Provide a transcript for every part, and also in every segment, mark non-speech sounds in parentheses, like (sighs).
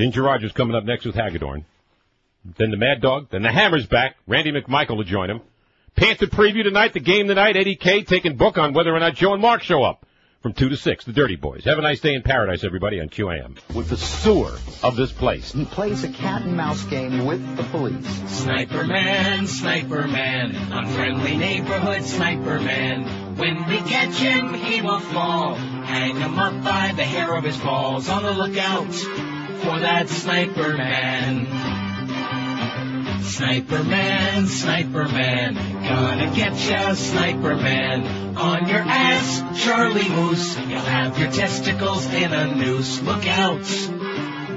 Ginger Rogers coming up next with Hagedorn. Then the Mad Dog. Then the Hammer's back. Randy McMichael to join him. Panther preview tonight. The game tonight. Eddie K taking book on whether or not Joe and Mark show up from 2 to 6. The Dirty Boys. Have a nice day in paradise, everybody, on QAM. With the sewer of this place. He plays a cat and mouse game with the police. Sniper man, sniper man, unfriendly neighborhood sniper man. When we catch him, he will fall. Hang him up by the hair of his balls. On the lookout for that sniper man. Sniper man, sniper man, gonna get ya, sniper man. On your ass, Charlie Moose, you'll have your testicles in a noose. Look out,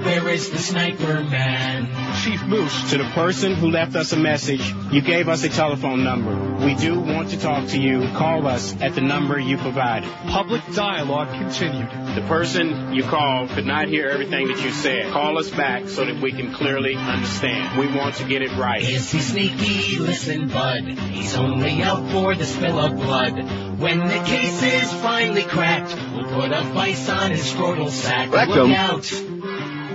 where is the sniper man? Chief Moose, to the person who left us a message, you gave us a telephone number. We do want to talk to you. Call us at the number you provided. Public dialogue continued. The person you called could not hear everything that you said. Call us back so that we can clearly understand. We want to get it right. Is he sneaky? Listen, bud. He's only out for the spill of blood. When the case is finally cracked, we'll put a vice on his scrotal sack. Rectum. Look out.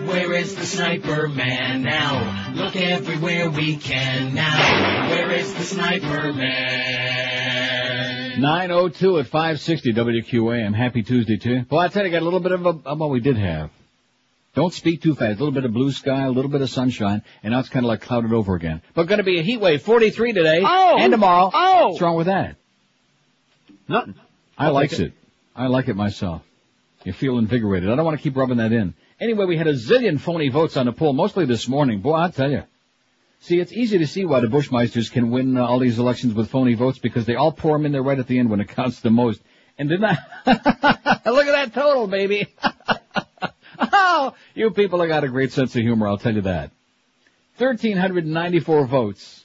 Where is the sniper man now? Look everywhere we can now. Where is the sniper man? 902 at 560 WQAM. Happy Tuesday to you. Well, I tell you, I got a little bit of a, of what we did have. Don't speak too fast. A little bit of blue sky, a little bit of sunshine, and now it's kind of like clouded over again. But going to be a heat wave, 43 today Oh! and tomorrow. Oh! What's wrong with that? Nothing. I I'll likes it. it. I like it myself. You feel invigorated. I don't want to keep rubbing that in. Anyway, we had a zillion phony votes on the poll, mostly this morning. Boy, I'll tell you. See, it's easy to see why the Bushmeisters can win uh, all these elections with phony votes because they all pour them in there right at the end when it (laughs) counts the most. And didn't I? (laughs) Look at that total, baby. (laughs) oh, you people have got a great sense of humor, I'll tell you that. 1,394 votes.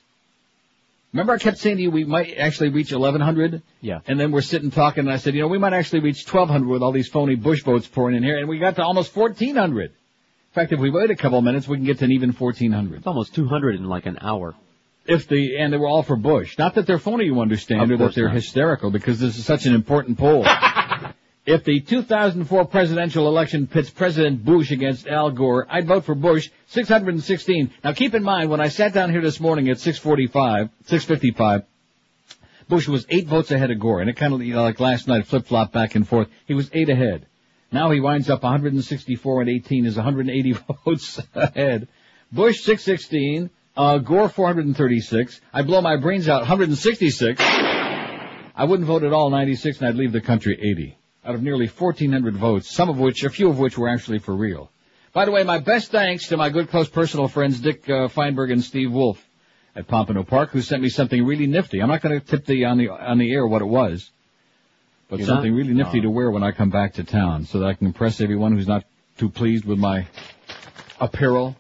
Remember I kept saying to you we might actually reach 1,100? Yeah. And then we're sitting talking and I said, you know, we might actually reach 1,200 with all these phony Bush votes pouring in here and we got to almost 1,400. In fact, if we wait a couple of minutes, we can get to an even 1,400. It's almost 200 in like an hour. If the, and they were all for Bush. Not that they're phony, you understand, Of or that they're not. hysterical because this is such an important poll. (laughs) if the 2004 presidential election pits President Bush against Al Gore, I'd vote for Bush 616. Now keep in mind, when I sat down here this morning at 645, 655, Bush was eight votes ahead of Gore, and it kind of, you know, like last night, flip-flop back and forth. He was eight ahead. Now he winds up 164 and 18 is 180 (laughs) votes ahead. Bush 616, uh, Gore 436. I blow my brains out 166. I wouldn't vote at all 96 and I'd leave the country 80. Out of nearly 1400 votes, some of which, a few of which were actually for real. By the way, my best thanks to my good close personal friends Dick uh, Feinberg and Steve Wolf at Pompano Park who sent me something really nifty. I'm not going to tip the on the on the air what it was, but You're something not? really nifty Oh. to wear when I come back to town so that I can impress everyone who's not too pleased with my apparel,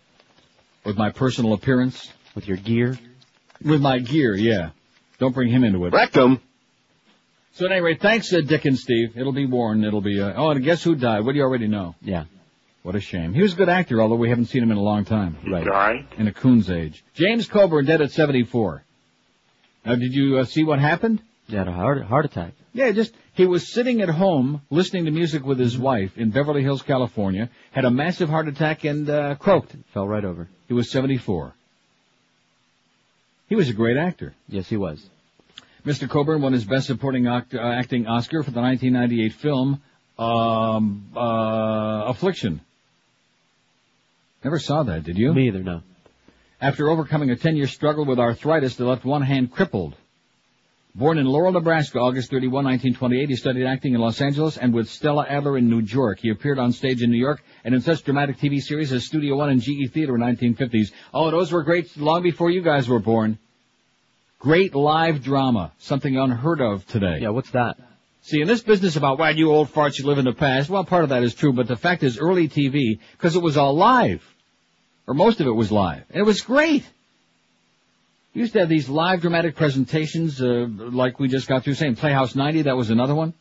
with my personal appearance, With your gear. with my gear, yeah. Don't bring him into it. Rectum. So at any rate, thanks uh, Dick and Steve. It'll be worn. It'll be, uh, oh, and guess who died? What do you already know? Yeah. What a shame. He was a good actor, although we haven't seen him in a long time. Right. right. In a coon's age. James Coburn dead at 74. Now, did you uh, see what happened? He had a heart, heart attack. Yeah, just, he was sitting at home listening to music with his wife in Beverly Hills, California, had a massive heart attack and, uh, croaked. Fell right over. He was 74. He was a great actor. Yes, he was. Mr. Coburn won his Best Supporting Act- uh, Acting Oscar for the 1998 film um, uh, Affliction. Never saw that, did you? Me either, no. After overcoming a 10-year struggle with arthritis that left one hand crippled. Born in Laurel, Nebraska, August 31, 1928, he studied acting in Los Angeles and with Stella Adler in New York. He appeared on stage in New York and in such dramatic TV series as Studio One and GE Theater in 1950s. Oh, those were great long before you guys were born. Great live drama, something unheard of today. Yeah, what's that? See, in this business about, well, you old farts, you live in the past, well, part of that is true, but the fact is early TV, because it was all live. Or most of it was live. And it was great. We used to have these live dramatic presentations, uh, like we just got through saying, Playhouse 90, that was another one.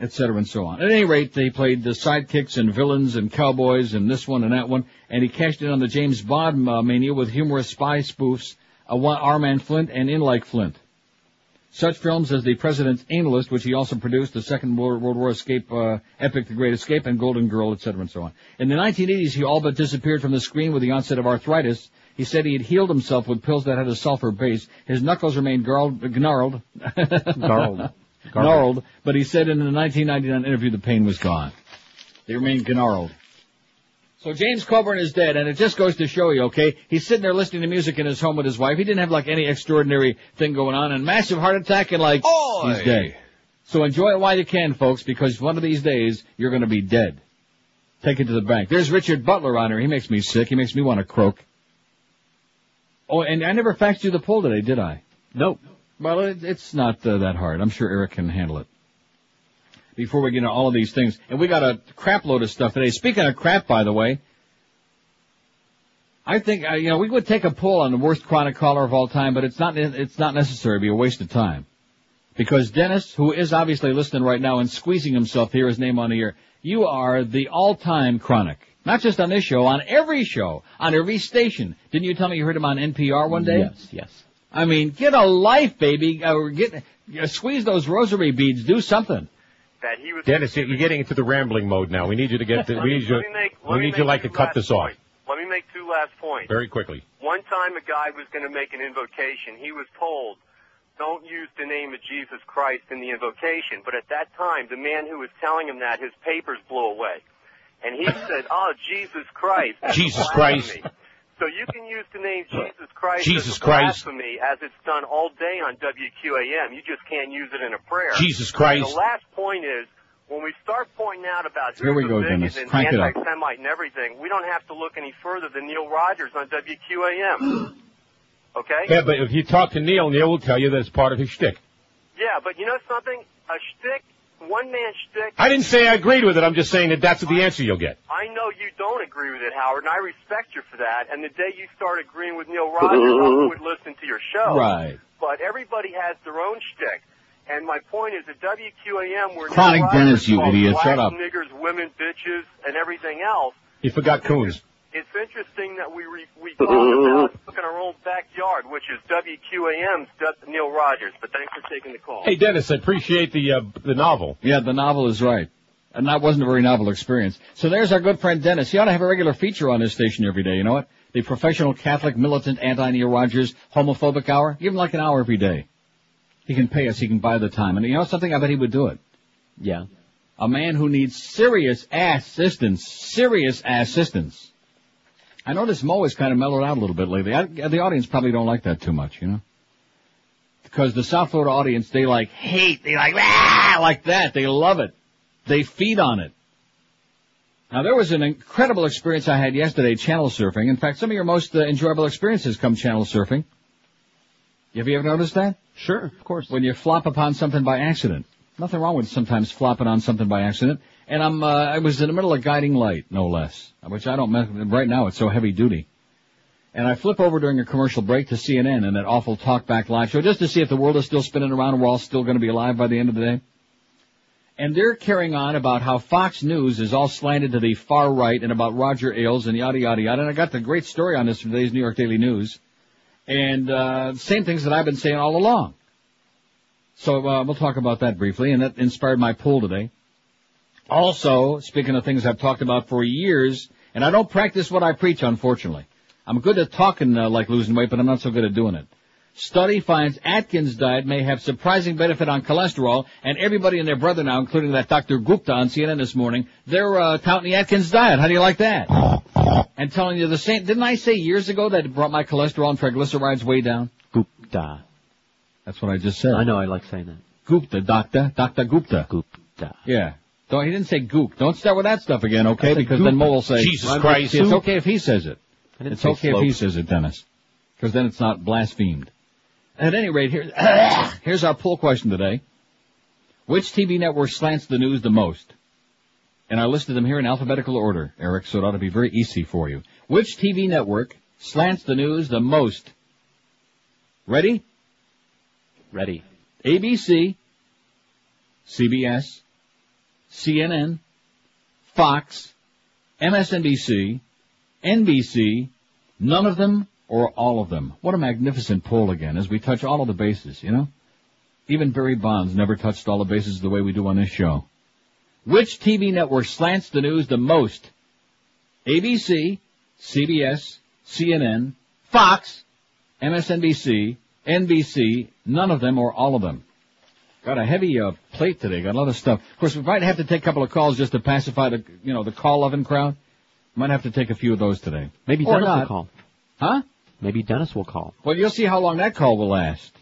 Et cetera and so on. At any rate, they played the sidekicks and villains and cowboys and this one and that one, and he cashed in on the James Bond uh, mania with humorous spy spoofs, Man Flint and In Like Flint. Such films as The President's Analyst, which he also produced, the Second World War Escape, uh, Epic The Great Escape, and Golden Girl, etc. and so on. In the 1980s, he all but disappeared from the screen with the onset of arthritis. He said he had healed himself with pills that had a sulfur base. His knuckles remained garled, gnarled, Garled. (laughs) gnarled, but he said in the 1999 interview the pain was gone. They remained gnarled. So James Coburn is dead, and it just goes to show you, okay? He's sitting there listening to music in his home with his wife. He didn't have like any extraordinary thing going on, and massive heart attack, and like he's dead. So enjoy it while you can, folks, because one of these days you're going to be dead. Take it to the bank. There's Richard Butler on here. He makes me sick. He makes me want to croak. Oh, and I never faxed you the poll today, did I? Nope. Well, it, it's not uh, that hard. I'm sure Eric can handle it. Before we get into all of these things, and we got a crap load of stuff today. Speaking of crap, by the way, I think uh, you know we would take a poll on the worst chronic caller of all time, but it's not it's not necessary. It'd be a waste of time because Dennis, who is obviously listening right now and squeezing himself here, his name on the air, you are the all-time chronic. Not just on this show, on every show, on every station. Didn't you tell me you heard him on NPR one day? Yes, yes. I mean, get a life, baby. Uh, get uh, squeeze those rosary beads. Do something. That he was. Dennis, you're getting into the rambling mode now. We need you to get. To, we need you. make- we need you like to cut this off. Let me make two last points. very quickly. One time a guy was going to make an invocation. He was told, don't use the name of Jesus Christ in the invocation. But at that time, the man who was telling him that, his papers blew away. And he said, oh, Jesus Christ. Jesus blasphemy." Christ. So you can use the name Jesus Christ Jesus as Christ. blasphemy as it's done all day on WQAM. You just can't use it in a prayer. Jesus And Christ. the last point is, when we start pointing out about Here we go, Dennis. and Crank it up. anti-Semite and everything, we don't have to look any further than Neil Rogers on WQAM. (gasps) Okay? Yeah, but if you talk to Neil, Neil will tell you that it's part of his shtick. Yeah, but you know something? A shtick, one man shtick. I didn't say I agreed with it. I'm just saying that that's the answer you'll get. I know you don't agree with it, Howard, and I respect you for that. And the day you start agreeing with Neil Rogers, (laughs) I would listen to your show. Right. But everybody has their own shtick. And my point is at WQAM, where Chronic Neil Rogers Dennis, you idiot. Shut up. niggers, women, bitches, and everything else, You forgot Coons. It's interesting that we re- we talk about (laughs) looking our own backyard, which is WQAM's Neil Rogers. But thanks for taking the call. Hey, Dennis, I appreciate the uh, the novel. Yeah, the novel is right. And that wasn't a very novel experience. So there's our good friend Dennis. He ought to have a regular feature on this station every day. You know what? The professional Catholic militant anti-Neil Rogers homophobic hour. Give him like an hour every day. He can pay us. He can buy the time. And you know something? I bet he would do it. Yeah. A man who needs serious assistance. Serious assistance. I notice Mo has kind of mellowed out a little bit lately. I, the audience probably don't like that too much, you know? Because the South Florida audience, they like hate, they like, ah, like that. They love it. They feed on it. Now there was an incredible experience I had yesterday channel surfing. In fact, some of your most uh, enjoyable experiences come channel surfing. Have you ever noticed that? Sure, of course. When you flop upon something by accident. Nothing wrong with sometimes flopping on something by accident. And I'm, uh, I was in the middle of guiding light, no less. Which I don't, mess right now it's so heavy duty. And I flip over during a commercial break to CNN and that awful talkback live show just to see if the world is still spinning around and we're all still going to be alive by the end of the day. And they're carrying on about how Fox News is all slanted to the far right and about Roger Ailes and yada yada yada. And I got the great story on this from today's New York Daily News. And, uh, same things that I've been saying all along. So, uh, we'll talk about that briefly and that inspired my poll today. Also, speaking of things I've talked about for years, and I don't practice what I preach, unfortunately. I'm good at talking uh, like losing weight, but I'm not so good at doing it. Study finds Atkins diet may have surprising benefit on cholesterol, and everybody and their brother now, including that Dr. Gupta on CNN this morning, they're uh, touting the Atkins diet. How do you like that? And telling you the same. Didn't I say years ago that it brought my cholesterol and triglycerides way down? Gupta. That's what I just said. I know, I like saying that. Gupta, Doctor, Dr. Gupta. Gupta. Yeah. Don't, he didn't say gook. Don't start with that stuff again, okay? Because goop. then Mo will say, Jesus Christ." It's okay if he says it. It's okay if he says it, Dennis. Because then it's not blasphemed. At any rate, here, (coughs) here's our poll question today. Which TV network slants the news the most? And I listed them here in alphabetical order, Eric, so it ought to be very easy for you. Which TV network slants the news the most? Ready? Ready. ABC, CBS, CNN, Fox, MSNBC, NBC, none of them or all of them. What a magnificent poll again as we touch all of the bases, you know? Even Barry Bonds never touched all the bases the way we do on this show. Which TV network slants the news the most? ABC, CBS, CNN, Fox, MSNBC, NBC, none of them or all of them. Got a heavy uh, plate today. Got a lot of stuff. Of course, we might have to take a couple of calls just to pacify the, you know, the call loving crowd. Might have to take a few of those today. Maybe Or Dennis will not. call. Huh? Maybe Dennis will call. Well, you'll see how long that call will last.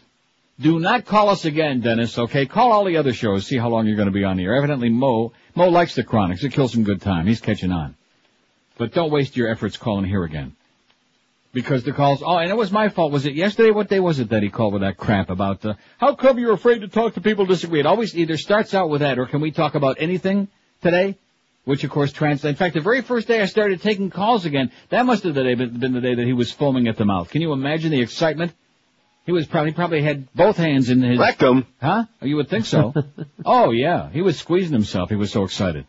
Do not call us again, Dennis, okay? Call all the other shows, see how long you're going to be on air. Evidently, Mo, Mo likes the Chronics. It kills some good time. He's catching on. But don't waste your efforts calling here again. Because the calls, oh, and it was my fault. Was it yesterday? What day was it that he called with that crap about, uh, how come you're afraid to talk to people who disagree? It always either starts out with that, or can we talk about anything today? Which of course translates. In fact, the very first day I started taking calls again, that must have been been the day that he was foaming at the mouth. Can you imagine the excitement? He was probably probably had both hands in his Rectum. Huh? Oh, you would think so. (laughs) oh yeah, he was squeezing himself. He was so excited.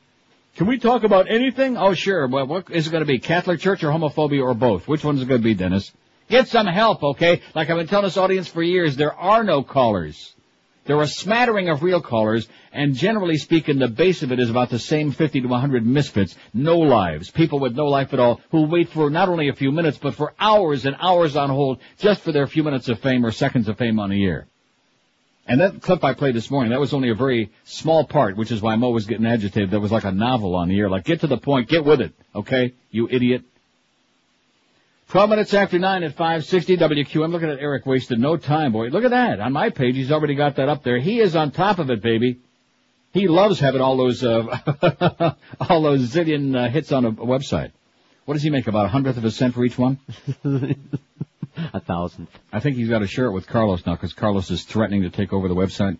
Can we talk about anything? Oh sure. Well, what is it going to be? Catholic Church or homophobia or both? Which one's it going to be, Dennis? Get some help, okay? Like I've been telling this audience for years, there are no callers. There are a smattering of real callers, and generally speaking, the base of it is about the same 50 to 100 misfits, no lives, people with no life at all, who wait for not only a few minutes, but for hours and hours on hold just for their few minutes of fame or seconds of fame on the air. And that clip I played this morning, that was only a very small part, which is why I'm always getting agitated. That was like a novel on the air. Like, get to the point, get with it, okay? You idiot. 12 minutes after 9 at 560 WQM. Looking at Eric wasted no time, boy. Look at that. On my page, he's already got that up there. He is on top of it, baby. He loves having all those, uh, (laughs) all those zillion uh, hits on a, a website. What does he make? About a hundredth of a cent for each one? (laughs) A thousandth. I think he's got to share it with Carlos now because Carlos is threatening to take over the website.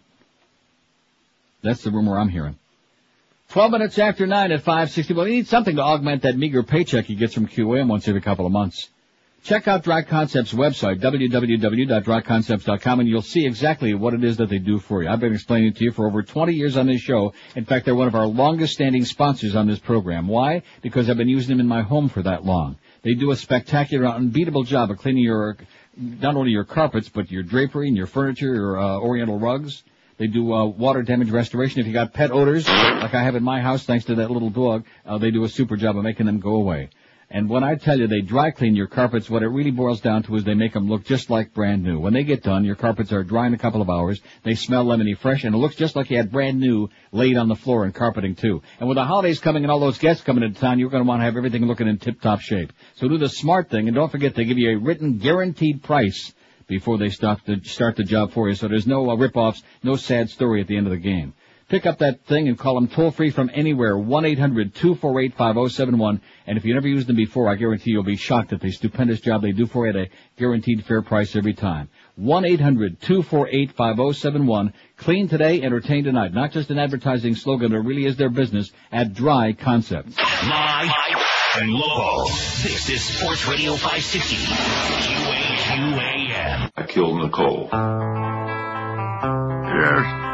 That's the rumor I'm hearing. 12 minutes after 9 at 560. Well, he needs something to augment that meager paycheck he gets from QAM once every couple of months. Check out Dry Concepts website, www.dryconcepts.com, and you'll see exactly what it is that they do for you. I've been explaining it to you for over 20 years on this show. In fact, they're one of our longest standing sponsors on this program. Why? Because I've been using them in my home for that long. They do a spectacular, unbeatable job of cleaning your, not only your carpets, but your drapery and your furniture, your uh, oriental rugs. They do uh, water damage restoration. If you got pet odors, like I have in my house, thanks to that little dog, uh, they do a super job of making them go away. And when I tell you they dry clean your carpets, what it really boils down to is they make them look just like brand new. When they get done, your carpets are dry in a couple of hours. They smell lemony fresh, and it looks just like you had brand new laid on the floor and carpeting too. And with the holidays coming and all those guests coming into town, you're going to want to have everything looking in tip-top shape. So do the smart thing, and don't forget they give you a written guaranteed price before they start the, start the job for you. So there's no uh, rip-offs, no sad story at the end of the game. Pick up that thing and call them toll free from anywhere, 1-800-248-5071. And if you never used them before, I guarantee you'll be shocked at the stupendous job they do for you at a guaranteed fair price every time. 1-800-248-5071. Clean today, entertain tonight. Not just an advertising slogan, it really is their business at Dry Concepts. Live and local. This is Sports Radio 560. QAQAM. I killed Nicole. Yes.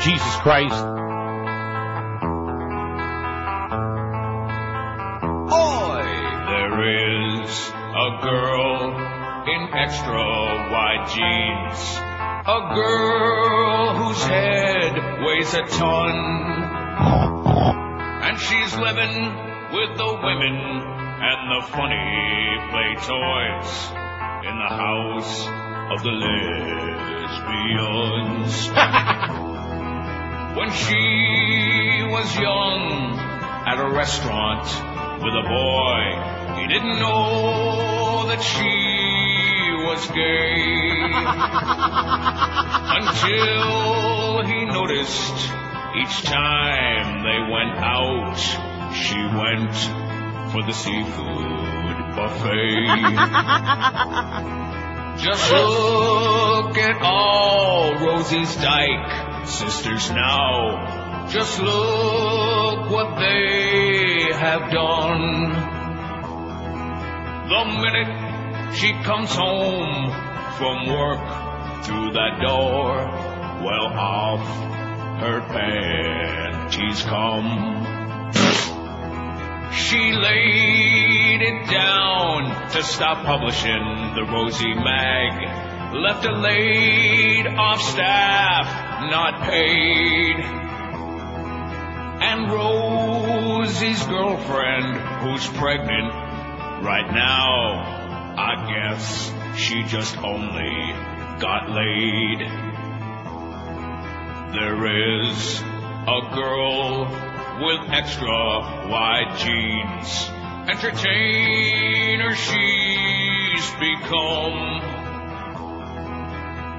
Jesus Christ. Oi! There is a girl in extra wide jeans. A girl whose head weighs a ton. And she's living with the women and the funny play toys in the house of the lesbians. (laughs) when she was young at a restaurant with a boy, he didn't know that she was gay (laughs) until he noticed each time they went out, she went for the seafood buffet. (laughs) Just look at all Rosie's Dyke sisters now. Just look what they have done. The minute she comes home from work through that door, well off her panties come. She laid it down to stop publishing the Rosie Mag. left a laid off staff, not paid. And Rosie's girlfriend, who's pregnant right now, I guess she just only got laid. There is a girl with extra wide jeans. Entertainer she's become.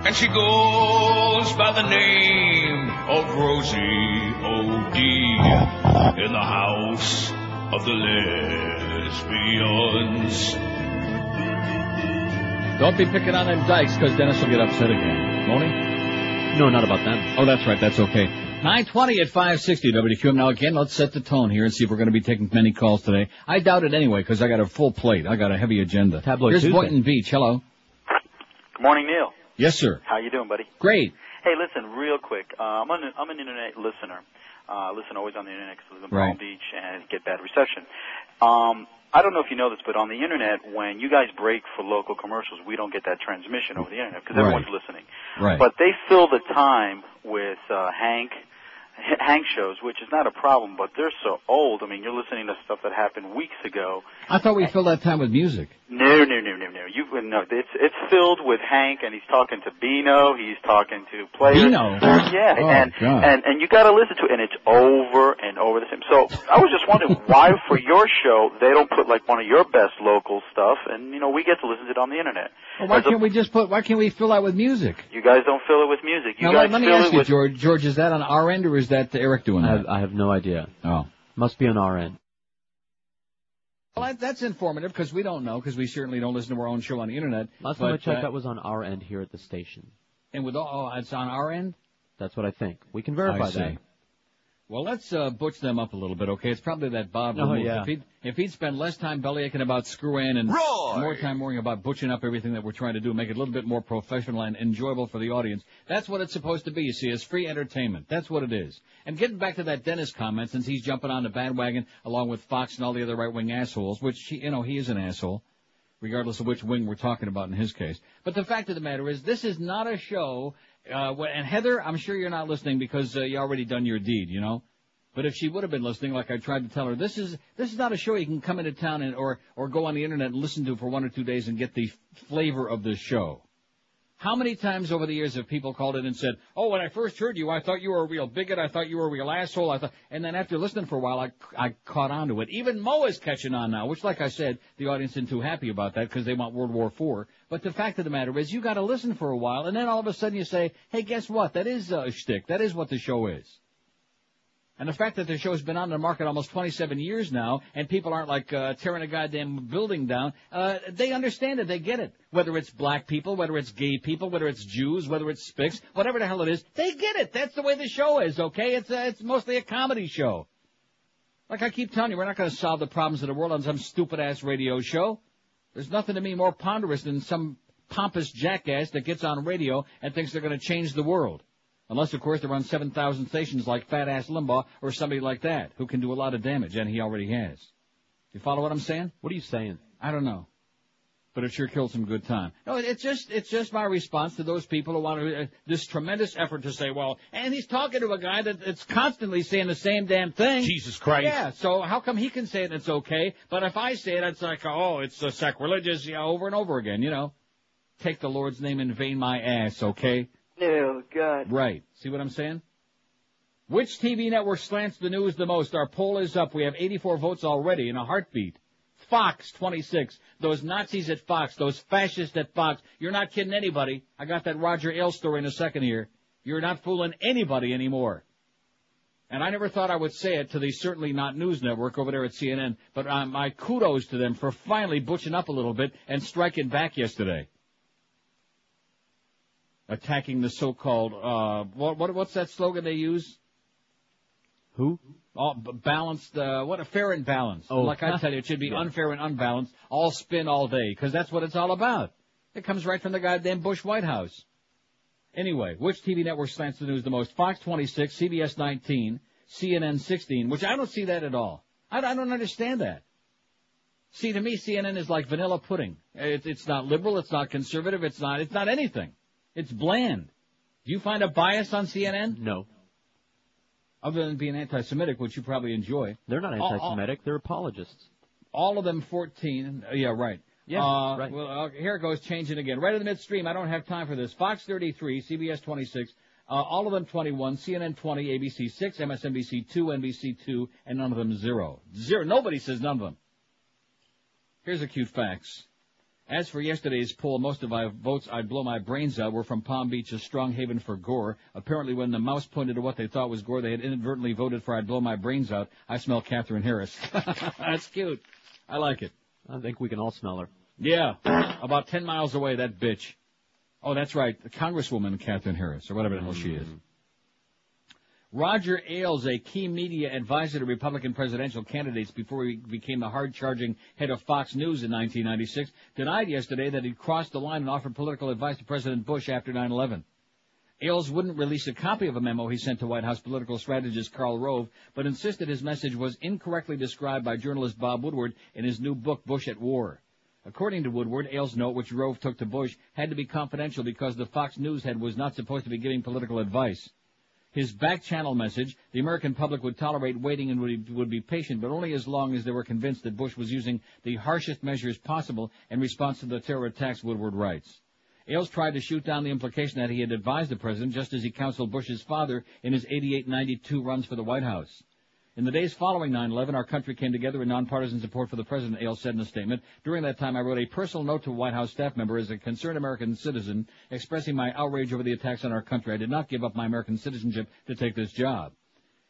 And she goes by the name of Rosie O.D. in the house of the lesbians. Don't be picking on them dykes, because Dennis will get upset again. Won't? No, not about them. Oh, that's right. That's okay. 920 at 560 WQM. Now again, let's set the tone here and see if we're going to be taking many calls today. I doubt it anyway because I got a full plate. I got a heavy agenda. Tabloid Here's Tuesday. Boynton Beach. Hello. Good morning, Neil. Yes, sir. How you doing, buddy? Great. Hey, listen, real quick. Uh, I'm an I'm an internet listener. Uh, I listen always on the internet because I live in Right. Palm Beach and get bad reception. Um, I don't know if you know this, but on the internet, when you guys break for local commercials, we don't get that transmission over the internet because Right. everyone's listening. Right. But they fill the time with uh, Hank. Hank shows, which is not a problem, but they're so old. I mean, you're listening to stuff that happened weeks ago. I thought we filled that time with music. No, no, no, no, no. You no. It's it's filled with Hank, and he's talking to Bino. He's talking to players. Bino? Yeah, Oh, and God. and and you got to listen to it, and it's over and over the same. So I was just wondering (laughs) why for your show they don't put like one of your best local stuff, and you know we get to listen to it on the internet. Well, why As can't we just put? Why can't we fill that with music? You guys don't fill it with music. You now, guys let, let me fill ask it you, with. George. George, is that on our end or is that Eric doing I that? have, I have no idea. Oh. Must be on our end. Well, that, that's informative because we don't know because we certainly don't listen to our own show on the internet. Last time I But, checked, uh, that was on our end here at the station. and with all, oh, it's on our end. That's what I think. We can verify I see. that. Well, let's uh, butch them up a little bit, okay? It's probably that Bob. Oh, removed. yeah. If he'd, if he'd spend less time bellyaching about screw-in and more time worrying about butching up everything that we're trying to do, make it a little bit more professional and enjoyable for the audience. That's what it's supposed to be, you see, it's free entertainment. That's what it is. And getting back to that Dennis comment, since he's jumping on the bandwagon along with Fox and all the other right-wing assholes, which, he, you know, he is an asshole regardless of which wing we're talking about in his case. But the fact of the matter is, this is not a show. Uh, and Heather, I'm sure you're not listening because uh, you already done your deed, you know. But if she would have been listening, like I tried to tell her, this is this is not a show you can come into town and or or go on the internet and listen to for one or two days and get the flavor of the show. How many times over the years have people called in and said, "Oh, when I first heard you, I thought you were a real bigot. I thought you were a real asshole. I thought," and then after listening for a while, I I caught on to it. Even Mo is catching on now, which, like I said, the audience isn't too happy about that because they want World War Four. But the fact of the matter is, you got to listen for a while, and then all of a sudden you say, "Hey, guess what? That is a shtick. That is what the show is." And the fact that the show's been on the market almost 27 years now, and people aren't like uh, tearing a goddamn building down, uh, they understand it. They get it. Whether it's black people, whether it's gay people, whether it's Jews, whether it's Spics, whatever the hell it is, they get it. That's the way the show is. Okay, it's uh, it's mostly a comedy show. Like I keep telling you, we're not going to solve the problems of the world on some stupid ass radio show. There's nothing to me more ponderous than some pompous jackass that gets on radio and thinks they're going to change the world. Unless, of course, they're on 7,000 stations like Fat Ass Limbaugh or somebody like that who can do a lot of damage, and he already has. You follow what I'm saying? What are you saying? I don't know. But it sure killed some good time. No, it's just, it's just my response to those people who want to, uh, this tremendous effort to say, well, and he's talking to a guy that, that's constantly saying the same damn thing. Jesus Christ. Yeah, so how come he can say it and it's okay, but if I say it, it's like, oh, it's uh, sacrilegious, yeah, over and over again, you know? Take the Lord's name in vain, my ass, okay? No, God. Right. See what I'm saying? Which TV network slants the news the most? Our poll is up. We have 84 votes already in a heartbeat. Fox 26. Those Nazis at Fox, those fascists at Fox. You're not kidding anybody. I got that Roger Ailes story in a second here. You're not fooling anybody anymore. And I never thought I would say it to the certainly not news network over there at CNN, but uh, my kudos to them for finally butching up a little bit and striking back yesterday attacking the so-called uh what, what what's that slogan they use? Who? All balanced. Uh, what a fair and balanced. Oh. Like I tell you, it should be (laughs) Yeah. unfair and unbalanced. All spin all day because that's what it's all about. It comes right from the goddamn Bush White House. Anyway, which TV network slants the news the most? Fox 26, CBS 19, CNN 16, which I don't see that at all. I, I don't understand that. See, to me, CNN is like vanilla pudding. It, it's not liberal, it's not conservative, it's not, it's not anything. It's bland. Do you find a bias on CNN? No. Other than being anti-Semitic, which you probably enjoy. They're not All- all- anti-Semitic. They're apologists. All of them 14. uh, Yeah, right. Yeah, uh, right. Well, uh, here it goes, changing again. Right in the midstream. I don't have time for this. Fox 33, CBS 26, uh, all of them 21, CNN 20, ABC 6, MSNBC 2, NBC 2, and none of them zero. Zero. Nobody says none of them. Here's a cute facts. As for yesterday's poll, most of my votes I'd blow my brains out were from Palm Beach, a strong haven for Gore. Apparently when the mouse pointed to what they thought was Gore, they had inadvertently voted for I'd blow my brains out. I smell Katherine Harris. (laughs) That's cute. I like it. I think we can all smell her. Yeah, about 10 miles away, that bitch. Oh, that's right, the Congresswoman Katherine Harris, or whatever the hell she is. Mm. Roger Ailes, a key media advisor to Republican presidential candidates before he became the hard-charging head of Fox News in 1996, denied yesterday that he'd crossed the line and offered political advice to President Bush after 9-11. Ailes wouldn't release a copy of a memo he sent to White House political strategist Karl Rove, but insisted his message was incorrectly described by journalist Bob Woodward in his new book, Bush at War. According to Woodward, Ailes' note, which Rove took to Bush, had to be confidential because the Fox News head was not supposed to be giving political advice. His back channel message, the American public would tolerate waiting and would, would be patient, but only as long as they were convinced that Bush was using the harshest measures possible in response to the terror attacks, Woodward writes. Ailes tried to shoot down the implication that he had advised the president just as he counseled Bush's father in his 88-92 runs for the White House. In the days following 9-11, our country came together in nonpartisan support for the president, Ailes said in a statement. During that time, I wrote a personal note to a White House staff member as a concerned American citizen expressing my outrage over the attacks on our country. I did not give up my American citizenship to take this job.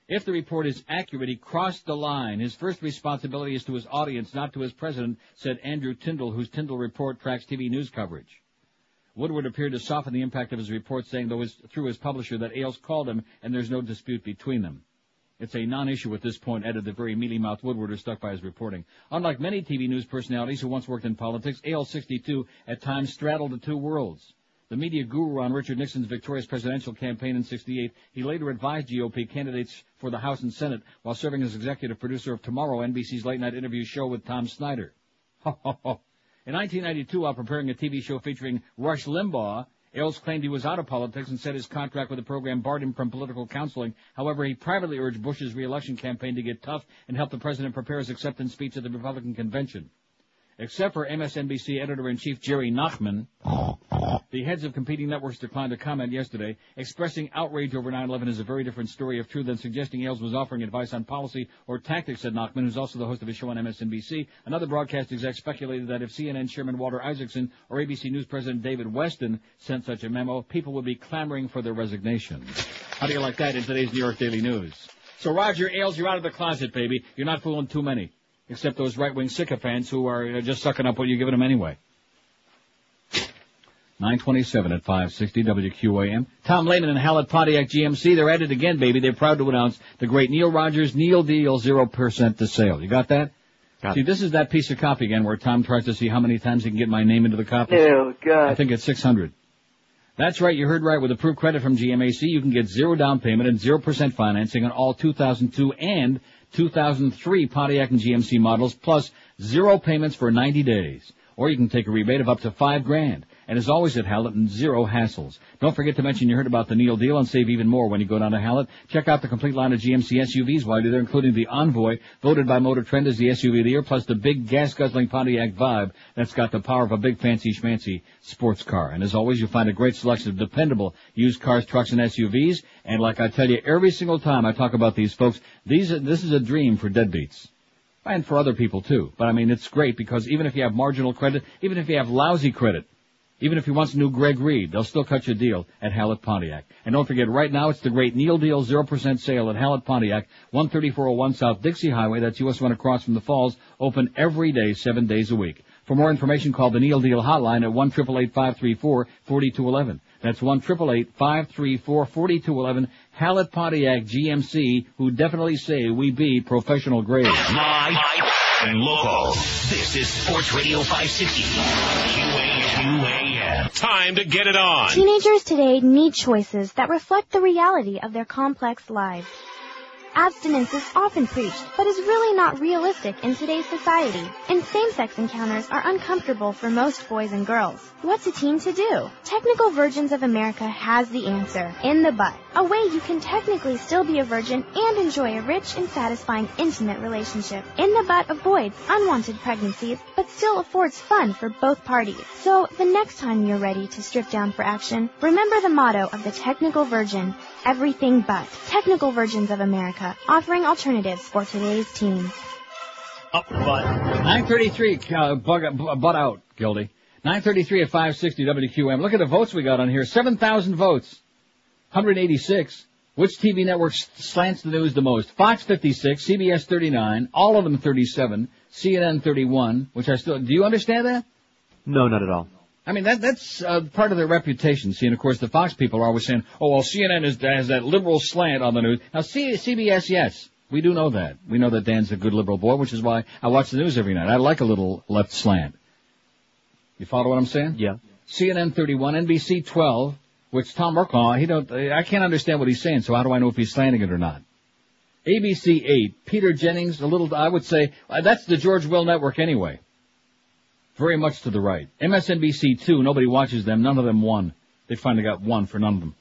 If the report is accurate, he crossed the line. His first responsibility is to his audience, not to his president, said Andrew Tyndall, whose Tyndall report tracks TV news coverage. Woodward appeared to soften the impact of his report, saying though his, through his publisher that Ailes called him and there's no dispute between them. It's a non-issue at this point, added the very mealy-mouthed Woodward who stuck by his reporting. Unlike many TV news personalities who once worked in politics, Ailes-62 at times straddled the two worlds. The media guru on Richard Nixon's victorious presidential campaign in 68, he later advised GOP candidates for the House and Senate while serving as executive producer of Tomorrow, NBC's late-night interview show with Tom Snyder. (laughs) In 1992, while preparing a TV show featuring Rush Limbaugh, Ailes claimed he was out of politics and said his contract with the program barred him from political counseling. However, he privately urged Bush's reelection campaign to get tough and help the president prepare his acceptance speech at the Republican convention. Except for MSNBC editor-in-chief Jerry Nachman, the heads of competing networks declined to comment yesterday. Expressing outrage over 9-11 is a very different story of truth than suggesting Ailes was offering advice on policy or tactics, said Nachman, who's also the host of a show on MSNBC. Another broadcast exec speculated that if CNN chairman Walter Isaacson or ABC News president David Westin sent such a memo, people would be clamoring for their resignation. How do you like that in today's New York Daily News? So Roger Ailes, you're out of the closet, baby. You're not fooling too many. Except those right-wing sycophants who are just sucking up what you're giving them anyway. 927 at 560 WQAM. Tom Lehman and Hallett Pontiac GMC, they're at it again, baby. They're proud to announce the great Neil Rogers Neil Deal 0% to sale. You got that? Got see, this is that piece of copy again where Tom tries to see how many times he can get my name into the copy. Oh, God. I think it's 600. That's right, you heard right. With approved credit from GMAC, you can get zero down payment and 0% financing on all 2002 and 2003 Pontiac and GMC models, plus zero payments for 90 days. Or you can take a rebate of up to five grand. And as always at Hallett, zero hassles. Don't forget to mention you heard about the Neil deal and save even more when you go down to Hallett. Check out the complete line of GMC SUVs while you're there, including the Envoy, voted by Motor Trend as the SUV of the year, plus the big gas-guzzling Pontiac Vibe that's got the power of a big fancy schmancy sports car. And as always, you'll find a great selection of dependable used cars, trucks, and SUVs. And like I tell you every single time I talk about these folks, these this is a dream for deadbeats. And for other people too. But I mean, it's great because even if you have marginal credit, even if you have lousy credit, even if you want some new Greg Reed, they'll still cut you a deal at Hallett Pontiac. And don't forget, right now it's the great Neil Deal 0% sale at Hallett Pontiac, 13401 South Dixie Highway, that's US 1 across from the falls, open every day, seven days a week. For more information, call the Neil Deal hotline at 1 534 4211 That's 1 534 4211 Hallett Pontiac GMC, who definitely say we be professional grade. Live and local. This is Sports Radio 560. QAM. Time to get it on. Teenagers today need choices that reflect the reality of their complex lives. Abstinence is often preached, but is really not realistic in today's society. And same-sex encounters are uncomfortable for most boys and girls. What's a teen to do? Technical Virgins of America has the answer. In the butt. A way you can technically still be a virgin and enjoy a rich and satisfying intimate relationship. In the butt avoids unwanted pregnancies, but still affords fun for both parties. So the next time you're ready to strip down for action, remember the motto of the Technical Virgin. Everything but. Technical Virgins of America, offering alternatives for today's teens. Up butt. 933, uh, bug, b- butt out, Gildy. 933 at 560 WQM. Look at the votes we got on here. 7,000 votes. 186. Which TV network slants the news the most? Fox 56, CBS 39, all of them 37, CNN 31, which I still, do you understand that? No, not at all. I mean, that, that's uh, part of their reputation. See, and of course the Fox people are always saying, oh, well, CNN is, has that liberal slant on the news. Now, C- CBS, yes. We do know that. We know that Dan's a good liberal boy, which is why I watch the news every night. I like a little left slant. You follow what I'm saying? Yeah. CNN 31, NBC 12, which Tom Brokaw, he don't, I can't understand what he's saying, so how do I know if he's slanting it or not? ABC 8, Peter Jennings, a little, I would say, uh, that's the George Will Network anyway. Very much to the right. MSNBC 2, nobody watches them, none of them won. They finally got one for none of them.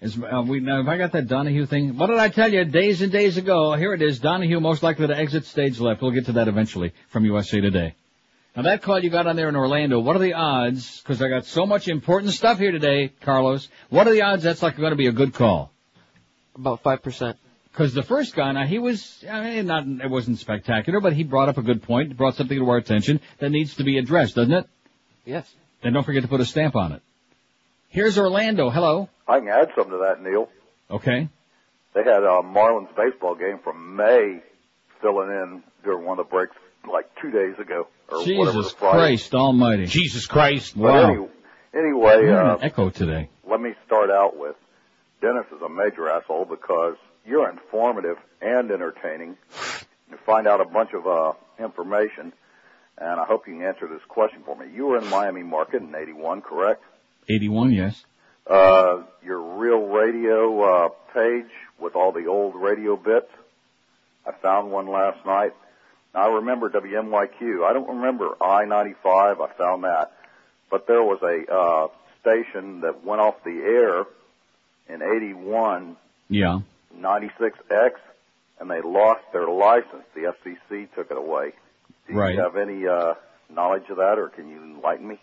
Is, uh, we, now, have I got that Donahue thing? What did I tell you days and days ago? Here it is. Donahue most likely to exit stage left. We'll get to that eventually from USA Today. Now that call you got on there in Orlando, what are the odds? Because I got so much important stuff here today, Carlos. What are the odds that's like going to be a good call? About 5%. Because the first guy, now he was, I mean, not, it wasn't spectacular, but he brought up a good point, brought something to our attention that needs to be addressed, doesn't it? Yes. And don't forget to put a stamp on it. Here's Orlando. Hello. I can add something to that, Neil. Okay. They had a Marlins baseball game from May filling in during one of the breaks like two days ago or whatever Jesus the Christ Almighty. Jesus Christ. But Wow. any, anyway, uh, an echo today. let me start out with Dennis is a major asshole because you're informative and entertaining. You find out a bunch of uh, information, and I hope you can answer this question for me. You were in Miami Market in '81, correct? 81, yes. Uh, your real radio uh, page with all the old radio bits. I found one last night. I remember WMYQ. I don't remember I-95. I found that, but there was a uh, station that went off the air in '81, Yeah. 96X, and they lost their license. The FCC took it away. Do Right. you have any uh, knowledge of that, or can you enlighten me?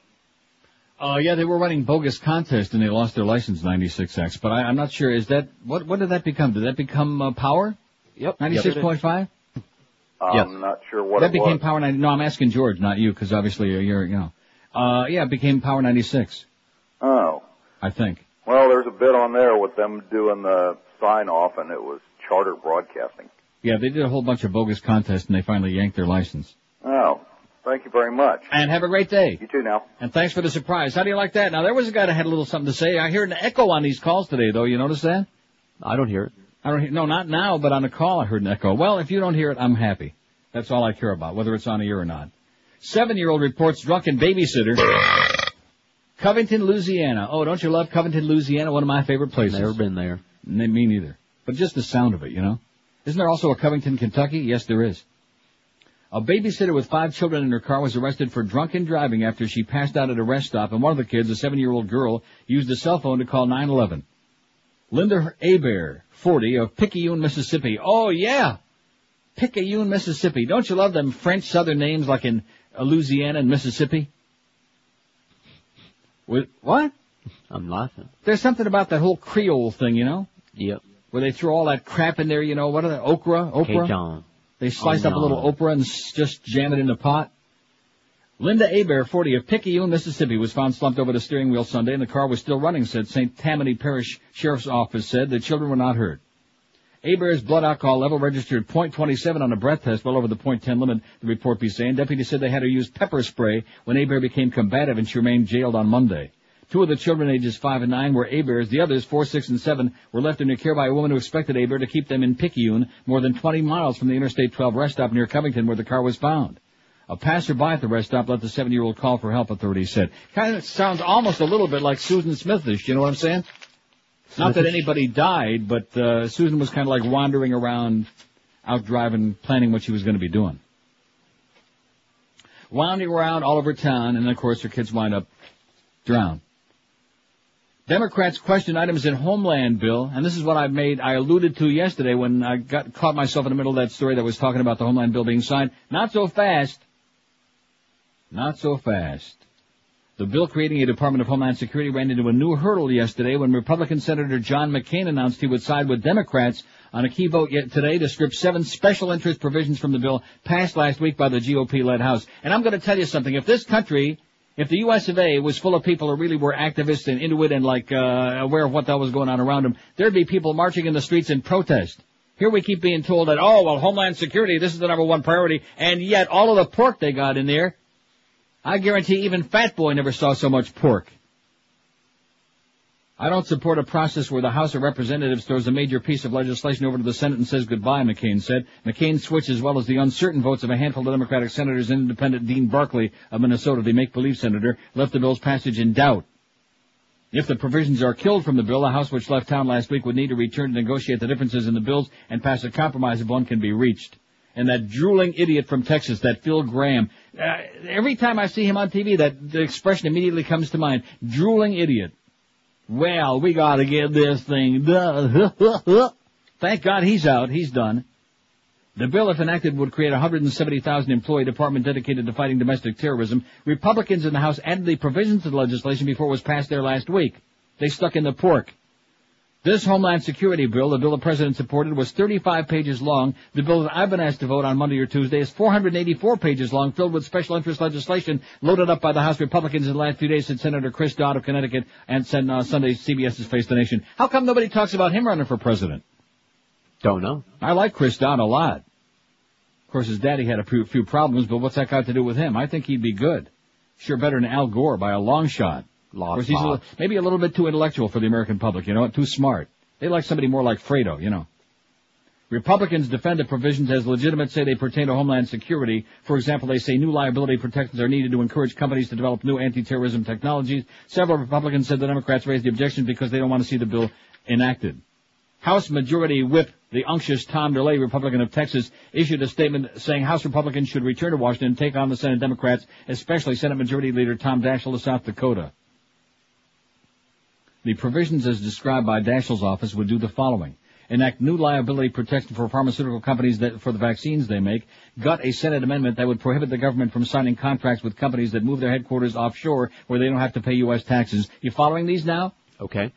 Uh, yeah, they were running bogus contests and they lost their license 96X, but I, I'm not sure, is that, what, what did that become? Did that become, uh, power? Yep. 96.5? I'm not sure what that it became was. Power 90. No, I'm asking George, not you, because obviously you're, you're, you know. Uh, yeah, it became Power 96, Oh. I think. Well, there's a bit on there with them doing the sign off, and it was charter broadcasting. Yeah, they did a whole bunch of bogus contests and they finally yanked their license. Oh, thank you very much. And have a great day. You too now. And thanks for the surprise. How do you like that? Now, there was a guy that had a little something to say. I hear an echo on these calls today, though. You notice that? I don't hear it. I don't hear, no, not now, but on a call I heard an echo. Well, if you don't hear it, I'm happy. That's all I care about, whether it's on the air or not. Seven-year-old reports drunken babysitter. (laughs) Covington, Louisiana. Oh, don't you love Covington, Louisiana? One of my favorite places. Never been there. Me neither. But just the sound of it, you know? Isn't there also a Covington, Kentucky? Yes, there is. A babysitter with five children in her car was arrested for drunken driving after she passed out at a rest stop and one of the kids, a seven-year-old girl, used a cell phone to call 911. Linda Abear, 40, of Picayune, Mississippi. Oh, yeah! Picayune, Mississippi. Don't you love them French southern names like in Louisiana and Mississippi? With, what? I'm laughing. There's something about that whole Creole thing, you know? Yep. Where they throw all that crap in there, you know, what are they, okra? Okra? Cajun. They slice Oh, up a little no. okra and just jam it in the pot. Linda Abear, 40, of Picayune, Mississippi, was found slumped over the steering wheel Sunday and the car was still running, said St. Tammany Parish Sheriff's Office said. The children were not hurt. Abear's blood alcohol level registered .27 on a breath test, well over the .10 limit, the report be saying. Deputies said they had to use pepper spray when Abear became combative and she remained jailed on Monday. Two of the children, ages five and nine, were Abears. The others, four, six, and seven, were left in her care by a woman who expected Abear to keep them in Picayune, more than 20 miles from the Interstate 12 rest stop near Covington where the car was found. A passerby at the rest stop let the seven-year-old call for help, authorities said. Kind of sounds almost a little bit like Susan Smithish, you know what I'm saying? Not that anybody died, but uh, Susan was kind of like wandering around, out driving, planning what she was going to be doing. Wandering around all over town, and then of course her kids wind up drowned. Democrats question items in Homeland bill, and this is what I made, I alluded to yesterday when I got caught myself in the middle of that story that was talking about the Homeland bill being signed. Not so fast. Not so fast. The bill creating a Department of Homeland Security ran into a new hurdle yesterday when Republican Senator John McCain announced he would side with Democrats on a key vote yet today to strip seven special interest provisions from the bill passed last week by the GOP-led House. And I'm going to tell you something. If this country, if the U.S. of A. was full of people who really were activists and into it and like uh, aware of what that was going on around them, there'd be people marching in the streets in protest. Here we keep being told that, oh, well, Homeland Security, this is the number one priority, and yet all of the pork they got in there I guarantee even Fat Boy never saw so much pork. I don't support a process where the House of Representatives throws a major piece of legislation over to the Senate and says goodbye, McCain said. McCain's switch as well as the uncertain votes of a handful of Democratic senators and independent Dean Barkley of Minnesota, the make-believe senator, left the bill's passage in doubt. If the provisions are killed from the bill, the House which left town last week would need to return to negotiate the differences in the bills and pass a compromise if one can be reached and that drooling idiot from Texas, that Phil Gramm, Uh, every time I see him on TV, that the expression immediately comes to mind. Drooling idiot. Well, we gotta get this thing done. (laughs) Thank God he's out. He's done. The bill, if enacted, would create a 170,000 employee department dedicated to fighting domestic terrorism. Republicans in the House added the provisions to the legislation before it was passed there last week. They stuck in the pork. This Homeland Security bill, the bill the President supported, was 35 pages long. The bill that I've been asked to vote on Monday or Tuesday is 484 pages long, filled with special interest legislation loaded up by the House Republicans in the last few days, said Senator Chris Dodd of Connecticut and uh, Sunday CBS's Face the Nation. How come nobody talks about him running for president? Don't know. I like Chris Dodd a lot. Of course, his daddy had a few, few problems, but what's that got to do with him? I think he'd be good. Sure better than Al Gore by a long shot. He's a, maybe a little bit too intellectual for the American public, you know, too smart. They like somebody more like Fredo, you know. Republicans defend the provisions as legitimate, say they pertain to Homeland Security. For example, they say new liability protections are needed to encourage companies to develop new anti-terrorism technologies. Several Republicans said the Democrats raised the objection because they don't want to see the bill enacted. House Majority Whip, the unctuous Tom DeLay, Republican of Texas, issued a statement saying House Republicans should return to Washington and take on the Senate Democrats, especially Senate Majority Leader Tom Daschle of South Dakota. The provisions as described by Daschle's office would do the following. Enact new liability protection for pharmaceutical companies that, for the vaccines they make. Gut a Senate amendment that would prohibit the government from signing contracts with companies that move their headquarters offshore where they don't have to pay U.S. taxes. You following these now? Okay.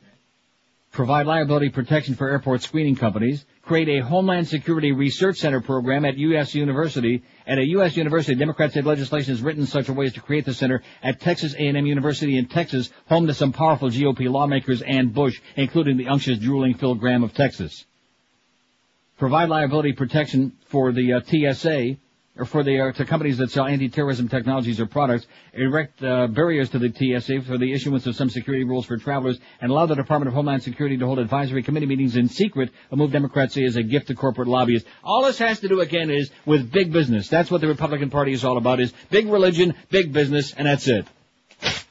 Provide liability protection for airport screening companies. Create a Homeland Security Research Center program at U.S. University. At a U.S. university, Democrats said legislation is written in such a way as to create the center at Texas A&M University in Texas, home to some powerful GOP lawmakers and Bush, including the unctuous drooling Phil Gramm of Texas. Provide liability protection for the uh, TSA, or for the uh, to companies that sell anti-terrorism technologies or products, erect uh, barriers to the TSA for the issuance of some security rules for travelers, and allow the Department of Homeland Security to hold advisory committee meetings in secret, a move Democrats say is a gift to corporate lobbyists. All this has to do again is with big business. That's what the Republican Party is all about: is big religion, big business, and that's it.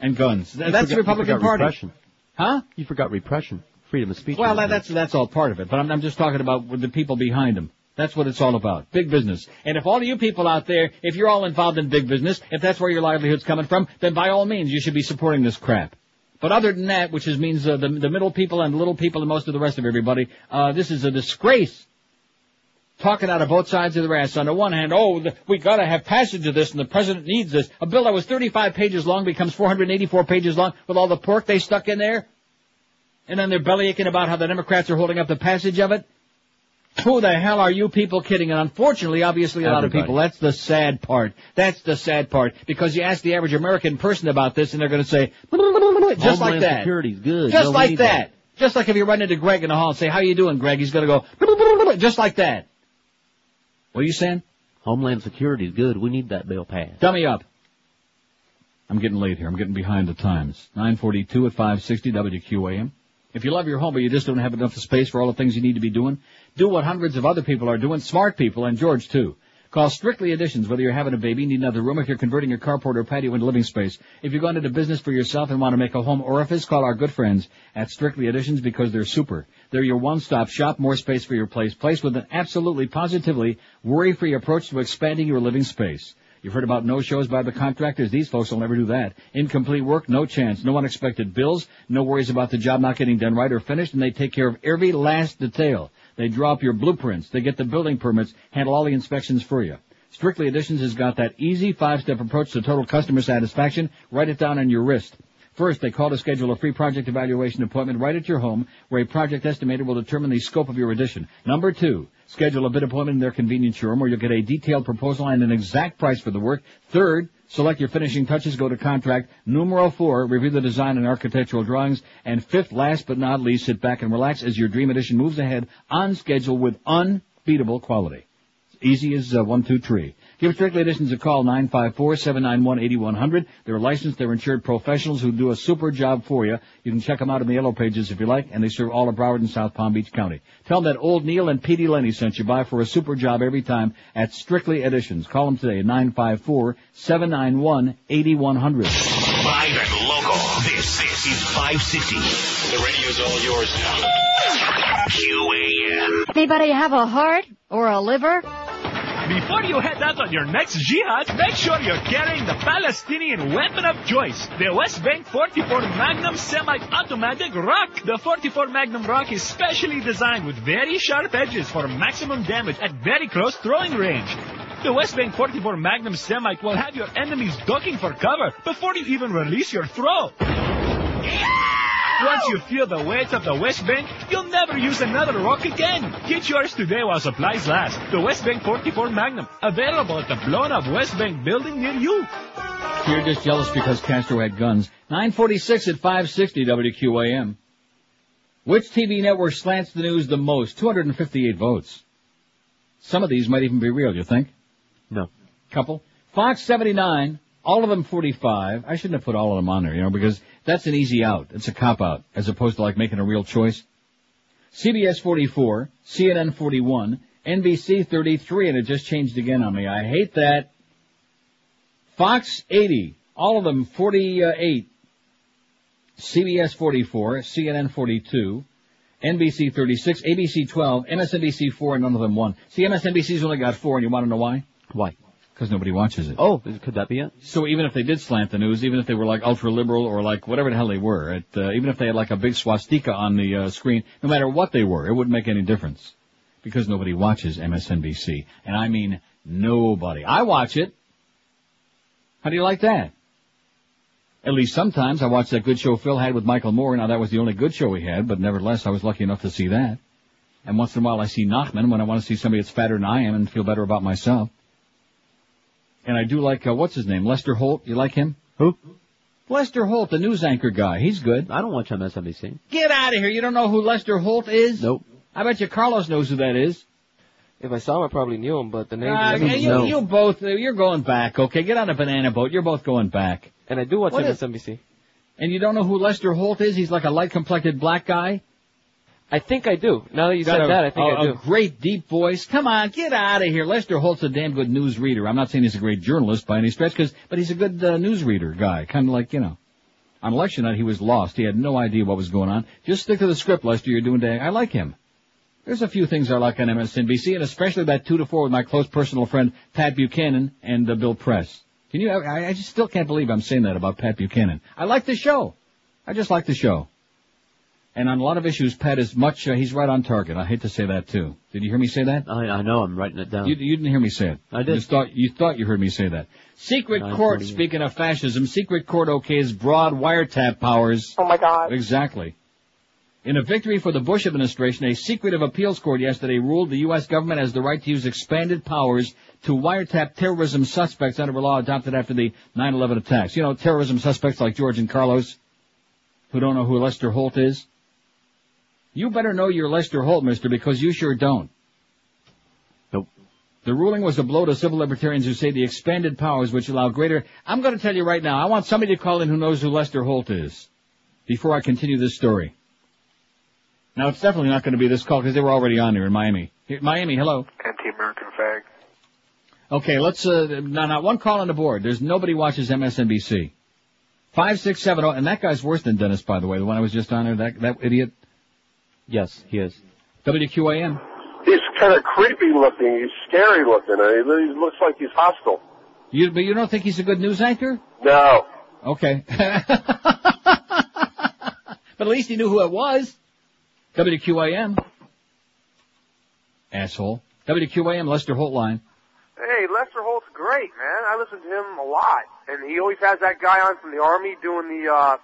And guns. You That's the forgot- you Republican Party. Repression. Huh? You forgot repression. Freedom of speech. Well, that, that's that's all part of it, but I'm, I'm just talking about with the people behind them. That's what it's all about. Big business. And if all of you people out there, if you're all involved in big business, if that's where your livelihood's coming from, then by all means you should be supporting this crap. But other than that, which is, means uh, the, the middle people and the little people and most of the rest of everybody, uh, this is a disgrace. Talking out of both sides of their ass. On the one hand, oh, the, we gotta have passage of this and the president needs this. A bill that was 35 pages long becomes 484 pages long with all the pork they stuck in there. And then they're bellyaching about how the Democrats are holding up the passage of it. Who the hell are you people kidding? And unfortunately, obviously, a lot of people. That's the sad part. That's the sad part. Because you ask the average American person about this, and they're going to say, just like Homeland that. Security's good. Just like that. Just like if you run into Greg in the hall and say, how are you doing, Greg? He's going to go, (laughs) just like that. What are you saying? Homeland Security's good. We need that bill passed. Dummy up. I'm getting late here. I'm getting behind the times. 942 at 560 WQAM. If you love your home but you just don't have enough space for all the things you need to be doing, do what hundreds of other people are doing, smart people, and George too. Call Strictly Additions whether you're having a baby, need another room, if you're converting your carport or patio into living space. If you're going into business for yourself and want to make a home orifice, call our good friends at Strictly Additions because they're super. They're your one-stop shop, more space for your place, place with an absolutely positively worry-free approach to expanding your living space. You've heard about no-shows by the contractors. These folks will never do that. Incomplete work, no chance. No unexpected bills, no worries about the job not getting done right or finished, and they take care of every last detail. They draw up your blueprints. They get the building permits, handle all the inspections for you. Strictly Additions has got that easy five-step approach to total customer satisfaction. Write it down on your wrist. First, they call to schedule a free project evaluation appointment right at your home where a project estimator will determine the scope of your addition. Number two, schedule a bid appointment in their convenience showroom where you'll get a detailed proposal and an exact price for the work. Third, select your finishing touches, go to contract. Numero four, review the design and architectural drawings. And fifth, last but not least, sit back and relax as your dream edition moves ahead on schedule with unbeatable quality. Easy as uh, one, two, three. Give Strictly Additions a call, 954-791-8100. They're licensed, they're insured professionals who do a super job for you. You can check them out in the yellow pages if you like, and they serve all of Broward and South Palm Beach County. Tell them that old Neil and Petey Lenny sent you by for a super job every time at Strictly Additions. Call them today at 954-791-8100. Live and local. This, this is 560. The radio's all yours now. QAM. Anybody have a heart or a liver? Before you head out on your next jihad, make sure you're carrying the Palestinian weapon of choice, the West Bank 44 Magnum Semi-Automatic Rock. The 44 Magnum Rock is specially designed with very sharp edges for maximum damage at very close throwing range. The West Bank 44 Magnum Semi will have your enemies ducking for cover before you even release your throw. Once you feel the weight of the West Bank, you'll never use another rock again. Get yours today while supplies last. The West Bank 44 Magnum, available at the blown up West Bank building near you. You're just jealous because Castro had guns. 946 at 560 WQAM. Which TV network slants the news the most? 258 votes. Some of these might even be real, you think? No. Couple. Fox 79, all of them 45. I shouldn't have put all of them on there, you know, because that's an easy out. It's a cop out, as opposed to like making a real choice. CBS 44, CNN 41, NBC 33, and it just changed again on me. I hate that. Fox 80, all of them 48. CBS 44, CNN 42, NBC 36, ABC 12, MSNBC 4, and none of them won. See, MSNBC's only got four, and you want to know why? Why? Because nobody watches it. Oh, could that be it? So even if they did slant the news, even if they were like ultra liberal or like whatever the hell they were, it, uh, even if they had like a big swastika on the uh, screen, no matter what they were, it wouldn't make any difference because nobody watches MSNBC, and I mean nobody. I watch it. How do you like that? At least sometimes I watch that good show Phil had with Michael Moore. Now that was the only good show he had, but nevertheless I was lucky enough to see that. And once in a while I see Nachman when I want to see somebody that's fatter than I am and feel better about myself. And I do like, uh, what's his name? Lester Holt. You like him? Who? Lester Holt, the news anchor guy. He's good. I don't watch MSNBC. Get out of here. You don't know who Lester Holt is? Nope. I bet you Carlos knows who that is. If I saw him, I probably knew him, but the name. Uh, doesn't- you, you both, uh, you're going back, okay? Get on a banana boat. You're both going back. And I do watch What is- MSNBC. And you don't know who Lester Holt is? He's like a light-complected black guy. I think I do. Now that you Got said a, that, I think a, I do. a great deep voice. Come on, get out of here. Lester Holt's a damn good news reader. I'm not saying he's a great journalist by any stretch, 'cause- but he's a good uh, news reader guy. Kind of like, you know. On election night, he was lost. He had no idea what was going on. Just stick to the script, Lester. You're doing day. I like him. There's a few things I like on MSNBC, and especially that two to four with my close personal friend Pat Buchanan and uh, Bill Press. Can you? I, I just still can't believe I'm saying that about Pat Buchanan. I like the show. I just like the show. And on a lot of issues, Pat is much. Uh, he's right on target. I hate to say that too. Did you hear me say that? I, I know. I'm writing it down. You, you didn't hear me say it. I did. You thought you thought you heard me say that. Secret court. Speaking of fascism, secret court okays broad wiretap powers. Oh my God. Exactly. In a victory for the Bush administration, a secretive appeals court yesterday ruled the U.S. government has the right to use expanded powers to wiretap terrorism suspects under a law adopted after the 9/11 attacks. You know, terrorism suspects like George and Carlos, who don't know who Lester Holt is. You better know your Lester Holt, mister, because you sure don't. Nope. The ruling was a blow to civil libertarians who say the expanded powers which allow greater... I'm going to tell you right now, I want somebody to call in who knows who Lester Holt is before I continue this story. Now, it's definitely not going to be this call because they were already on here in Miami. Here, Miami, hello. Anti-American fag. Okay, let's, uh, now, not one call on the board. There's nobody watches MSNBC. Five, six, seven, oh, and that guy's worse than Dennis, by the way, the one I was just on there, that, that idiot. Yes, he is. WQAM. He's kind of creepy looking. He's scary looking. I mean, he looks like he's hostile. You, but you don't think he's a good news anchor? No. Okay. (laughs) but at least he knew who it was. WQAM. Asshole. WQAM, Lester Holt line. Hey, Lester Holt's great, man. I listen to him a lot, and he always has that guy on from the army doing the, uh,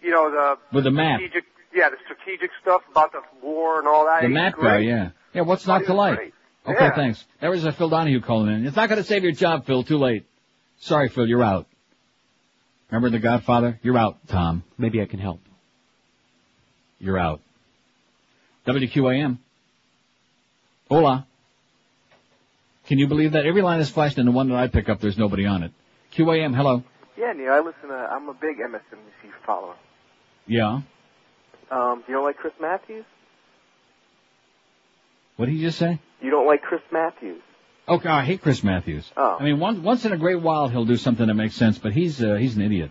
you know, the With the map. strategic, yeah, the strategic stuff about the war and all that. The He's map guy, yeah. Yeah, what's not to like? great. Okay, Yeah. thanks. That was a Phil Donahue calling in. It's not going to save your job, Phil. Too late. Sorry, Phil. You're out. Remember The Godfather? You're out, Tom. Maybe I can help. You're out. WQAM. Hola. Can you believe that? Every line is flashed and the one that I pick up, there's nobody on it. QAM, hello. Yeah, Neil, I listen to, I'm a big MSNBC follower. Yeah. Um, do you don't like Chris Matthews? What did he just say? You don't like Chris Matthews? Okay, I hate Chris Matthews. Oh. I mean, once, once in a great while he'll do something that makes sense, but he's, uh, he's an idiot.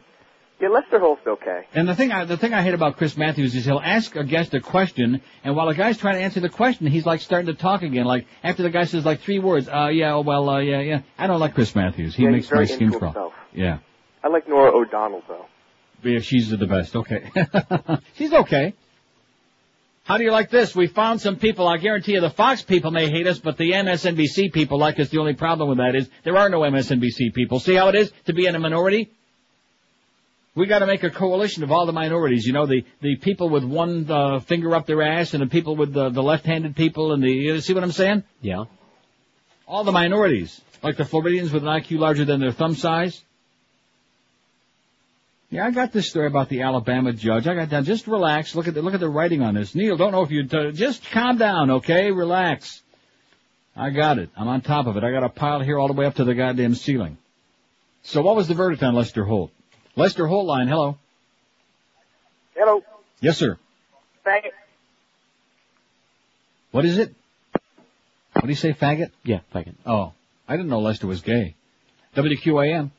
Yeah, Lester Holt's okay. And the thing I, the thing I hate about Chris Matthews is he'll ask a guest a question, and while the guy's trying to answer the question, he's like starting to talk again. Like after the guy says like three words, uh, yeah, oh, well, uh, yeah, yeah. I don't like Chris Matthews. He Yeah, makes my skin crawl. himself. Yeah. I like Norah O'Donnell though. Yeah, she's the best. Okay. (laughs) she's okay. How do you like this? We found some people. I guarantee you the Fox people may hate us, but the MSNBC people like us. The only problem with that is there are no MSNBC people. See how it is to be in a minority? We got to make a coalition of all the minorities. You know, the the people with one uh, finger up their ass, and the people with the, the left-handed people, and the you see what I'm saying? Yeah. All the minorities, like the Floridians with an IQ larger than their thumb size. Yeah, I got this story about the Alabama judge. I got down. Just relax. Look at the look at the writing on this. Neil, don't know if you uh, just calm down, okay? Relax. I got it. I'm on top of it. I got a pile here all the way up to the goddamn ceiling. So, what was the verdict on Lester Holt? Lester Holt line. Hello. Hello. Yes, sir. Faggot. What is it? What do you say, faggot? Yeah, faggot. Oh, I didn't know Lester was gay. WQAM.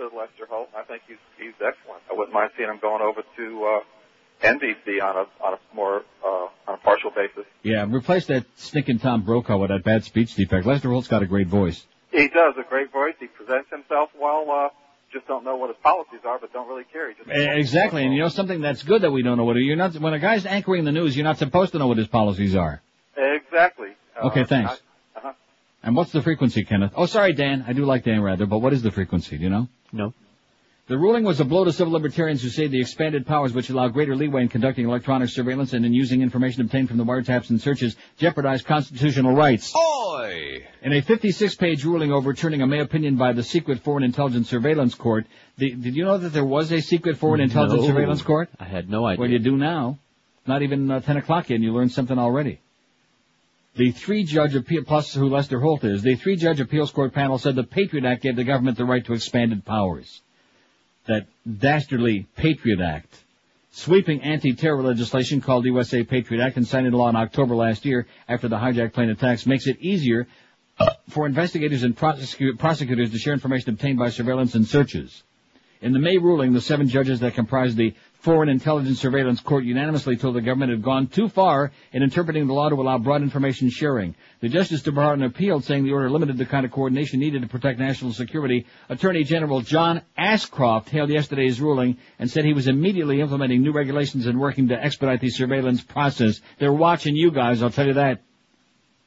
Yeah, I listened to Lester Holt. I think he's he's excellent. I wouldn't mind seeing him going over to uh, NBC on a on a more uh, on a partial basis. Yeah, replace that stinking Tom Brokaw with that bad speech defect. Lester Holt's got a great voice. He does a great voice. He presents himself well. Uh, just don't know what his policies are, but don't really care. Just Exactly, and you know something that's good that we don't know what you're not. When a guy's anchoring the news, you're not supposed to know what his policies are. exactly. Uh, Okay, thanks. I-. And what's the frequency, Kenneth? Oh, sorry, Dan. I do like Dan Rather, but what is the frequency? Do you know? No. The ruling was a blow to civil libertarians who say the expanded powers which allow greater leeway in conducting electronic surveillance and in using information obtained from the wiretaps and searches jeopardize constitutional rights. Oi! In a 56-page ruling overturning a May opinion by the Secret Foreign Intelligence Surveillance Court, the, did you know that there was a Secret Foreign Intelligence No. Surveillance Court? I had no idea. Well, you do now. Not even uh, 10 o'clock yet, and you learned something already. The three-judge appeal, plus who Lester Holt is, the three-judge appeals court panel said the Patriot Act gave the government the right to expanded powers. That dastardly Patriot Act. Sweeping anti-terror legislation called the USA Patriot Act and signed into law in October last year after the hijacked plane attacks makes it easier for investigators and prosecu- prosecutors to share information obtained by surveillance and searches. In the May ruling, the seven judges that comprise the Foreign Intelligence Surveillance Court unanimously told the government had gone too far in interpreting the law to allow broad information sharing. The Justice Department appealed, saying the order limited the kind of coordination needed to protect national security. Attorney General John Ashcroft hailed yesterday's ruling and said he was immediately implementing new regulations and working to expedite the surveillance process. They're watching you guys, I'll tell you that.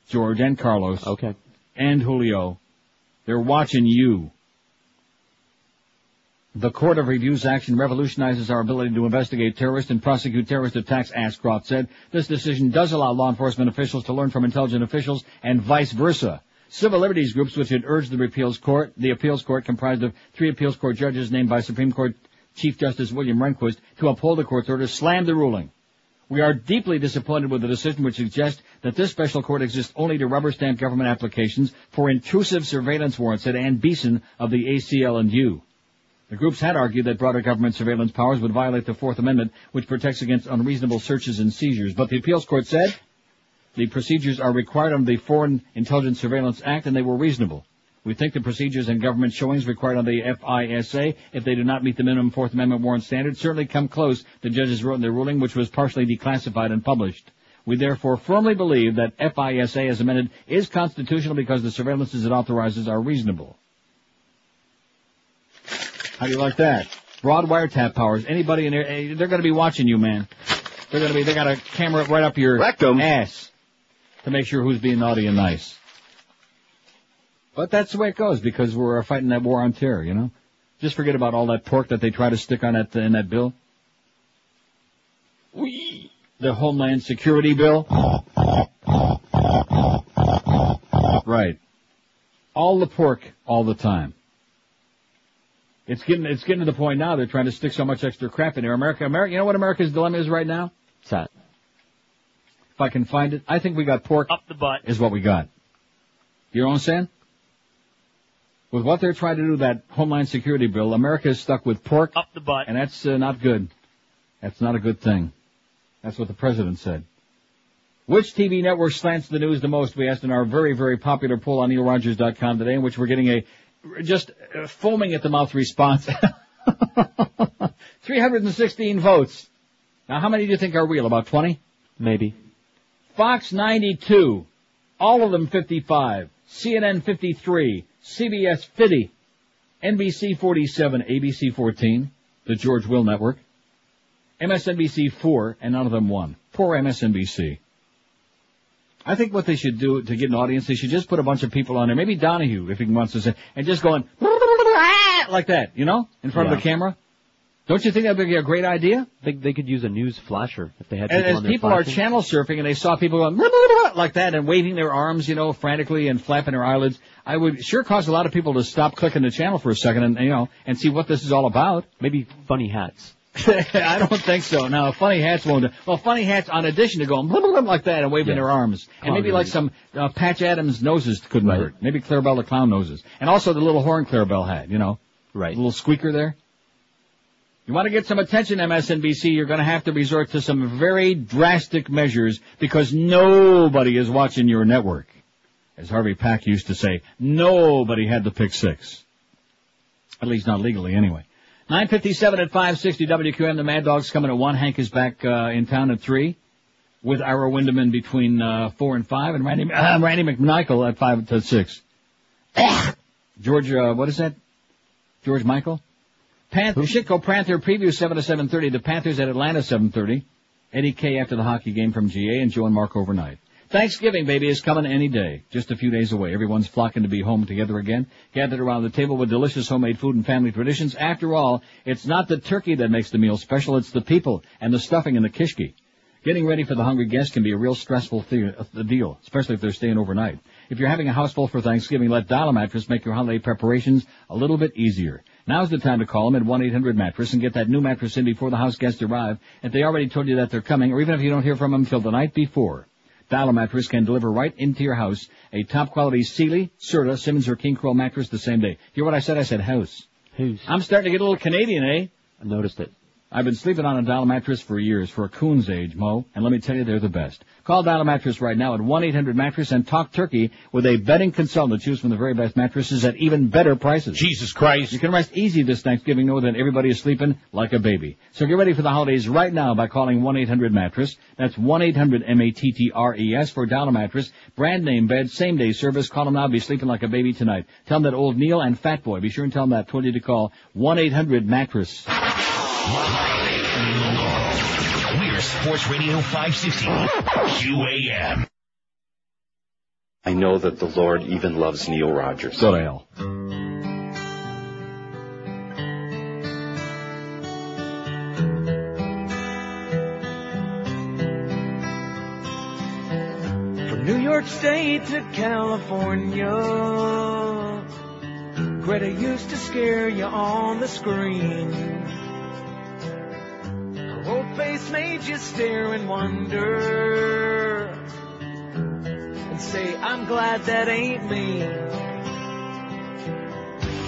George and Carlos. Okay. And Julio. They're watching you. The Court of Review's action revolutionizes our ability to investigate terrorist and prosecute terrorist attacks, Ashcroft said. This decision does allow law enforcement officials to learn from intelligent officials and vice versa. Civil liberties groups which had urged the appeals court, the appeals court comprised of three appeals court judges named by Supreme Court Chief Justice William Rehnquist to uphold the court's order, slammed the ruling. We are deeply disappointed with the decision which suggests that this special court exists only to rubber stamp government applications for intrusive surveillance warrants, said Ann Beeson of the ACLU. The groups had argued that broader government surveillance powers would violate the Fourth Amendment, which protects against unreasonable searches and seizures. But the appeals court said, The procedures are required under the Foreign Intelligence Surveillance Act and they were reasonable. We think the procedures and government showings required on the FISA, if they do not meet the minimum Fourth Amendment warrant standard, certainly come close, the judges wrote in their ruling, which was partially declassified and published. We therefore firmly believe that FISA as amended is constitutional because the surveillances it authorizes are reasonable. How do you like that? Broad wiretap powers. Anybody in there, eh, they're going to be watching you, man. They're going to be, they got a camera right up your ass to make sure who's being naughty and nice. But that's the way it goes because we're fighting that war on terror, you know? Just forget about all that pork that they try to stick on that, in that bill. The Homeland Security Bill. Right. All the pork all the time. It's getting it's getting to the point now they're trying to stick so much extra crap in there. America, America, you know what America's dilemma is right now? What's that? If I can find it, I think we got pork Up the butt. is what we got. You know what I'm saying? With what they're trying to do, that Homeland Security bill, America is stuck with pork. Up the butt. And that's uh, not good. That's not a good thing. That's what the president said. Which TV network slants the news the most? We asked in our very, very popular poll on neilrogers.com today, in which we're getting a just uh, foaming at the mouth response. (laughs) 316 votes. Now, how many do you think are real? About 20? Maybe. Fox 92. All of them 55. CNN 53. CBS 50. NBC 47. ABC 14. The George Will Network. MSNBC 4, and none of them won. Poor MSNBC. I think what they should do to get an audience, they should just put a bunch of people on there, maybe Donahue, if he wants to say, and just going, (laughs) like that, you know, in front of Yeah. the camera. Don't you think that would be a great idea? I think they could use a news flasher if they had And people as on people are channel surfing and they saw people going (laughs) like that and waving their arms, you know, frantically and flapping their eyelids, I would sure cause a lot of people to stop clicking the channel for a second and you know and see what this is all about. Maybe funny hats. (laughs) I don't think so. Now, funny hats won't. do- Well, funny hats, on addition to going like that and waving Yeah. their arms, and maybe like some uh, Patch Adams noses couldn't hurt. Maybe Clarabelle the clown noses, and also the little horn Clarabelle had. You know, right? little squeaker there. You want to get some attention, MSNBC, you're going to have to resort to some very drastic measures because nobody is watching your network. As Harvey Pack used to say, nobody had the pick six. At least not legally anyway. 957 at 560 WQM. The Mad Dog's coming at 1. Hank is back uh, in town at 3 with Ira Winderman between uh, 4 and 5 and Randy, uh, Randy McMichael at 5 to 6. (coughs) George, uh, what is that? George Michael? Panther, Shitco Panther preview 7 to 7.30. The Panthers at Atlanta 7.30. Eddie K after the hockey game from GA and Joe and Mark overnight. Thanksgiving, baby, is coming any day. Just a few days away. Everyone's flocking to be home together again, gathered around the table with delicious homemade food and family traditions. After all, it's not the turkey that makes the meal special, it's the people and the stuffing and the kishki. Getting ready for the hungry guests can be a real stressful the- uh, deal, especially if they're staying overnight. If you're having a house full for Thanksgiving, let Dial Mattress make your holiday preparations a little bit easier. Now's the time to call them at 1-800-Mattress and get that new mattress in before the house guests arrive. If they already told you that they're coming, or even if you don't hear from them till the night before. Dial Mattress can deliver right into your house a top quality Sealy, Serta, Simmons, or King Koil mattress the same day. Hear what I said? I said house. House. I'm starting to get a little Canadian, eh? I noticed it. I've been sleeping on a Dial mattress for years, for a coon's age, Mo, and let me tell you, they're the best. Call Dial Mattress right now at 1-800-Mattress and talk turkey with a bedding consultant to choose from the very best mattresses at even better prices. Jesus Christ. You can rest easy this Thanksgiving knowing that everybody is sleeping like a baby. So get ready for the holidays right now by calling 1-800-Mattress. That's 1-800-M-A-T-T-R-E-S for Dial Mattress. Brand name bed, same day service. Call them now, be sleeping like a baby tonight. Tell them that old Neil and Fat Boy, be sure and tell them that I told you to call 1-800-Mattress. We're Sports Radio 560. QAM. I know that the Lord even loves Neil Rogers. Go to hell. From New York State to California, Greta used to scare you on the screen. Old face made you stare and wonder and say, I'm glad that ain't me.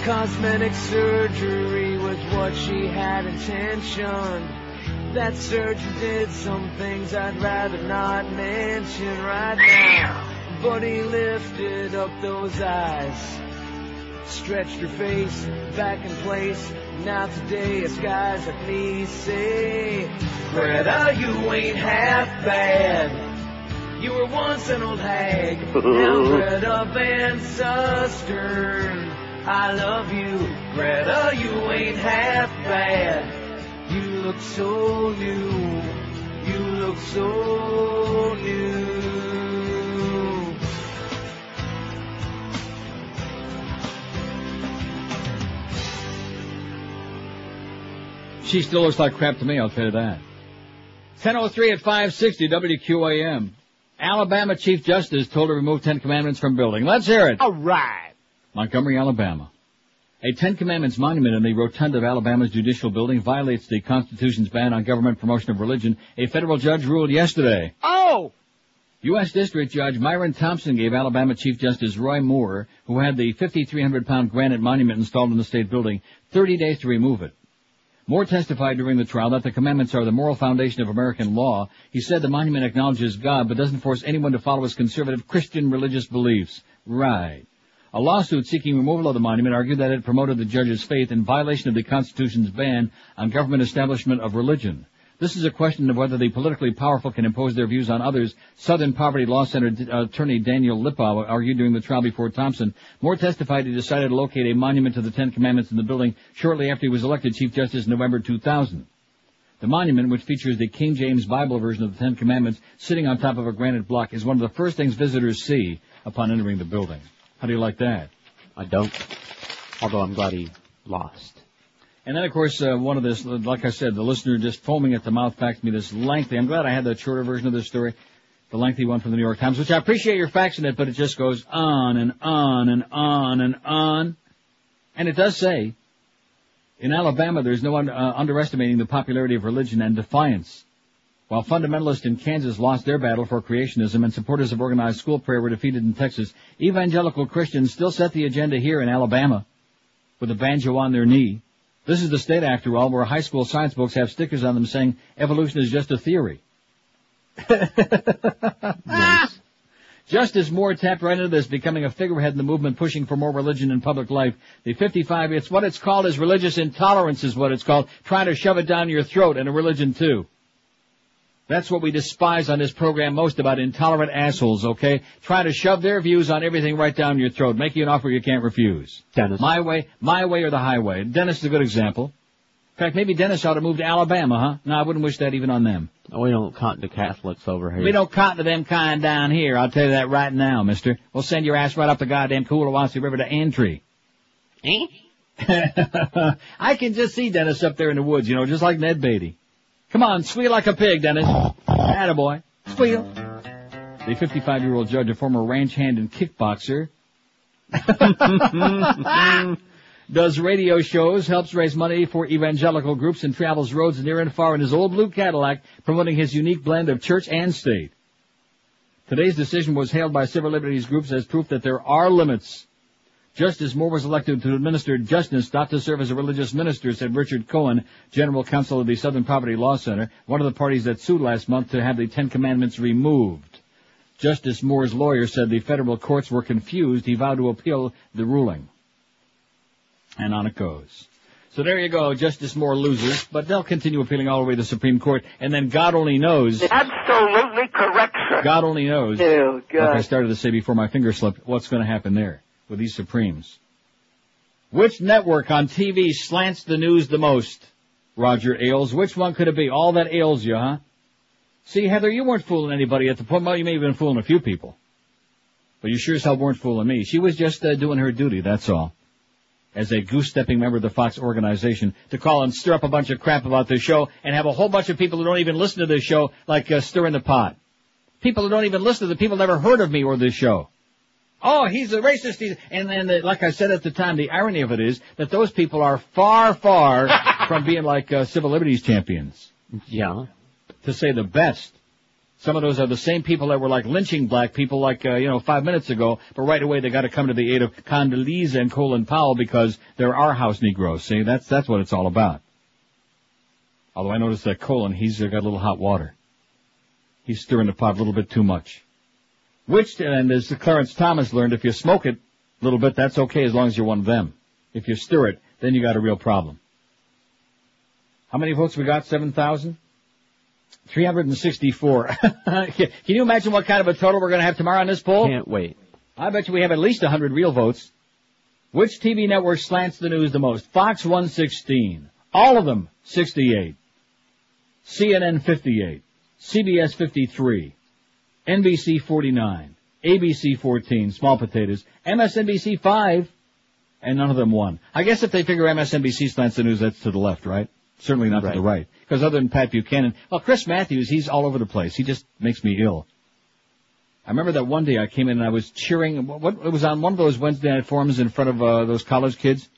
Cosmetic surgery was what she had intentioned. That surgeon did some things I'd rather not mention right now. But he lifted up those eyes, stretched her face back in place. Now today, us guys like me say, Greta, you ain't half bad. You were once an old hag. (laughs) now Greta Van Susteren, I love you. Greta, you ain't half bad. You look so new. You look so new. She still looks like crap to me, I'll tell you that. 1003 at 560 WQAM. Alabama Chief Justice told to remove Ten Commandments from building. Let's hear it. All right. Montgomery, Alabama. A Ten Commandments monument in the rotunda of Alabama's judicial building violates the Constitution's ban on government promotion of religion, a federal judge ruled yesterday. Oh! U.S. District Judge Myron Thompson gave Alabama Chief Justice Roy Moore, who had the 5,300 pound granite monument installed in the state building, 30 days to remove it. Moore testified during the trial that the commandments are the moral foundation of American law. He said the monument acknowledges God but doesn't force anyone to follow his conservative Christian religious beliefs. Right. A lawsuit seeking removal of the monument argued that it promoted the judge's faith in violation of the Constitution's ban on government establishment of religion. This is a question of whether the politically powerful can impose their views on others. Southern Poverty Law Center uh, attorney Daniel Lipow argued during the trial before Thompson. Moore testified he decided to locate a monument to the Ten Commandments in the building shortly after he was elected Chief Justice in November 2000. The monument, which features the King James Bible version of the Ten Commandments sitting on top of a granite block, is one of the first things visitors see upon entering the building. How do you like that? I don't. Although I'm glad he lost. And then, of course, uh, one of this, like I said, the listener just foaming at the mouth faxed me this lengthy. I'm glad I had the shorter version of this story, the lengthy one from the New York Times, which I appreciate your faxing it, but it just goes on and on and on and on. And it does say, in Alabama, there's no un- uh, underestimating the popularity of religion and defiance. While fundamentalists in Kansas lost their battle for creationism and supporters of organized school prayer were defeated in Texas, evangelical Christians still set the agenda here in Alabama with a banjo on their knee. This is the state, after all, where high school science books have stickers on them saying evolution is just a theory. (laughs) Ah! yes. Justice Moore tapped right into this, becoming a figurehead in the movement pushing for more religion in public life. The 55, it's what it's called is religious intolerance is what it's called, trying to shove it down your throat and a religion too. That's what we despise on this program most about intolerant assholes, okay? Trying to shove their views on everything right down your throat, make you an offer you can't refuse. Dennis. My way, my way or the highway. Dennis is a good example. In fact, maybe Dennis ought to move to Alabama, huh? No, I wouldn't wish that even on them. Oh, we don't cotton to Catholics over here. We don't cotton to them kind down here, I'll tell you that right now, mister. We'll send your ass right up the goddamn Cahulawassee River to Aintry. Eh? (laughs) I can just see Dennis up there in the woods, you know, just like Ned Beatty. Come on, squeal like a pig, Dennis. (laughs) Attaboy. Squeal. The 55-year-old judge, a former ranch hand and kickboxer, (laughs) does radio shows, helps raise money for evangelical groups, and travels roads near and far in his old blue Cadillac, promoting his unique blend of church and state. Today's decision was hailed by civil liberties groups as proof that there are limits. Justice Moore was elected to administer justice, not to serve as a religious minister, said Richard Cohen, general counsel of the Southern Poverty Law Center, one of the parties that sued last month to have the Ten Commandments removed. Justice Moore's lawyer said the federal courts were confused. He vowed to appeal the ruling. And on it goes. So there you go, Justice Moore loses, but they'll continue appealing all the way to the Supreme Court, and then God only knows. Absolutely correct, sir. God only knows. Oh, God. Like I started to say before my finger slipped, what's going to happen there with these Supremes? Which network on TV slants the news the most? Roger Ailes. Which one could it be? All that ails you, huh? See, Heather, you weren't fooling anybody at the point. Well, you may have been fooling a few people. But you sure as hell weren't fooling me. She was just uh, doing her duty, that's all. As a goose-stepping member of the Fox organization, to call and stir up a bunch of crap about this show and have a whole bunch of people who don't even listen to this show, like uh, stirring the pot. People who don't even listen to the people never heard of me or this show. Oh, he's a racist. He's, and then, uh, like I said at the time, the irony of it is that those people are far, far (laughs) from being like uh, civil liberties champions. Yeah. To say the best. Some of those are the same people that were like lynching black people like, uh, you know, five minutes ago, but right away they got to come to the aid of Condoleezza and Colin Powell because they're our house Negroes. See, that's, that's what it's all about. Although I noticed that Colin, he's uh, got a little hot water. He's stirring the pot a little bit too much. Which, and as Clarence Thomas learned, if you smoke it a little bit, that's okay as long as you're one of them. If you stir it, then you got a real problem. How many votes we got? 7,000? 364. (laughs) Can you imagine what kind of a total we're going to have tomorrow on this poll? Can't wait. I bet you we have at least 100 real votes. Which TV network slants the news the most? Fox 116. All of them 68. CNN 58. CBS 53. NBC 49. ABC 14. Small potatoes. MSNBC 5. And none of them won. I guess if they figure MSNBC slants the news, that's to the left, right? Certainly not Right. to the right. Because other than Pat Buchanan, well, Chris Matthews, he's all over the place. He just makes me ill. I remember that one day I came in and I was cheering. What it was on one of those Wednesday night forums in front of uh, those college kids,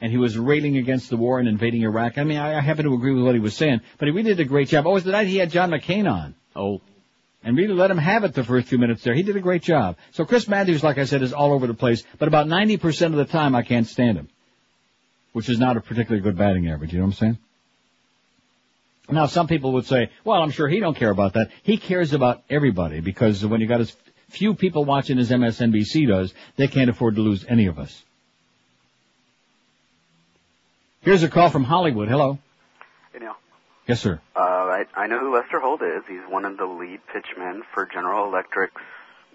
and he was railing against the war and invading Iraq. I mean, I, I happen to agree with what he was saying, but he really did a great job. Oh, it was the night he had John McCain on. Oh. And really let him have it the first few minutes there. He did a great job. So Chris Matthews, like I said, is all over the place, but about 90% of the time I can't stand him. Which is not a particularly good batting average, you know what I'm saying? Now, some people would say, well, I'm sure he don't care about that. He cares about everybody because when you got as few people watching as MSNBC does, they can't afford to lose any of us. Here's a call from Hollywood. Hello. Hey, Neil. Yes, sir. Uh, I, I know who Lester Holt is. He's one of the lead pitchmen for General Electric's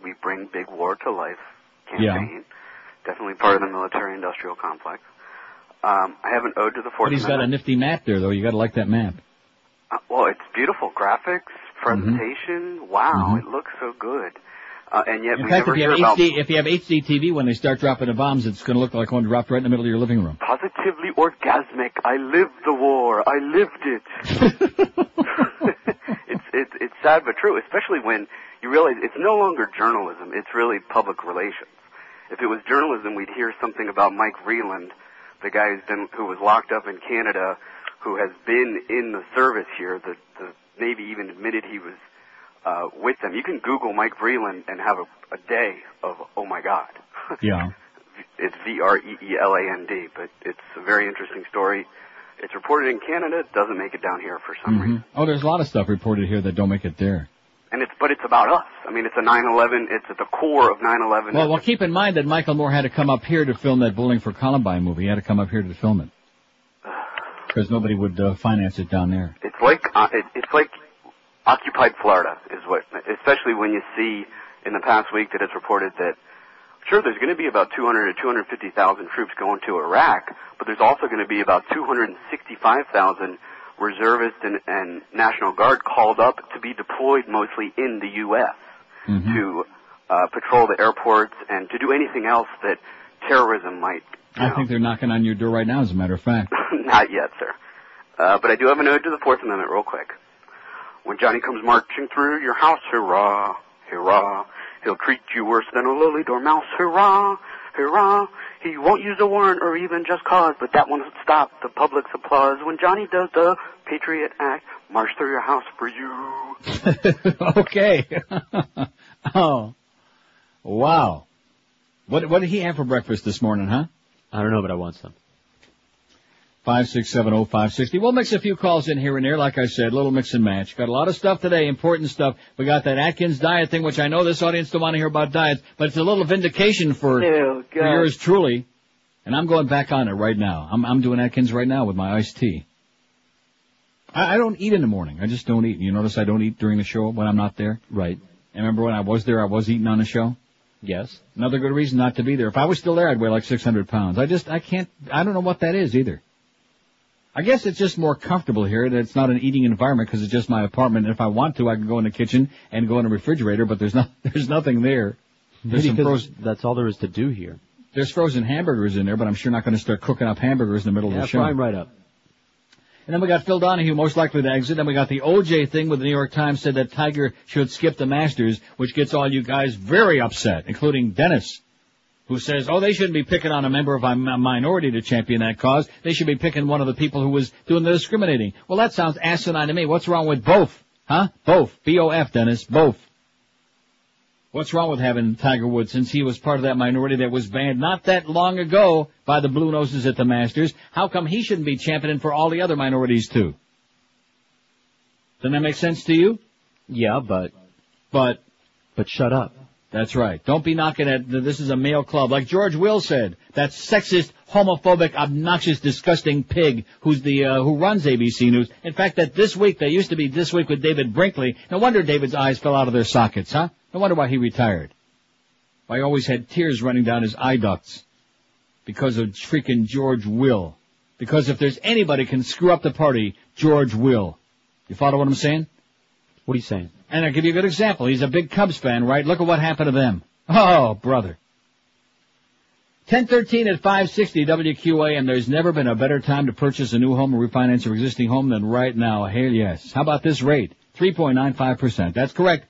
We Bring Big War to Life campaign. Yeah. Definitely part of the military-industrial complex. Um, I have an ode to the Fourth But he's got a nifty map there, though. You got to like that map. Uh, well, it's beautiful graphics, presentation. Wow, it looks so good. Uh, and yet. In we fact, never if you hear have about HD, if you have HD TV, when they start dropping the bombs, it's going to look like one dropped right in the middle of your living room. positively orgasmic. I lived the war. I lived it. (laughs) (laughs) it's it's it's sad but true, especially when you realize it's no longer journalism. It's really public relations. If it was journalism, we'd hear something about Mike Vreeland, the guy who's been who was locked up in Canada, who has been in the service here. The the Navy even admitted he was uh, with them. You can Google Mike Vreeland and have a, a day of oh my god. (laughs) Yeah. It's V R E E L A N D, but it's a very interesting story. It's reported in Canada, it doesn't make it down here for some reason. hmm Oh, there's a lot of stuff reported here that don't make it there. And it's but it's about us. I mean, it's a 9/11. It's at the core of 9/11. Well, well, keep in mind that Michael Moore had to come up here to film that Bowling for Columbine movie. He had to come up here to film it. (sighs) Because nobody would uh, finance it down there. It's like uh, it, it's like occupied Florida is what, especially when you see in the past week that it's reported that sure there's going to be about 200 to 250,000 troops going to Iraq, but there's also going to be about 265,000 reservists and, and National Guard called up to be deployed mostly in the U.S. to uh, patrol the airports and to do anything else that terrorism might. I think they're knocking on your door right now, as a matter of fact. (laughs) Not yet, sir. Uh, but I do have a note to the Fourth Amendment real quick. When Johnny comes marching through your house, hurrah, hurrah, he'll treat you worse than a lily dormouse, hurrah, hurrah. He won't use a warrant or even just cause, but that won't stop the public's applause when Johnny does the Patriot Act, march through your house for you. (laughs) okay. (laughs) oh. Wow. What what did he have for breakfast this morning, huh? I don't know, but I want some. Five six seven oh five sixty. We'll mix a few calls in here and there, like I said, little mix and match. Got a lot of stuff today, important stuff. We got that Atkins diet thing, which I know this audience don't want to hear about diets, but it's a little vindication for, Ew, for yours truly. And I'm going back on it right now. I'm I'm doing Atkins right now with my iced tea. I, I don't eat in the morning. I just don't eat. You notice I don't eat during the show when I'm not there? Right. And remember when I was there, I was eating on the show? Yes. Another good reason not to be there. If I was still there, I'd weigh like 600 pounds. I just, I can't, I don't know what that is either. I guess it's just more comfortable here. That it's not an eating environment because it's just my apartment. And if I want to, I can go in the kitchen and go in the refrigerator, but there's not, (laughs) there's nothing there. There's some frozen, that's all there is to do here. there's frozen hamburgers in there, but I'm sure not going to start cooking up hamburgers in the middle Yeah, of the show. 'em right up. And then we got Phil Donahue, most likely to exit. Then we got the OJ thing where the New York Times said that Tiger should skip the Masters, which gets all you guys very upset, including Dennis, who says, oh, they shouldn't be picking on a member of a minority to champion that cause. They should be picking one of the people who was doing the discriminating. Well, that sounds asinine to me. What's wrong with both? Huh? Both. B-O-F, Dennis. Both. What's wrong with having Tiger Woods since he was part of that minority that was banned not that long ago by the Blue Noses at the Masters? How come he shouldn't be championing for all the other minorities too? Doesn't that make sense to you? Yeah, but But but shut up. That's right. Don't be knocking at this is a male club. Like George Will said, that sexist, homophobic, obnoxious, disgusting pig who's the uh, who runs ABC News. In fact, that this week they used to be this week with David Brinkley. No wonder David's eyes fell out of their sockets, huh? No wonder why he retired. Why he always had tears running down his eye ducts because of freaking George Will. Because if there's anybody can screw up the party, George Will. You follow what I'm saying? What are you saying? And I'll give you a good example. He's a big Cubs fan, right? Look at what happened to them. Oh, brother. 1013 at 560 WQA, and there's never been a better time to purchase a new home or refinance your existing home than right now. Hell yes. How about this rate? 3.95%. That's correct.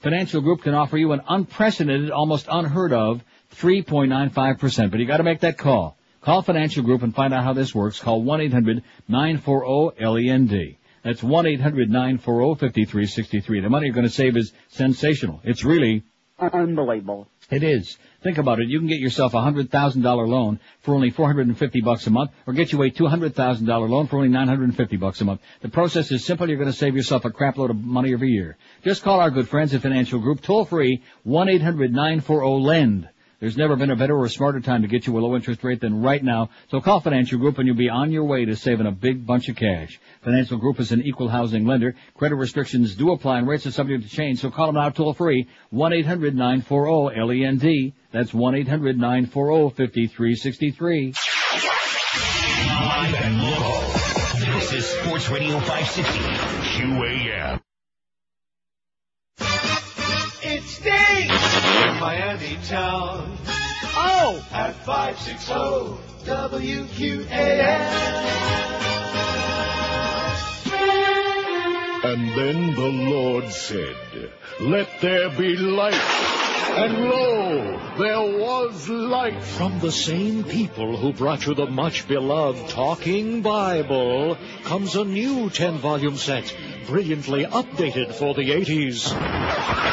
Financial Group can offer you an unprecedented, almost unheard of 3.95%, but you gotta make that call. Call Financial Group and find out how this works. Call 1-800-940-LEND. That's 1-800-940-5363. The money you're going to save is sensational. It's really unbelievable. It is. Think about it. You can get yourself a hundred thousand dollar loan for only four hundred and fifty bucks a month, or get you a two hundred thousand dollar loan for only nine hundred and fifty bucks a month. The process is simple. You're going to save yourself a crap load of money every year. Just call our good friends at Financial Group toll free one eight hundred nine four oh zero lend. There's never been a better or smarter time to get you a low interest rate than right now. So call Financial Group and you'll be on your way to saving a big bunch of cash. Financial Group is an equal housing lender. Credit restrictions do apply and rates are subject to change. So call them now toll free one eight hundred nine four zero L E N D. That's one eight hundred nine four oh zero fifty three sixty three. Live and local. This is Sports Radio 560. QAM. It stinks in Miami town. Oh, at 560 WQAM. And then the Lord said, Let there be light. And lo, there was light. From the same people who brought you the much beloved Talking Bible comes a new 10 volume set, brilliantly updated for the 80s.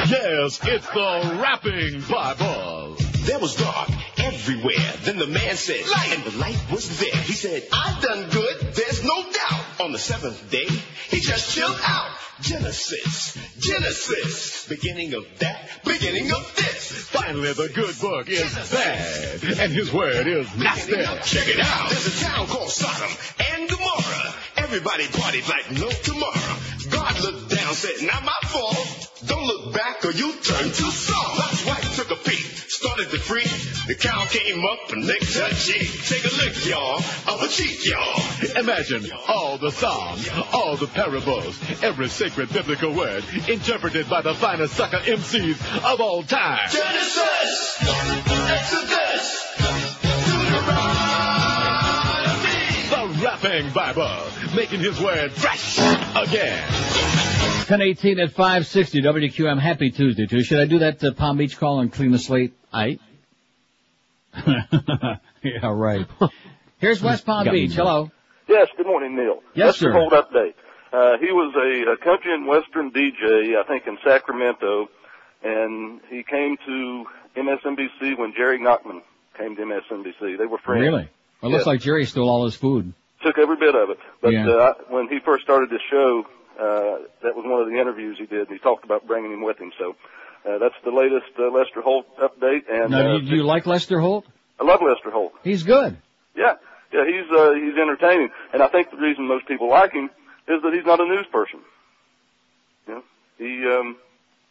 Yes, it's the Rapping Bible. There was dark everywhere. Then the man said, light. And the light was there. He said, I've done good. There's no doubt. On the seventh day, he just chilled out. Genesis, Genesis. Beginning of that, beginning of this. Finally, the good book is bad, and his word is nasty. Check it out. There's a town called Sodom and Gomorrah. Everybody partied like no tomorrow. God looked down, said, not my fault. Don't look back or you turn to salt. Lot's wife took a peek, started to freak. The cow came up and licked her cheek. Take a lick, y'all, of a cheek, y'all. Imagine all the songs, all the parables, every sacred biblical word interpreted by the finest sucker MCs of all time. Genesis, Exodus, The Rapping Bible, making his word fresh again. 1018 at 560 WQM. Happy Tuesday, too. Should I do that uh, Palm Beach call and clean the slate? I. (laughs) yeah, right. (laughs) Here's West Palm Beach. Hello. Yes, good morning, Neil. Yes, Lester sir. Holt update. Uh, he was a, a country and western DJ, I think in Sacramento, and he came to MSNBC when Jerry Nachman came to MSNBC. They were friends. Really? Well, it Yes. looks like Jerry stole all his food. Took every bit of it. But Yeah. uh, when he first started this show, uh, that was one of the interviews he did, and he talked about bringing him with him. So uh, that's the latest uh, Lester Holt update. And now, uh, do you, do you like Lester Holt? I love Lester Holt. He's good. Yeah, yeah, he's uh, he's entertaining, and I think the reason most people like him is that he's not a news person. You know, he um,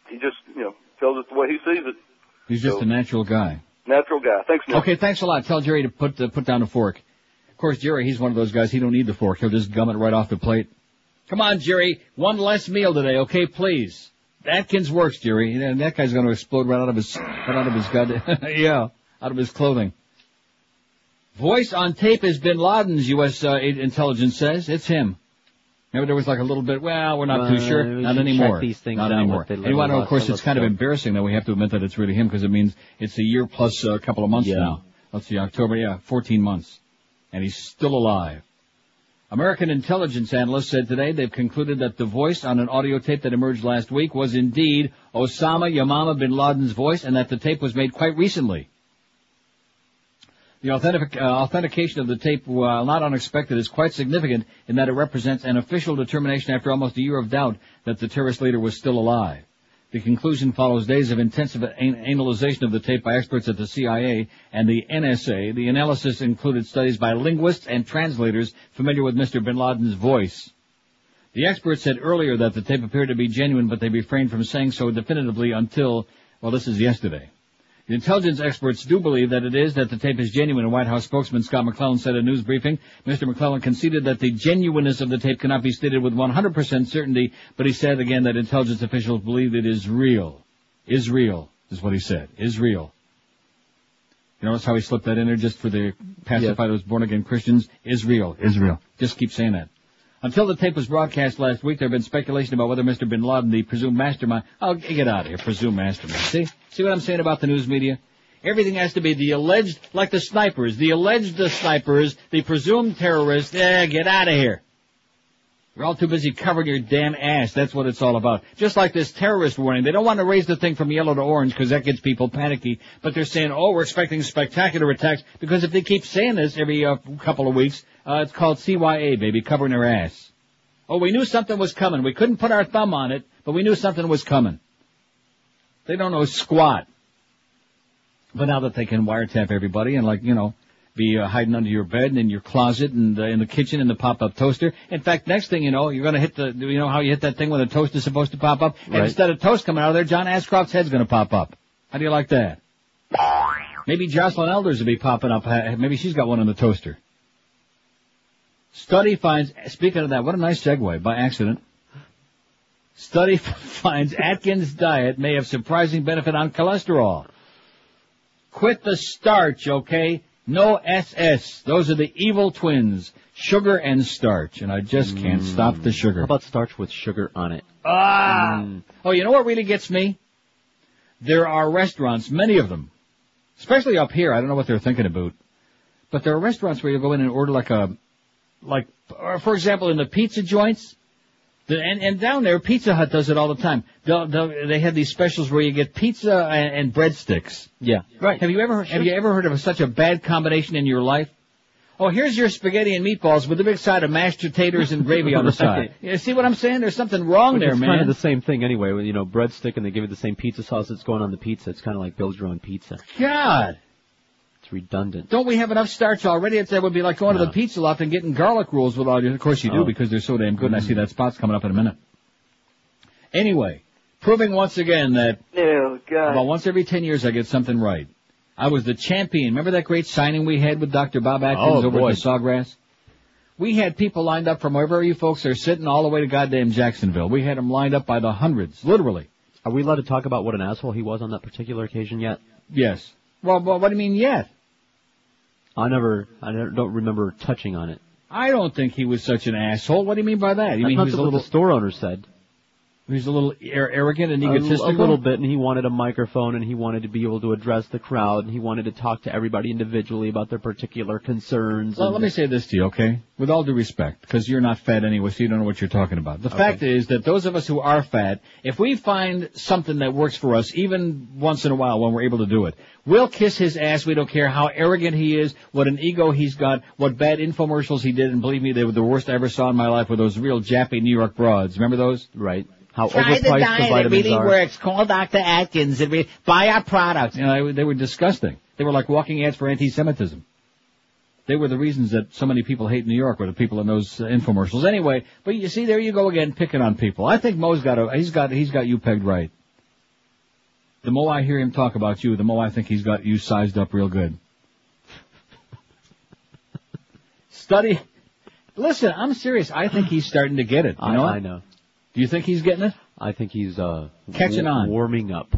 he just you know tells it the way he sees it. He's just So- a natural guy. Natural guy. Thanks, Neil. Okay, thanks a lot. Tell Jerry to put uh, put down the fork. Of course, Jerry, he's one of those guys. He don't need the fork. He'll just gum it right off the plate. Come on, Jerry. One less meal today, okay? Please. Atkins works, Jerry. And that guy's going to explode right out of his right out of his gut. (laughs) yeah, out of his clothing. Voice on tape is Bin Laden's. U.S. Uh, intelligence says it's him. Remember, there was like a little bit. Well, we're not too Uh, sure. Not anymore. these things not anymore. And you want to of course, uh, it's kind of embarrassing that we have to admit that it's really him because it means it's a year plus uh, a couple of months Yeah. now. Let's see, October, yeah, 14 months. And he's still alive. American intelligence analysts said today they've concluded that the voice on an audio tape that emerged last week was indeed Osama Yamama bin Laden's voice and that the tape was made quite recently. The authentic, uh, authentication of the tape, while not unexpected, is quite significant in that it represents an official determination after almost a year of doubt that the terrorist leader was still alive. The conclusion follows days of intensive an- analyzation of the tape by experts at the CIA and the NSA. The analysis included studies by linguists and translators familiar with Mr. bin Laden's voice. The experts said earlier that the tape appeared to be genuine, but they refrained from saying so definitively until, well, this is yesterday. The intelligence experts do believe that it is, that the tape is genuine, and White House spokesman Scott McClellan said in a news briefing. Mr. McClellan conceded that the genuineness of the tape cannot be stated with 100% certainty, but he said again that intelligence officials believe it is real. Is real, is what he said. Is real. You notice how he slipped that in there just for the pacify those born again Christians? Is real. Is real. Just keep saying that. Until the tape was broadcast last week, there had been speculation about whether Mr. Bin Laden, the presumed mastermind, oh, get out of here, presumed mastermind. See? See what I'm saying about the news media? Everything has to be the alleged, like the snipers, the alleged snipers, the presumed terrorists, eh, get out of here. You're all too busy covering your damn ass. That's what it's all about. Just like this terrorist warning. They don't want to raise the thing from yellow to orange because that gets people panicky. But they're saying, oh, we're expecting spectacular attacks because if they keep saying this every uh, couple of weeks, uh, it's called CYA, baby, covering their ass. Oh, we knew something was coming. We couldn't put our thumb on it, but we knew something was coming. They don't know squat. But now that they can wiretap everybody and like, you know, be uh, hiding under your bed and in your closet and uh, in the kitchen in the pop-up toaster. In fact, next thing you know, you're going to hit the, you know how you hit that thing when the toast is supposed to pop up? And instead of toast coming out of there, John Ashcroft's head's going to pop up. How do you like that? Maybe Joycelyn Elders will be popping up. Maybe she's got one in the toaster. Study finds, speaking of that, what a nice segue by accident. Study (laughs) finds Atkins diet may have surprising benefit on cholesterol. Quit the starch, okay? No SS. Those are the evil twins. Sugar and starch. And I just can't stop the sugar. How about starch with sugar on it? Ah! Oh, you know what really gets me? There are restaurants, many of them, especially up here. I don't know what they're thinking about, but there are restaurants where you go in and order like a, like, or for example, in the pizza joints. The, and, and down there, Pizza Hut does it all the time. They'll, they'll, they have these specials where you get pizza and, and breadsticks. Yeah. Right. Have you ever have you ever heard of such a bad combination in your life? Oh, here's your spaghetti and meatballs with a big side of mashed potatoes and gravy on the (laughs) side. Right. You see what I'm saying? There's something wrong Which there, is man. kind of the same thing anyway. When you know breadstick and they give you the same pizza sauce that's going on the pizza. It's kind of like build your own pizza. God. It's redundant. Don't we have enough starch already? It's, that would be like going to the pizza loft and getting garlic rolls with all your. Of course you do Oh. because they're so damn good. And I mm. see that spot's coming up in a minute. Anyway, proving once again that Oh, God. about once every ten years I get something right. I was the champion. Remember that great signing we had with Dr. Bob Atkins Oh, over boy. at the Sawgrass? We had people lined up from wherever you folks are sitting all the way to goddamn Jacksonville. We had them lined up by the hundreds, literally. Are we allowed to talk about what an asshole he was on that particular occasion yet? Yes. Well, well what do you mean yet? I never, I never, don't remember touching on it. I don't think he was such an asshole. What do you mean by that? You That's mean he was a little, the store owner said. He was a little ar- arrogant and egotistical? a little bit, and he wanted a microphone, and he wanted to be able to address the crowd, and he wanted to talk to everybody individually about their particular concerns. Well, let me say this to you, okay? With all due respect, because you're not fat anyway, so you don't know what you're talking about. The Okay. fact is that those of us who are fat, if we find something that works for us, even once in a while when we're able to do it, we'll kiss his ass. We don't care how arrogant he is, what an ego he's got, what bad infomercials he did, and believe me, they were the worst I ever saw in my life with those real jappy New York broads. Remember those? Right. How Try the diet, the it really are. works. Call Dr. Atkins. It re- buy our products. You know, they, they were disgusting. They were like walking ads for anti-Semitism. They were the reasons that so many people hate New York, were the people in those uh, infomercials. Anyway, but you see, there you go again, picking on people. I think Mo's got a, he's got, he's got you pegged right. The more I hear him talk about you, the more I think he's got you sized up real good. (laughs) Study. Listen, I'm serious. I think he's starting to get it. You I, know? I know. Do you think he's getting it? I think he's uh Catching wa- on. warming up.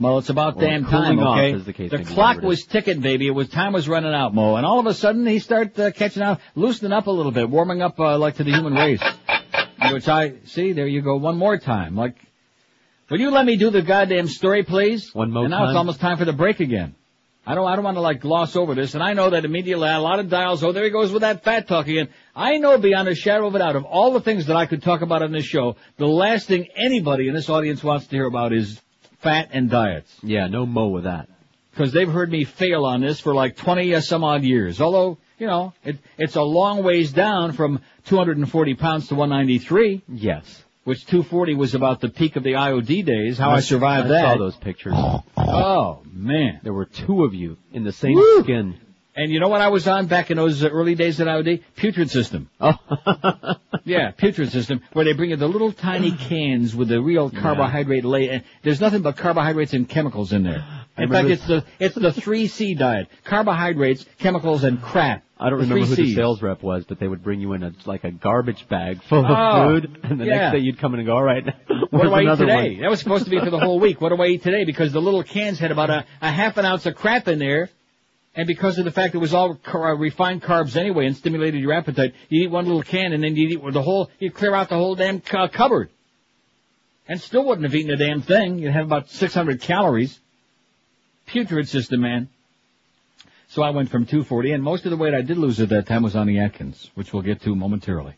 Well, it's about Or damn time, off, okay? the the clock was ticking, baby. It was time was running out, Mo, and all of a sudden he started uh, catching on, loosening up a little bit, warming up uh, like to the human race. Which I see. There you go, one more time. Like, will you let me do the goddamn story, please? One more And now it's almost time for the break again. I don't, I don't want to like gloss over this, and I know that immediately a lot of dials, oh, there he goes with that fat talk again. I know beyond a shadow of a doubt of all the things that I could talk about on this show, the last thing anybody in this audience wants to hear about is fat and diets. Yeah, no mo with that. because they've heard me fail on this for like 20 uh, some odd years. Although, you know, it, it's a long ways down from 240 pounds to 193. Yes. Which 240 was about the peak of the IOD days. How I, survived I that. I saw those pictures. Oh man, there were two of you in the same Woo! skin. And you know what I was on back in those uh, early days at IOD? Putrid system. (laughs) Oh. yeah, putrid system, where they bring you the little tiny cans with the real carbohydrate lay. There's nothing but carbohydrates and chemicals in there. In fact, it's the it's the three C diet: carbohydrates, chemicals, and crap. I don't remember who the sales rep was, but they would bring you in a like a garbage bag full of Oh, food, and the yeah. next day you'd come in and go, all right, (laughs) What do I eat today? one? That was supposed to be for the whole week. What do I eat today? Because the little cans had about a, a half an ounce of crap in there, and because of the fact it was all car- uh, refined carbs anyway and stimulated your appetite, you eat one little can and then you eat the whole, you clear out the whole damn cu- cupboard, and still wouldn't have eaten a damn thing. You'd have about 600 calories. Putrid system, man. So I went from 240, and most of the weight I did lose at that time was on the Atkins, which we'll get to momentarily.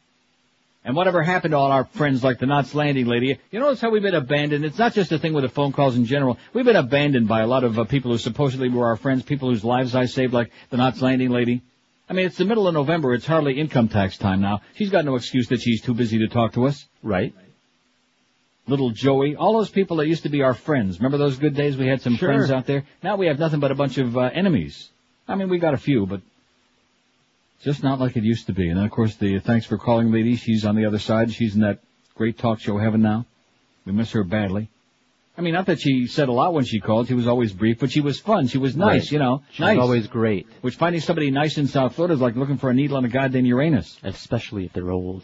And whatever happened to all our friends like the Knots Landing lady, you notice how we've been abandoned? It's not just a thing with the phone calls in general. We've been abandoned by a lot of uh, people who supposedly were our friends, people whose lives I saved, like the Knots Landing lady. I mean, it's the middle of November. It's hardly income tax time now. She's got no excuse that she's too busy to talk to us. Right. Little Joey, all those people that used to be our friends. Remember those good days we had some Sure. friends out there? Now we have nothing but a bunch of uh, enemies. I mean, we got a few, but just not like it used to be. And then, of course, the thanks for calling lady, she's on the other side. She's in that great talk show heaven now. We miss her badly. I mean, not that she said a lot when she called. She was always brief, but she was fun. She was nice, Right. you know. She was always great. Which finding somebody nice in South Florida is like looking for a needle on a goddamn Uranus. Especially if they're old.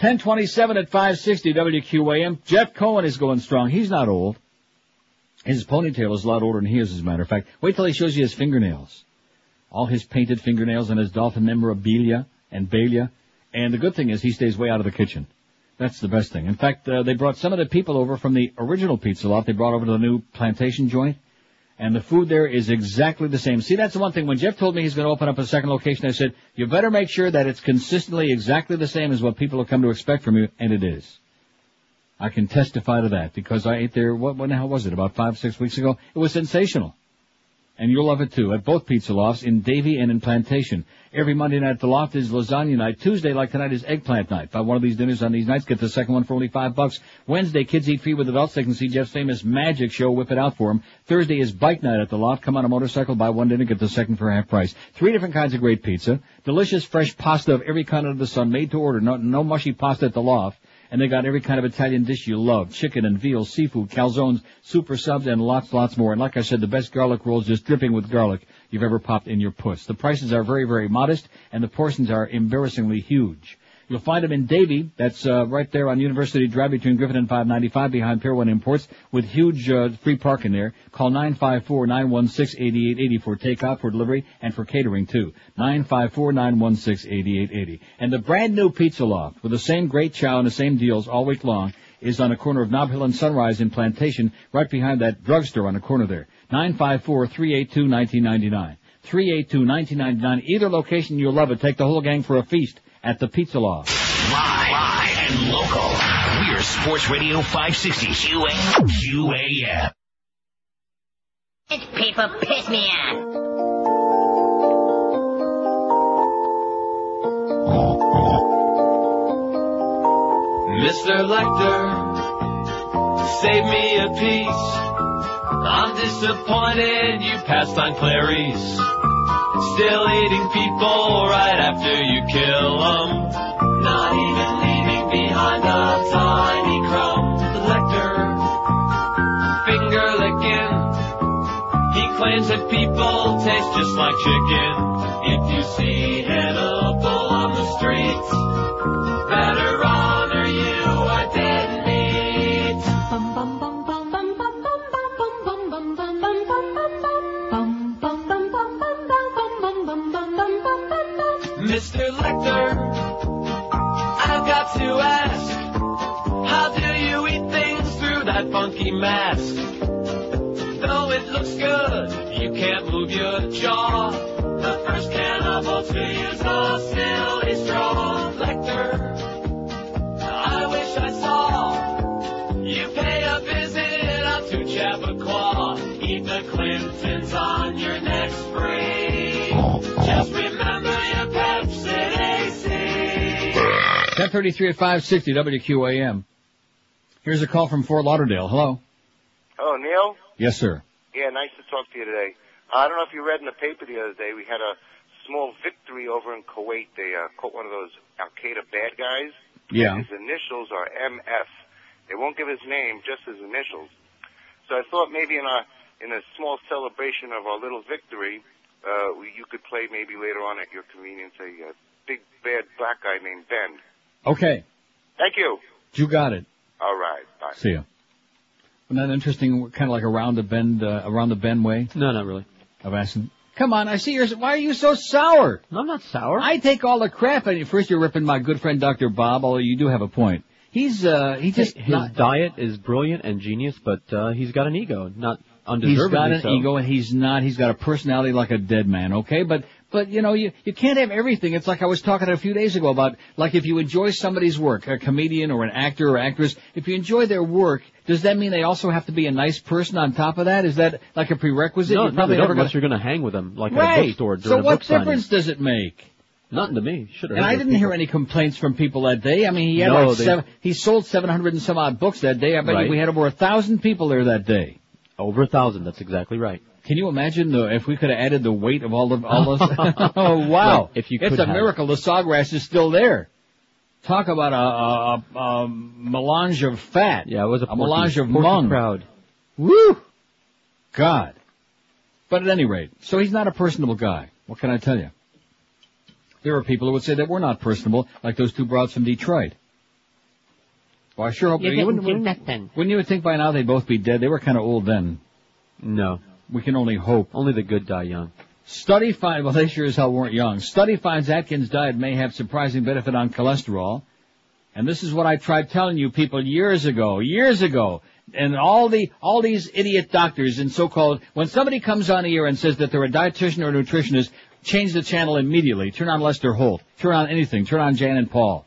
1027 at 560 WQAM. Jeff Cohen is going strong. He's not old. His ponytail is a lot older than he is, as a matter of fact. Wait till he shows you his fingernails. All his painted fingernails and his dolphin memorabilia and balia. And the good thing is he stays way out of the kitchen. That's the best thing. In fact, uh, they brought some of the people over from the original pizza loft. They brought over to the new plantation joint. And the food there is exactly the same. See, that's the one thing. When Jeff told me he's going to open up a second location, I said, you better make sure that it's consistently exactly the same as what people have come to expect from you, and it is. I can testify to that because I ate there, what, when the hell was it? About five, six weeks ago? It was sensational. And you'll love it too, at both pizza lofts, in Davie and in Plantation. Every Monday night at the loft is lasagna night. Tuesday, like tonight, is eggplant night. Buy one of these dinners on these nights, get the second one for only five bucks. Wednesday, kids eat free with adults. They can see Jeff's famous magic show, whip it out for them. Thursday is bike night at the loft. Come on a motorcycle, buy one dinner, get the second for half price. Three different kinds of great pizza. Delicious fresh pasta of every kind under the sun, made to order. No, no mushy pasta at the loft. And they got every kind of Italian dish you love. Chicken and veal, seafood, calzones, super subs, and lots, lots more. And like I said, the best garlic rolls just dripping with garlic you've ever popped in your puss. The prices are very, very modest, and the portions are embarrassingly huge. You'll find them in Davie. That's uh, right there on University Drive between Griffin and 595 behind Pier 1 Imports with huge uh, free parking there. Call 954-916-8880 for takeout, for delivery, and for catering too. 954-916-8880. And the brand new Pizza Loft with the same great chow and the same deals all week long is on the corner of Nob Hill and Sunrise in Plantation right behind that drugstore on the corner there. 954-382-1999. 382-1999. Either location you'll love it. Take the whole gang for a feast at the Pizza Loft. Live, live and local. We're Sports Radio 560 QA, QAM. It's people piss me off. Mr. Lecter, save me a piece. I'm disappointed you passed on Clarice. Still eating people right after you kill them. Not even leaving behind a tiny crumb. Lecter, finger licking. He claims that people taste just like chicken. If you see Hannibal on the streets, better funky mask? Though it looks good, you can't move your jaw. The first cannibal to use a silly straw. Lecter, I wish I saw you pay a visit out to Chappaqua. Eat the Clinton's on your next break. Just remember your Pepcid AC. 1033 at 560 WQAM. Here's a call from Fort Lauderdale. Hello. Oh, Neil? Yes, sir. Yeah, nice to talk to you today. I don't know if you read in the paper the other day, we had a small victory over in Kuwait. They uh, caught one of those Al Qaeda bad guys. Yeah. His initials are MF. They won't give his name, just his initials. So I thought maybe in a in a small celebration of our little victory, uh, we- you could play maybe later on at your convenience a uh, big bad black guy named Ben. Okay. Thank you. You got it. All right. Bye. See ya. Wasn't that interesting? Kind of like around the bend, uh, around the bend way? No, not really. Of asking. Come on, I see yours. Why are you so sour? I'm not sour. I take all the crap on you. First you're ripping my good friend Dr. Bob, although you do have a point. He's, uh, he just his not, diet is brilliant and genius, but uh, he's got an ego, not he's undeservedly got an so. ego and he's not, he's got a personality like a dead man, okay? But, but you know, you, you can't have everything. It's like I was talking a few days ago about, like if you enjoy somebody's work, a comedian or an actor or actress, if you enjoy their work, does that mean they also have to be a nice person on top of that? Is that like a prerequisite? No, You're no, probably never unless you're going to hang with them, like at a right. bookstore during so a what book signing. difference does it make? Nothing to me. Should have. And I didn't hear any complaints from people that day. I mean, he had No, like they- seven, he sold 700 and some odd books that day. I bet Right. we had over a thousand people there that day. Over a thousand. That's exactly right. Can you imagine the if we could have added the weight of all of all those? (laughs) (laughs) oh wow! Well, if you it's could a have. miracle the sawgrass is still there. Talk about a, a, a, a melange of fat. Yeah, it was a, a melange of porky mung. crowd. Woo! God. But at any rate, so he's not a personable guy. What can I tell you? There are people who would say that we're not personable, like those two broads from Detroit. Well, I sure hope You you wouldn't, do wouldn't, nothing. wouldn't you think by now they'd both be dead? They were kind of old then. No. We can only hope. Only the good die young. Study finds, well, they sure as hell weren't young. Study finds Atkins diet may have surprising benefit on cholesterol. And this is what I tried telling you people years ago, years ago. And all the, all these idiot doctors and so-called, when somebody comes on here and says that they're a dietitian or a nutritionist, change the channel immediately. Turn on Lester Holt. Turn on anything. Turn on Jan and Paul.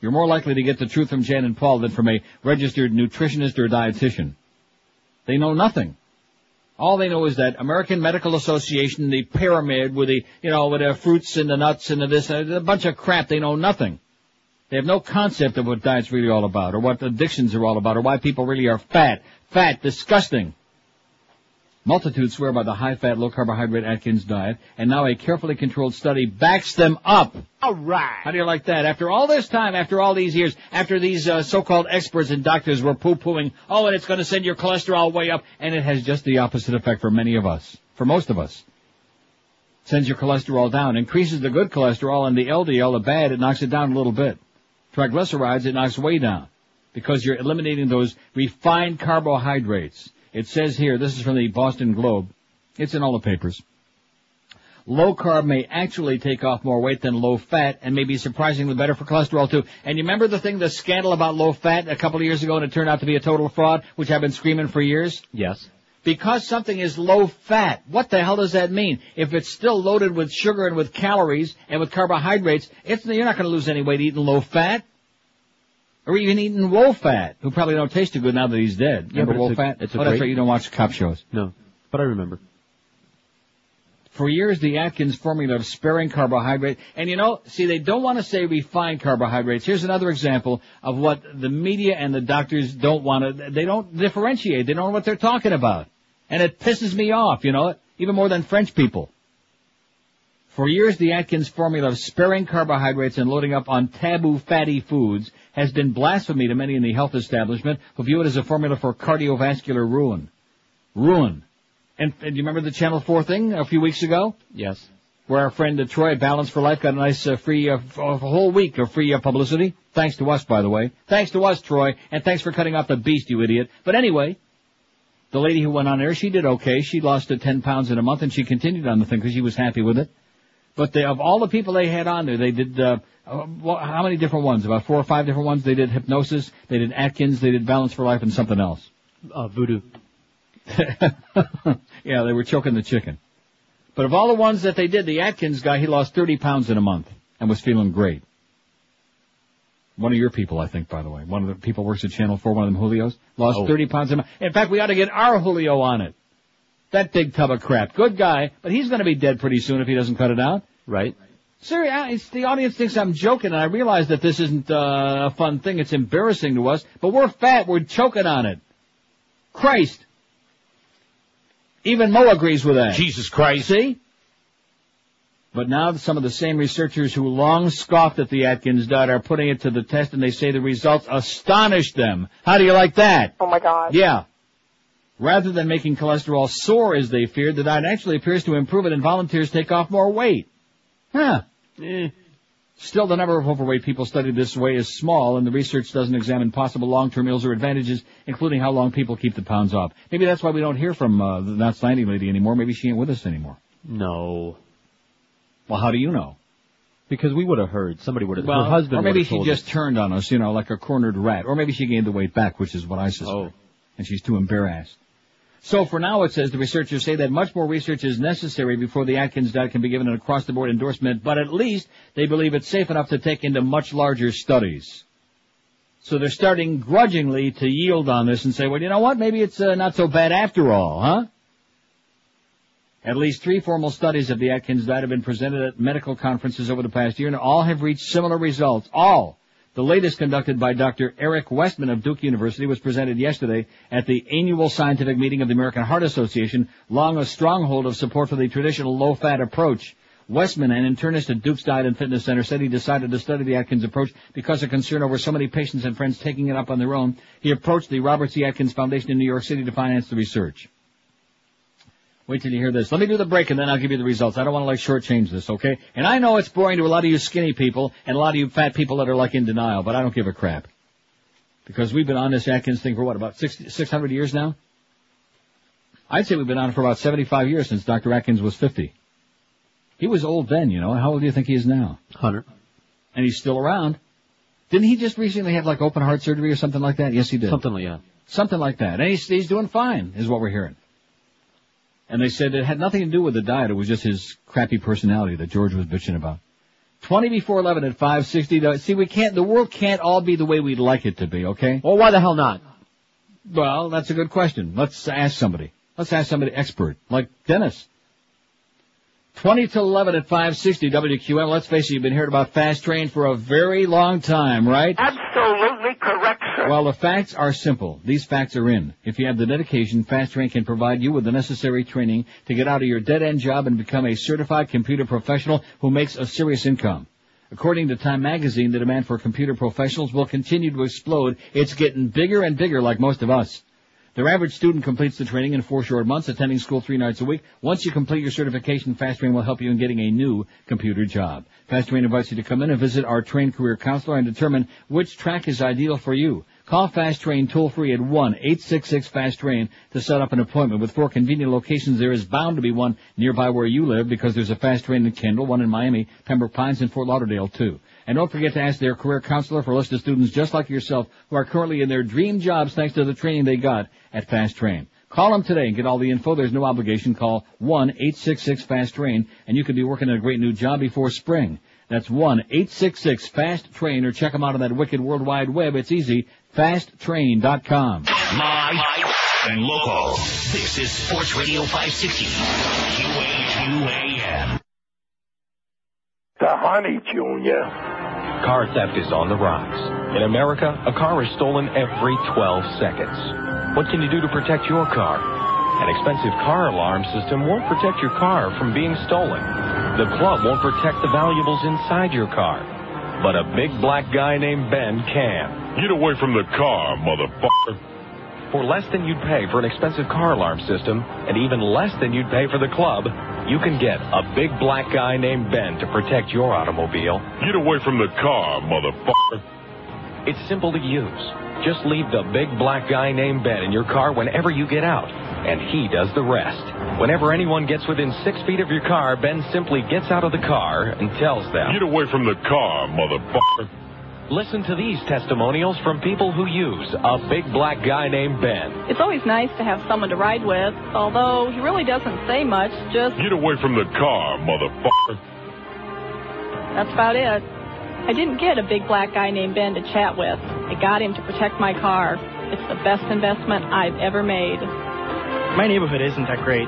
You're more likely to get the truth from Jan and Paul than from a registered nutritionist or dietitian. They know nothing. All they know is that American Medical Association, the pyramid with the, you know, with the fruits and the nuts and the this, a bunch of crap. They know nothing. They have no concept of what diet's really all about, or what addictions are all about, or why people really are fat, fat, disgusting. Multitudes swear by the high-fat, low-carbohydrate Atkins diet, and now a carefully controlled study backs them up. All right. How do you like that? After all this time, after all these years, after these uh, so-called experts and doctors were poo-pooing, oh, and it's going to send your cholesterol way up, and it has just the opposite effect for many of us, for most of us. Sends your cholesterol down, increases the good cholesterol, and the LDL, the bad, it knocks it down a little bit. Triglycerides, it knocks way down, because you're eliminating those refined carbohydrates. It says here, this is from the Boston Globe. It's in all the papers. Low carb may actually take off more weight than low fat and may be surprisingly better for cholesterol too. And you remember the thing, the scandal about low fat a couple of years ago and it turned out to be a total fraud, which I've been screaming for years? Yes. Because something is low fat, what the hell does that mean? If it's still loaded with sugar and with calories and with carbohydrates, it's, you're not going to lose any weight eating low fat. Or even eating low fat, who probably don't taste too good now that he's dead. Yeah, Remember but low it's a- fat? it's a oh, that's right, you don't watch cop shows. No. But I remember. For years, the Atkins formula of sparing carbohydrate, and you know, see, they don't want to say refined carbohydrates. Here's another example of what the media and the doctors don't want to, they don't differentiate. They don't know what they're talking about. And it pisses me off, you know, even more than French people. For years, the Atkins formula of sparing carbohydrates and loading up on taboo fatty foods has been blasphemy to many in the health establishment who view it as a formula for cardiovascular ruin. Ruin. And, and you remember the Channel 4 thing a few weeks ago? Yes. Where our friend uh, Troy, Balance for Life, got a nice uh, free, uh, f- a whole week of free uh, publicity. Thanks to us, by the way. Thanks to us, Troy. And thanks for cutting off the beast, you idiot. But anyway, the lady who went on there, she did okay. She lost uh, 10 pounds in a month and she continued on the thing because she was happy with it. But they, of all the people they had on there, they did, uh, uh, how many different ones? About four or five different ones. They did hypnosis, they did Atkins, they did Balance for Life and something else. Uh, voodoo. (laughs) yeah, they were choking the chicken. But of all the ones that they did, the Atkins guy, he lost 30 pounds in a month and was feeling great. One of your people, I think, by the way. One of the people works at Channel 4, one of them Julios, lost Oh. 30 pounds in a month. In fact, we ought to get our Julio on it. That big tub of crap. Good guy, but he's going to be dead pretty soon if he doesn't cut it out. Right. Seriously, the audience thinks I'm joking, and I realize that this isn't uh, a fun thing. It's embarrassing to us, but we're fat. We're choking on it. Christ. Even Mo agrees with that. Jesus Christ. See? But now some of the same researchers who long scoffed at the Atkins diet are putting it to the test and they say the results astonished them. How do you like that? Oh my god. Yeah. Rather than making cholesterol soar as they feared, the diet actually appears to improve it and volunteers take off more weight. Huh. Eh. Still, the number of overweight people studied this way is small, and the research doesn't examine possible long-term ills or advantages, including how long people keep the pounds off. Maybe that's why we don't hear from uh, the not standing lady anymore. Maybe she ain't with us anymore. No. Well, how do you know? Because we would have heard. Somebody would have. Well, her husband or maybe she just us. turned on us, you know, like a cornered rat. Or maybe she gained the weight back, which is what I suspect. Oh. And she's too embarrassed. So for now, it says the researchers say that much more research is necessary before the Atkins diet can be given an across-the-board endorsement, but at least they believe it's safe enough to take into much larger studies. So they're starting grudgingly to yield on this and say, well, you know what? Maybe it's uh, not so bad after all, huh? At least three formal studies of the Atkins diet have been presented at medical conferences over the past year, and all have reached similar results. All. The latest conducted by Dr. Eric Westman of Duke University was presented yesterday at the annual scientific meeting of the American Heart Association, long a stronghold of support for the traditional low-fat approach. Westman, an internist at Duke's Diet and Fitness Center, said he decided to study the Atkins approach because of concern over so many patients and friends taking it up on their own. He approached the Robert C. Atkins Foundation in New York City to finance the research. Wait till you hear this. Let me do the break and then I'll give you the results. I don't want to like shortchange this, okay? And I know it's boring to a lot of you skinny people and a lot of you fat people that are like in denial, but I don't give a crap. Because we've been on this Atkins thing for what, about 60, 600 years now? I'd say we've been on it for about 75 years since Dr. Atkins was 50. He was old then, you know. How old do you think he is now? 100. And he's still around. Didn't he just recently have like open heart surgery or something like that? Yes, he did. Something like that. Something like that. And he's, he's doing fine, is what we're hearing. And they said it had nothing to do with the diet. It was just his crappy personality that George was bitching about. 20 before 11 at 560. See, we can't, the world can't all be the way we'd like it to be, okay? Well, why the hell not? Well, that's a good question. Let's ask somebody. Let's ask somebody expert, like Dennis. 20 to 11 at 560 WQM. Let's face it, you've been hearing about Fast Train for a very long time, right? Absolutely correct, sir. Well, the facts are simple. These facts are in. If you have the dedication, Fast Train can provide you with the necessary training to get out of your dead-end job and become a certified computer professional who makes a serious income. According to Time Magazine, the demand for computer professionals will continue to explode. It's getting bigger and bigger like most of us. Their average student completes the training in four short months, attending school three nights a week. Once you complete your certification, Fast Train will help you in getting a new computer job. Fast Train invites you to come in and visit our trained career counselor and determine which track is ideal for you. Call Fast Train toll free at 1-866-FAST-TRAIN to set up an appointment. With four convenient locations, there is bound to be one nearby where you live because there's a Fast Train in Kendall, one in Miami, Pembroke Pines, and Fort Lauderdale too. And don't forget to ask their career counselor for a list of students just like yourself who are currently in their dream jobs thanks to the training they got at Fast Train. Call them today and get all the info. There's no obligation. Call 1-866-FAST-TRAIN and you could be working at a great new job before spring. That's 1-866-FAST-TRAIN or check them out on that wicked World Wide Web. It's easy. FastTrain.com. Live and local. This is Sports Radio 560. QAQAM. The honey, Junior. Car theft is on the rise. In America, a car is stolen every 12 seconds. What can you do to protect your car? An expensive car alarm system won't protect your car from being stolen. The club won't protect the valuables inside your car. But a big black guy named Ben can. Get away from the car, motherfucker. For less than you'd pay for an expensive car alarm system, and even less than you'd pay for the club, you can get a big black guy named Ben to protect your automobile. Get away from the car, motherfucker. It's simple to use. Just leave the big black guy named Ben in your car whenever you get out, and he does the rest. Whenever anyone gets within six feet of your car, Ben simply gets out of the car and tells them. Get away from the car, motherfucker. Listen to these testimonials from people who use a big black guy named Ben. It's always nice to have someone to ride with, although he really doesn't say much, just Get away from the car, motherfucker. that's about it. I didn't get a big black guy named Ben to chat with. I got him to protect my car. It's the best investment I've ever made. My neighborhood isn't that great.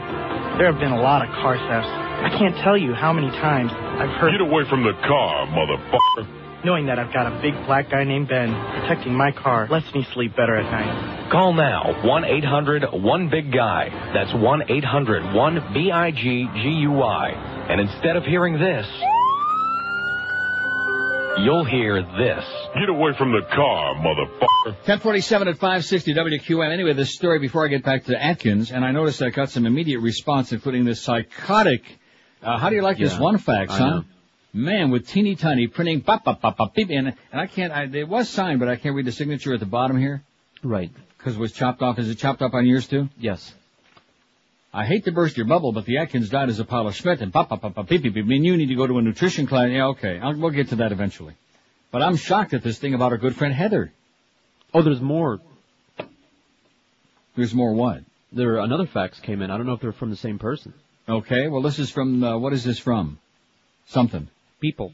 There have been a lot of car thefts. I can't tell you how many times I've heard. Get away from the car, motherfucker. Knowing that I've got a big black guy named Ben protecting my car lets me sleep better at night. Call now 1 800 1 Big Guy. That's 1 800 1 B I G G U I. And instead of hearing this, you'll hear this. Get away from the car, motherfucker. 1047 at 560 WQM. Anyway, this story before I get back to Atkins, and I noticed I got some immediate response, including this psychotic. Uh, how do you like this Yeah, one fax, I huh? know. Man, with teeny tiny printing, bop, bop, bop, bop, beep, and, and I can't, I, it was signed, but I can't read the signature at the bottom here. Right. Because it was chopped off. Is it chopped up on yours too? Yes. I hate to burst your bubble, but the Atkins diet is a pile of Schmidt and pop, pop, pop, pop, beep, beep, beep. I mean, you need to go to a nutrition class. Yeah, okay. I'll, we'll get to that eventually. But I'm shocked at this thing about our good friend Heather. Oh, there's more. There's more what? There are another fax came in. I don't know if they're from the same person. Okay, well this is from, uh, what is this from? Something. People.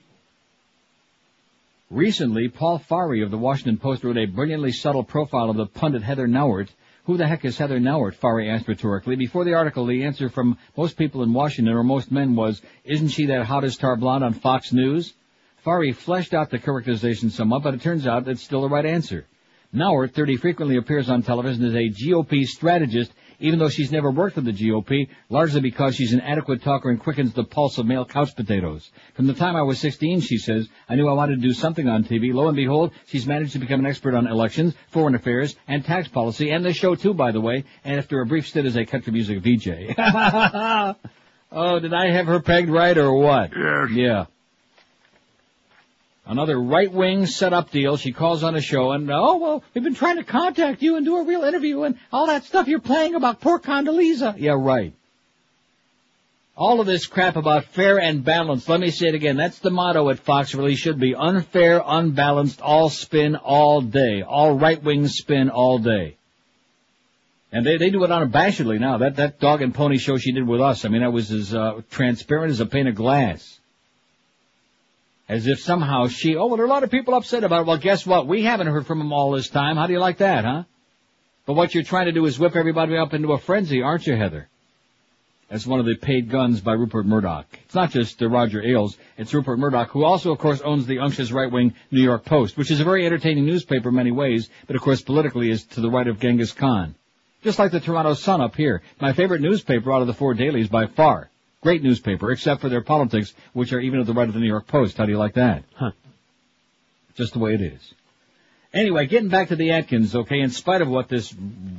Recently, Paul Farhi of the Washington Post wrote a brilliantly subtle profile of the pundit Heather Nauert. Who the heck is Heather Nauert? Farhi asked rhetorically. Before the article, the answer from most people in Washington, or most men, was, isn't she that hottest tar blonde on Fox News? Farhi fleshed out the characterization somewhat, but it turns out it's still the right answer. Nauert, 30, frequently appears on television as a GOP strategist, even though she's never worked for the GOP, largely because she's an adequate talker and quickens the pulse of male couch potatoes. From the time I was 16, she says, I knew I wanted to do something on TV. Lo and behold, she's managed to become an expert on elections, foreign affairs, and tax policy, and this show too, by the way, and after a brief stint as a country music VJ. (laughs) oh, did I have her pegged right or what? Yes. Yeah. Another right-wing set-up deal. She calls on a show and, oh, well, we've been trying to contact you and do a real interview and all that stuff you're playing about poor Condoleezza. Yeah, right. All of this crap about fair and balanced. Let me say it again. That's the motto at Fox really should be. Unfair, unbalanced, all spin all day. All right-wing spin all day. And they, they do it unabashedly now. That, that dog and pony show she did with us, I mean, that was as, uh, transparent as a pane of glass. As if somehow she, oh, well, there are a lot of people upset about it. Well, guess what? We haven't heard from them all this time. How do you like that, huh? But what you're trying to do is whip everybody up into a frenzy, aren't you, Heather? That's one of the paid guns by Rupert Murdoch. It's not just uh, Roger Ailes, it's Rupert Murdoch, who also, of course, owns the unctuous right-wing New York Post, which is a very entertaining newspaper in many ways, but of course politically is to the right of Genghis Khan. Just like the Toronto Sun up here. My favorite newspaper out of the four dailies by far. Great newspaper, except for their politics, which are even at the right of the New York Post. How do you like that? Huh. Just the way it is. Anyway, getting back to the Atkins, okay, in spite of what this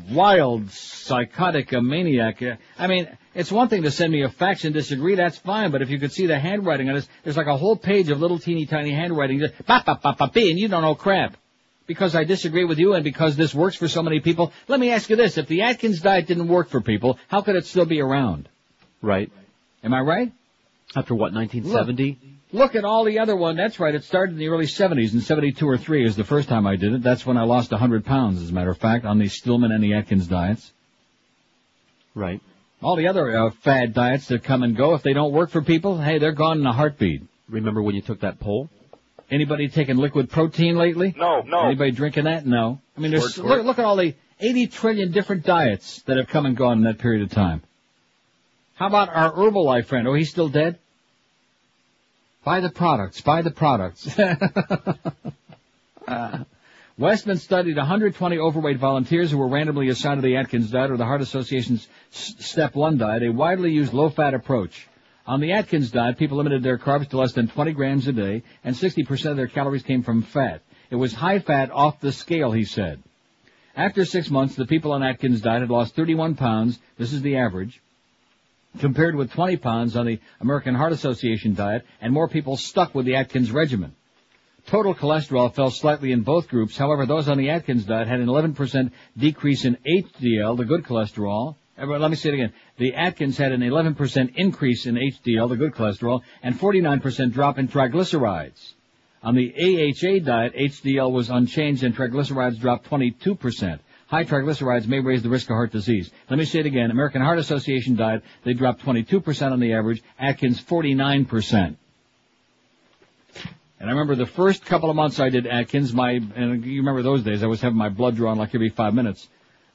wild, psychotic maniac, uh, I mean, it's one thing to send me a fax and disagree, that's fine, but if you could see the handwriting on this, there's like a whole page of little teeny tiny handwriting, just bop, bop, bop, bop, and you don't know crap. Because I disagree with you and because this works for so many people, let me ask you this, if the Atkins diet didn't work for people, how could it still be around? Right. Am I right? After what, 1970? Look at all the other one. That's right. It started in the early 70s. In 72 or 3 is the first time I did it. That's when I lost 100 pounds, as a matter of fact, on the Stillman and the Atkins diets. Right. All the other uh, fad diets that come and go, if they don't work for people, hey, they're gone in a heartbeat. Remember when you took that poll? Anybody taking liquid protein lately? No, no. Anybody drinking that? No. I mean, there's, Squirt, squirt. look, look at all the 80 trillion different diets that have come and gone in that period of time. How about our Herbalife friend? Oh, he's still dead? Buy the products. Buy the products. (laughs) Uh, Westman studied 120 overweight volunteers who were randomly assigned to the Atkins diet or the Heart Association's Step 1 diet, a widely used low-fat approach. On the Atkins diet, people limited their carbs to less than 20 grams a day, and 60% of their calories came from fat. It was high fat off the scale, he said. After six months, the people on Atkins diet had lost 31 pounds, this is the average, compared with 20 pounds on the American Heart Association diet, and more people stuck with the Atkins regimen. Total cholesterol fell slightly in both groups. However, those on the Atkins diet had an 11% decrease in HDL, the good cholesterol. Uh, Let me say it again. The Atkins had an 11% increase in HDL, the good cholesterol, and 49% drop in triglycerides. On the AHA diet, HDL was unchanged and triglycerides dropped 22%. High triglycerides may raise the risk of heart disease. Let me say it again. American Heart Association diet, they dropped 22% on the average. Atkins, 49%. And I remember the first couple of months I did Atkins, my, and you remember those days, I was having my blood drawn like every five minutes.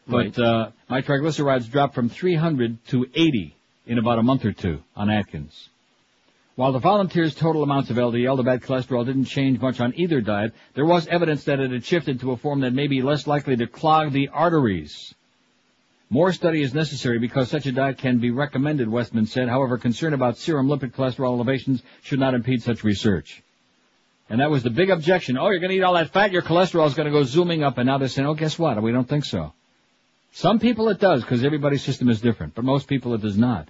But, Right. uh, my triglycerides dropped from 300 to 80. in about a month or two on Atkins. While the volunteers' total amounts of LDL, the bad cholesterol, didn't change much on either diet, there was evidence that it had shifted to a form that may be less likely to clog the arteries. More study is necessary because such a diet can be recommended, Westman said. However, concern about serum lipid cholesterol elevations should not impede such research. And that was the big objection. Oh, you're going to eat all that fat, your cholesterol is going to go zooming up. And now they're saying, oh, guess what? We don't think so. Some people it does because everybody's system is different, but most people it does not.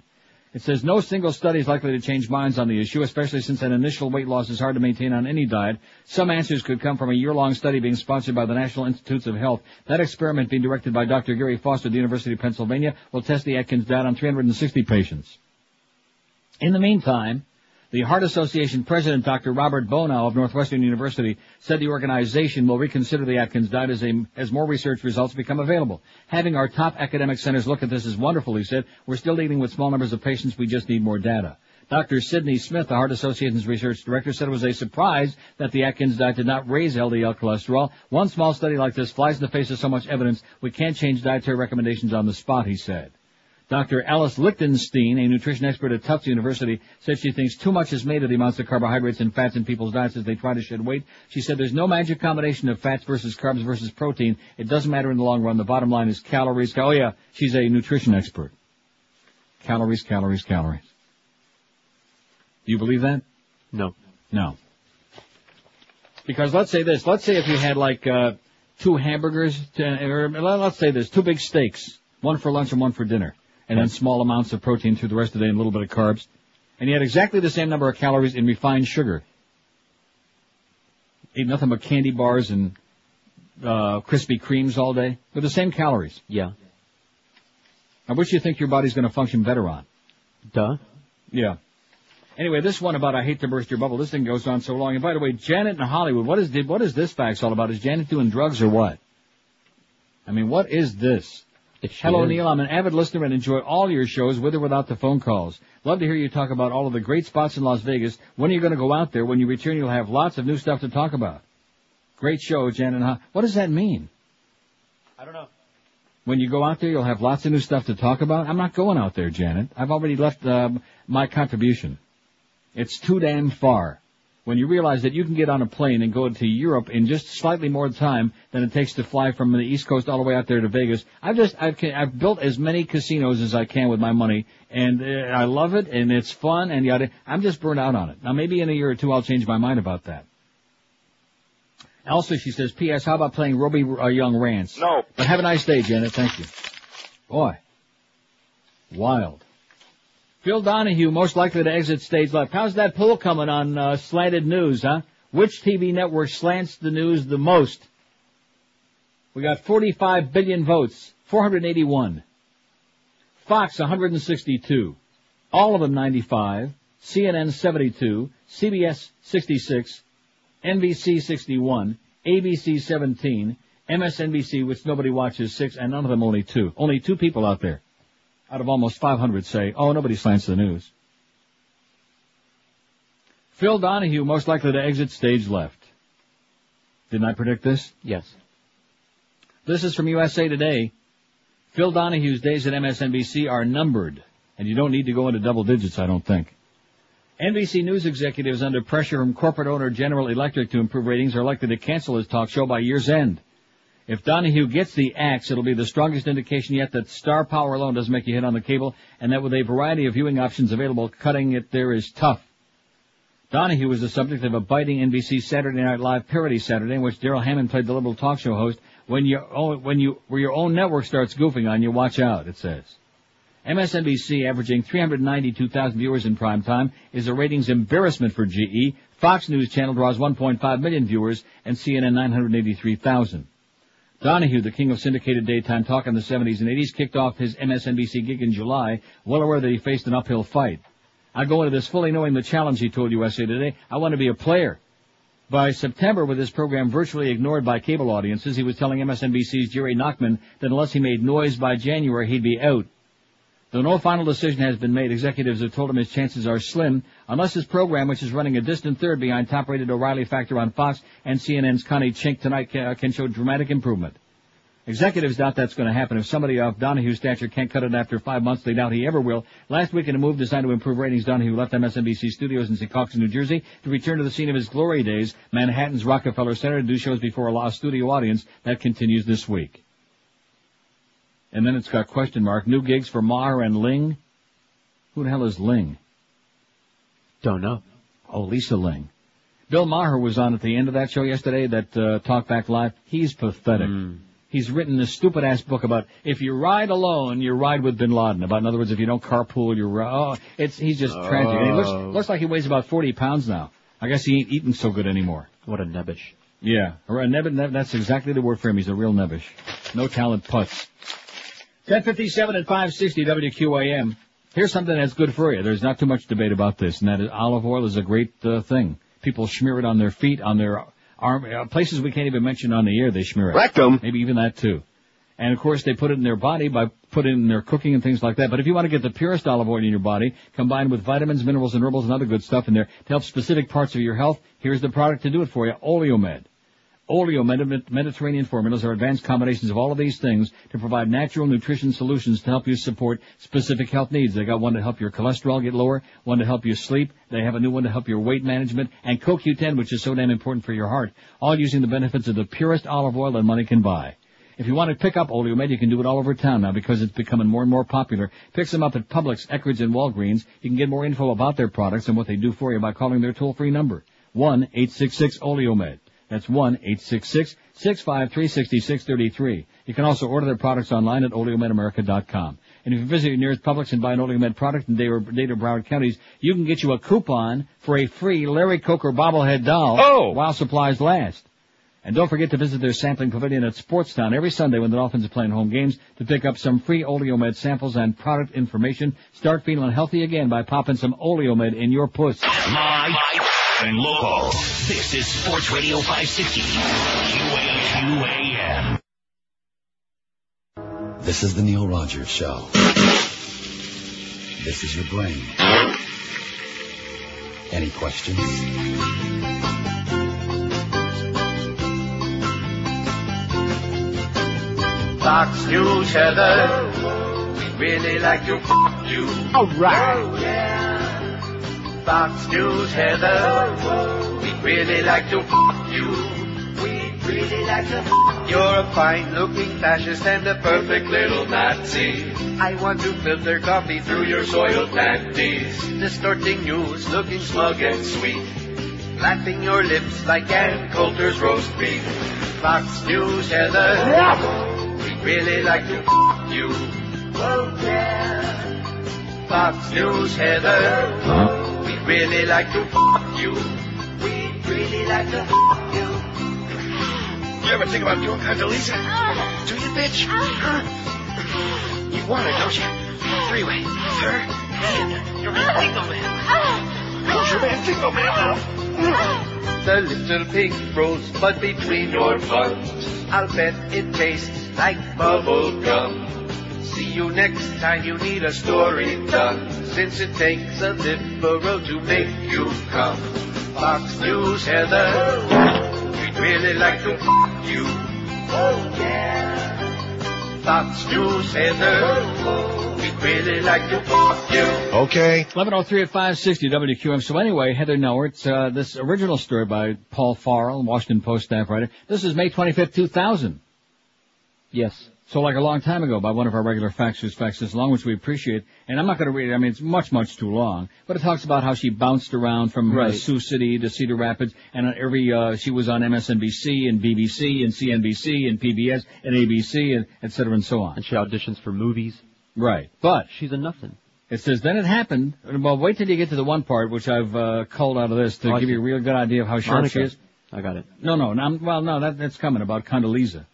It says no single study is likely to change minds on the issue, especially since an initial weight loss is hard to maintain on any diet. Some answers could come from a year-long study being sponsored by the National Institutes of Health. That experiment being directed by Dr. Gary Foster at the University of Pennsylvania will test the Atkins diet on 360 patients. In the meantime, the Heart Association president, Dr. Robert Bonow of Northwestern University, said the organization will reconsider the Atkins diet as, a, as more research results become available. Having our top academic centers look at this is wonderful, he said. We're still dealing with small numbers of patients. We just need more data. Dr. Sidney Smith, the Heart Association's research director, said it was a surprise that the Atkins diet did not raise LDL cholesterol. One small study like this flies in the face of so much evidence. We can't change dietary recommendations on the spot, he said. Dr. Alice Lichtenstein, a nutrition expert at Tufts University, said she thinks too much is made of the amounts of carbohydrates and fats in people's diets as they try to shed weight. She said there's no magic combination of fats versus carbs versus protein. It doesn't matter in the long run. The bottom line is calories. Oh yeah, she's a nutrition expert. Calories, calories, calories. Do you believe that? No. No. Because let's say this. Let's say if you had like uh, two hamburgers, to, or let's say this, two big steaks, one for lunch and one for dinner and then small amounts of protein through the rest of the day and a little bit of carbs. And he had exactly the same number of calories in refined sugar. Ate nothing but candy bars and uh, Krispy Kremes all day with the same calories. Yeah. Now, which do you think your body's going to function better on? Duh. Yeah. Anyway, this one about I hate to burst your bubble. This thing goes on so long. And by the way, Janet in Hollywood, what is what is this fax all about? Is Janet doing drugs or what? I mean, what is this? Hello, is. Neil. I'm an avid listener and enjoy all your shows with or without the phone calls. Love to hear you talk about all of the great spots in Las Vegas. When are you going to go out there? When you return, you'll have lots of new stuff to talk about. Great show, Janet. Huh? What does that mean? I don't know. When you go out there, you'll have lots of new stuff to talk about. I'm not going out there, Janet. I've already left um, my contribution. It's too damn far. When you realize that you can get on a plane and go to Europe in just slightly more time than it takes to fly from the East Coast all the way out there to Vegas, I've just I've I've built as many casinos as I can with my money, and uh, I love it and it's fun and yada. I'm just burned out on it. Now maybe in a year or two I'll change my mind about that. Elsa, she says, P.S. How about playing Roby uh, Young Rants? No. But have a nice day, Janet. Thank you. Boy. Wild. Phil Donahue, most likely to exit stage left. How's that poll coming on uh, slanted news, huh? Which TV network slants the news the most? We got 45 billion votes, 481. Fox 162. All of them 95. CNN 72. CBS 66. NBC 61. ABC 17. MSNBC, which nobody watches, 6, and none of them only 2. Only two people out there out of almost 500 say, oh, nobody slants the news. Phil Donahue most likely to exit stage left. Didn't I predict this? Yes. This is from USA Today. Phil Donahue's days at MSNBC are numbered, and you don't need to go into double digits, I don't think. NBC News executives under pressure from corporate owner General Electric to improve ratings are likely to cancel his talk show by year's end. If Donahue gets the axe, it'll be the strongest indication yet that star power alone doesn't make you hit on the cable, and that with a variety of viewing options available, cutting it there is tough. Donahue was the subject of a biting NBC Saturday Night Live parody Saturday in which Darrell Hammond played the liberal talk show host. When you when you where your own network starts goofing on you, watch out. It says. MSNBC, averaging 392,000 viewers in prime time, is a ratings embarrassment for GE. Fox News Channel draws 1.5 million viewers, and CNN 983,000. Donahue, the king of syndicated daytime talk in the 70s and 80s, kicked off his MSNBC gig in July, well aware that he faced an uphill fight. I go into this fully knowing the challenge, he told USA Today. I want to be a player. By September, with his program virtually ignored by cable audiences, he was telling MSNBC's Jerry Nachman that unless he made noise by January, he'd be out. Though no final decision has been made, executives have told him his chances are slim, unless his program, which is running a distant third behind top-rated O'Reilly Factor on Fox and CNN's Connie Chung tonight, can, uh, can show dramatic improvement. Executives doubt that's going to happen. If somebody of Donahue's stature can't cut it after five months, they doubt he ever will. Last week in a move designed to improve ratings, Donahue left MSNBC studios in Secaucus, New Jersey to return to the scene of his glory days, Manhattan's Rockefeller Center, to do shows before a live studio audience. That continues this week. And then it's got question mark, new gigs for Maher and Ling. Who the hell is Ling? Don't know. Oh, Lisa Ling. Bill Maher was on at the end of that show yesterday, that uh, Talk Back Live. He's pathetic. He's written this stupid ass book about if you ride alone, you ride with Bin Laden. About in other words, if you don't carpool, you ri- oh, it's he's just tragic. And he looks Oh. looks like he weighs about forty pounds now. I guess he ain't eating so good anymore. What a nebbish. Yeah, or a nebbit, neb- that's exactly the word for him. He's a real nebbish. No talent putz. 1057 and 560 WQAM. Here's something that's good for you. There's not too much debate about this, and that is olive oil is a great uh, thing. People smear it on their feet, on their arm, uh, places we can't even mention on the air, they smear it. Rectum. Maybe even that too. And of course they put it in their body by putting it in their cooking and things like that. But if you want to get the purest olive oil in your body, combined with vitamins, minerals, and herbals and other good stuff in there to help specific parts of your health, here's the product to do it for you, Oleomed. Oleo Medi- Mediterranean formulas are advanced combinations of all of these things to provide natural nutrition solutions to help you support specific health needs. They got one to help your cholesterol get lower, one to help you sleep. They have a new one to help your weight management, and CoQ10, which is so damn important for your heart, all using the benefits of the purest olive oil that money can buy. If you want to pick up Oleomed, you can do it all over town now because it's becoming more and more popular. Pick them up at Publix, Eckerd's, and Walgreens. You can get more info about their products and what they do for you by calling their toll-free number, 1-866-Oleomed. That's 1-866-653-6633. You can also order their products online at oleomedamerica.com. And if you visit your nearest Publix and buy an Oleomed product in Dade or Dade Broward counties, you can get you a coupon for a free Larry Coker bobblehead doll Oh! while supplies last. And don't forget to visit their sampling pavilion at Sportstown every Sunday when the Dolphins are playing home games to pick up some free Oleomed samples and product information. Start feeling healthy again by popping some Oleomed in your puss. Live and local. This is Sports Radio 560. QAQAM. This is the Neil Rogers Show. This is your brain. Any questions? Fox News, Heather. We'd really like to f- you. All right. Oh, Fox News, Heather. We'd really like to f- you. We'd really like to f- You're a fine-looking fascist and a perfect little Nazi. I want to filter coffee through your soiled panties. Distorting news, looking smug and sweet. Laughing your lips like Ann Coulter's roast beef. Fox News, Heather. We'd really like to f- you. Oh, yeah. Fox News, Heather. We'd really like to f- you. We'd really like to f- you. You ever think about doing Condoleezza? Do you, bitch? Huh? You want it, don't you? Three-way. Her and your man Dingo Man. How's your man Dingo Man? The little pig rosebud between your buns. I'll bet it tastes like bubble gum. See you next time you need a story done. Since it takes a liberal to make you come. Fox News, Heather. We'd really like to f- you. Oh, yeah. Fox News, Heather. We'd really like to f- you. Okay. 1103 at 560 WQM. So anyway, Heather Nauert, uh, this original story by Paul Farhi, Washington Post staff writer. This is May 25th, 2000. Yes. So like a long time ago by one of our regular faxers this long, which we appreciate. And I'm not going to read it. I mean, it's much, much too long. But it talks about how she bounced around from uh, Sioux City to Cedar Rapids, and on every uh, she was on MSNBC and BBC and CNBC and PBS and ABC and et cetera and so on. And she auditions for movies. Right. But she's a nothing. It says, then it happened. Well, wait till you get to the one part, which I've uh, culled out of this to Oh, give you a real good idea of how sharp Monica. she is. I got it. No, no, no I'm- well, no, that, that's coming about Condoleezza.